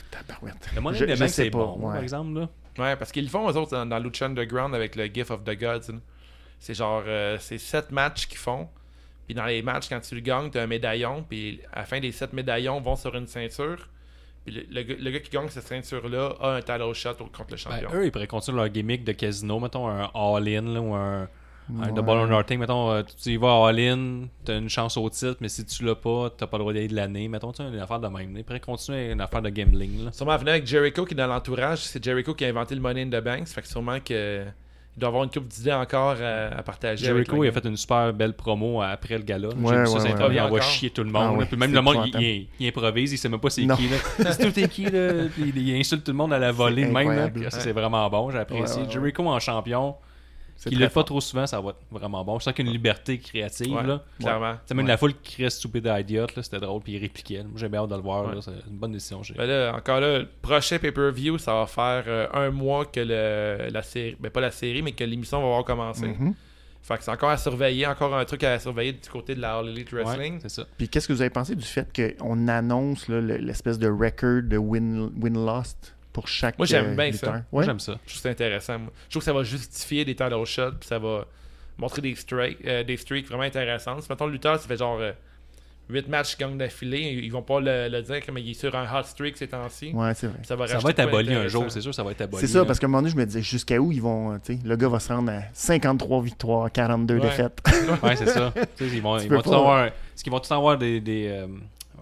tabarouette. Le Money Je- in the je Bank sais c'est pas, bon ouais. par exemple là. Ouais, parce qu'ils le font, eux autres, dans, dans Lucha Underground avec le GIF of the Gods. C'est genre, euh, c'est sept matchs qu'ils font. Puis dans les matchs, quand tu le gagnes, tu as un médaillon. Puis à la fin des sept médaillons vont sur une ceinture. Puis le, le gars- le gars qui gagne cette ceinture-là a un title shot contre le Ben, champion. eux, ils pourraient continuer leur gimmick de casino, mettons un all-in ou un, un Ouais. double or nothing. Mettons, euh, tu y vas all-in, t'as une chance au titre, mais si tu l'as pas, t'as pas le droit d'aller de l'année. Mettons, tu sais, une affaire de même. Ils pourraient continuer une affaire de gambling. Là. Sûrement venir avec Jericho qui est dans l'entourage. C'est Jericho qui a inventé le Money in the Banks. Fait que sûrement que il doit avoir une couple d'idées encore à, à partager. Jericho, il a fait une super belle promo après le gala. J'ai Ouais, vu ça ouais, ouais, ouais. il envoie Encore? chier tout le Ah monde. ouais, Puis même le monde, il, il- il improvise, il sait même pas c'est qui. Là. *laughs* C'est tout est qui, là. Puis il, insulte tout le monde à la volée de même. C'est vraiment bon, j'ai apprécié. Ouais, ouais, ouais. Jericho en champion, Très l'a pas trop souvent, ça va être vraiment bon. Je sens qu'il y a une liberté créative. Ouais, là. clairement. C'est même Ouais. la foule qui criait Stupid Idiot, là, c'était drôle, puis il répliquait. Moi, j'ai bien hâte de le voir, Ouais. là, c'est une bonne décision. j'ai- Ben là, encore là, le prochain pay-per-view, ça va faire euh, un mois que le, la série, ben pas la série, mais que l'émission va avoir commencé. Mhm. Fait que c'est encore à surveiller, encore un truc à surveiller du côté de la All Elite Ouais, Wrestling. c'est ça. Puis qu'est-ce que vous avez pensé du fait qu'on annonce là, le- l'espèce de record de win- win-lost pour chaque Moi, j'aime euh, bien lutteur? ça. Moi, j'aime ça. Je trouve ça intéressant. moi. Je trouve que ça va justifier des title shots, puis ça va montrer des, strike, euh, des streaks vraiment intéressantes. Si mettons le lutteur, ça fait genre 8 matchs qui gagnent d'affilée, ils vont pas le, le dire comme il est sur un hot streak ces temps-ci. Ouais, c'est vrai. Ça va, Ça rajouter va être aboli un jour, c'est sûr, ça va être aboli. C'est ça, là. parce qu'à un moment donné, je me disais jusqu'à où ils vont. tu sais, Le gars va se rendre à 53 victoires, 42 Ouais. défaites. Ouais, c'est ça. *laughs* Ils vont, ils vont tout avoir. Est-ce qu'ils vont tout avoir des. des euh,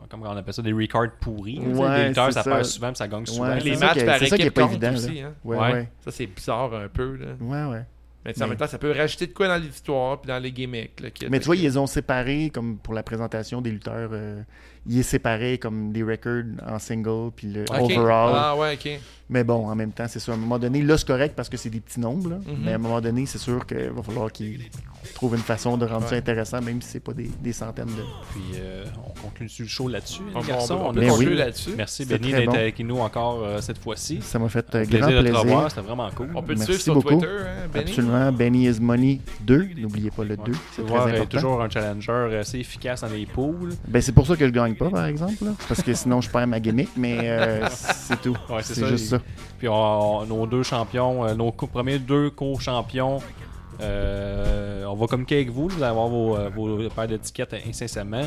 comment on appelle ça Des records pourris. tu sais, Ouais, les lutteurs, ça ça. perd souvent, puis ça gagne souvent. Ouais, Les matchs par équipe pas évident, aussi. hein. Ouais, Ouais. ouais. Ça, c'est bizarre un peu. Là. Ouais, ouais. Mais tu sais, en Mais- même temps, ça peut rajouter de quoi dans l'histoire puis dans les gimmicks. là, Mais tu vois, ils les ont séparés, comme pour la présentation des lutteurs. euh, il est séparé comme les records en single, puis le overall. Ah ouais, ok. Mais bon, en même temps, c'est ça. À un moment donné, là, c'est correct parce que c'est des petits nombres. là. Mhm. Mais à un moment donné, c'est sûr qu'il va falloir qu'ils trouvent une façon de rendre ça Ouais. intéressant, même si c'est pas des, des centaines de. Puis euh, on conclut sur le show là-dessus. On, les garçons. on, Ben oui. là-dessus. Merci Benny d'être bon. avec nous encore euh, cette fois-ci. Ça m'a fait euh, Un grand plaisir c'était vraiment cool. On peut te Merci suivre sur beaucoup. Twitter, hein, Benny? Absolument. Benny is Money 2. N'oubliez pas le 2. Tu C'est vois, très euh, important. toujours un challenger assez efficace dans les poules. Ben, c'est pour ça que je le gagne pas, par exemple. là. Parce que sinon, je perds ma gimmick, mais euh, c'est tout. Ouais, c'est juste ça. Puis on- nos deux champions, euh, nos premiers deux co-champions, euh, on va communiquer avec vous. Vous allez avoir vos, vos paires d'étiquettes incessamment.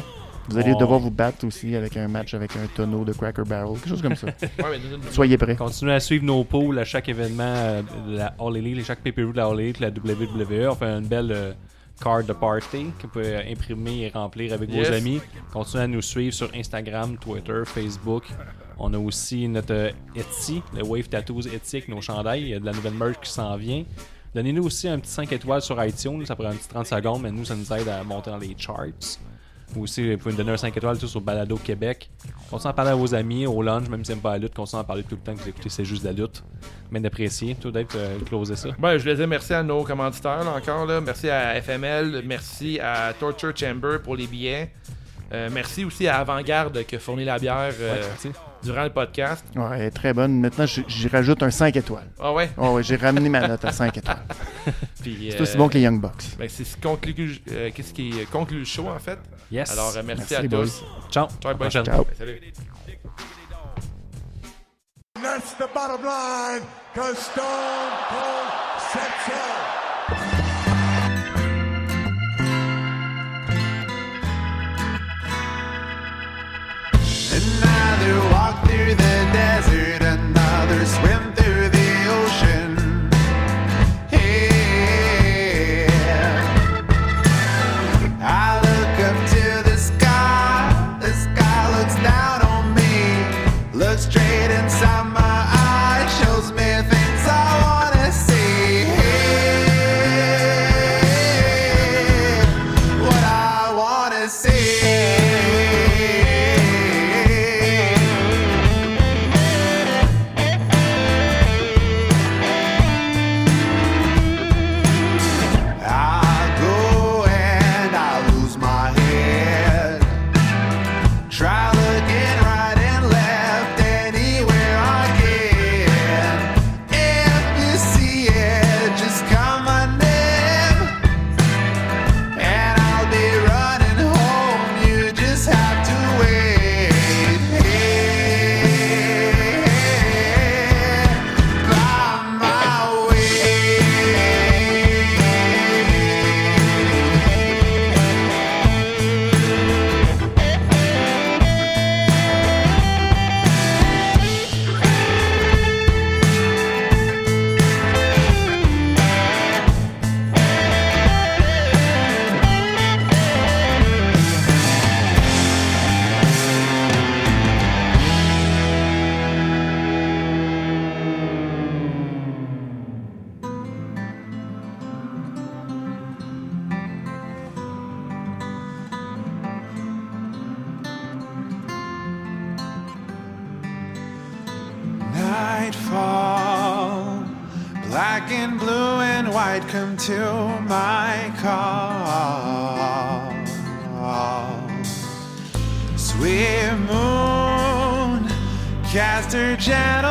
Vous allez On- devoir vous battre aussi avec un match avec un tonneau de Cracker Barrel, quelque chose comme ça. *laughs* Ouais, Soyez prêts. Continuez à suivre nos poules à chaque événement de la All Elite, chaque pay-per-view de la All Elite, la WWE. On fait une belle card de party que vous pouvez imprimer et remplir avec Yes. vos amis. Continuez à nous suivre sur Instagram, Twitter, Facebook. On a aussi notre Etsy, le Wave Tattoos Etsy avec nos chandails. Il y a de la nouvelle merch qui s'en vient. Donnez-nous aussi un petit 5 étoiles sur iTunes. Ça prend un petit 30 secondes, mais nous, ça nous aide à monter dans les charts. Ou aussi, vous pouvez nous donner un 5 étoiles tout sur Balado Québec. Continuez à parler à vos amis, au lunch, même si vous n'aimez pas la lutte. Continuez à parler tout le temps que vous écoutez C'est juste la lutte. Bien d'apprécier. Tout d'être euh, closer ça. Ben, je voulais dire merci à nos commanditaires là, encore. Là. Merci à FML, merci à Torture Chamber pour les billets. Euh, merci aussi à Avant-Garde qui a fourni la bière euh, Ouais, durant le podcast. Ouais, elle est très bonne. Maintenant, j'y rajoute un 5 étoiles. Ah ouais? Oh, ouais, j'ai ramené ma note à 5 étoiles. *laughs* C'est aussi bon que les Young Bucks. Ben, c'est ce qui conclut, euh, qu'est-ce qui conclut le show en fait. Yes. Alors euh, merci, Merci, à tous. Ciao. Ciao, prochaine. Ciao. Ben, salut. That's the bottom line, cause Stone Cold said so. Another walk through the desert, another swim cast her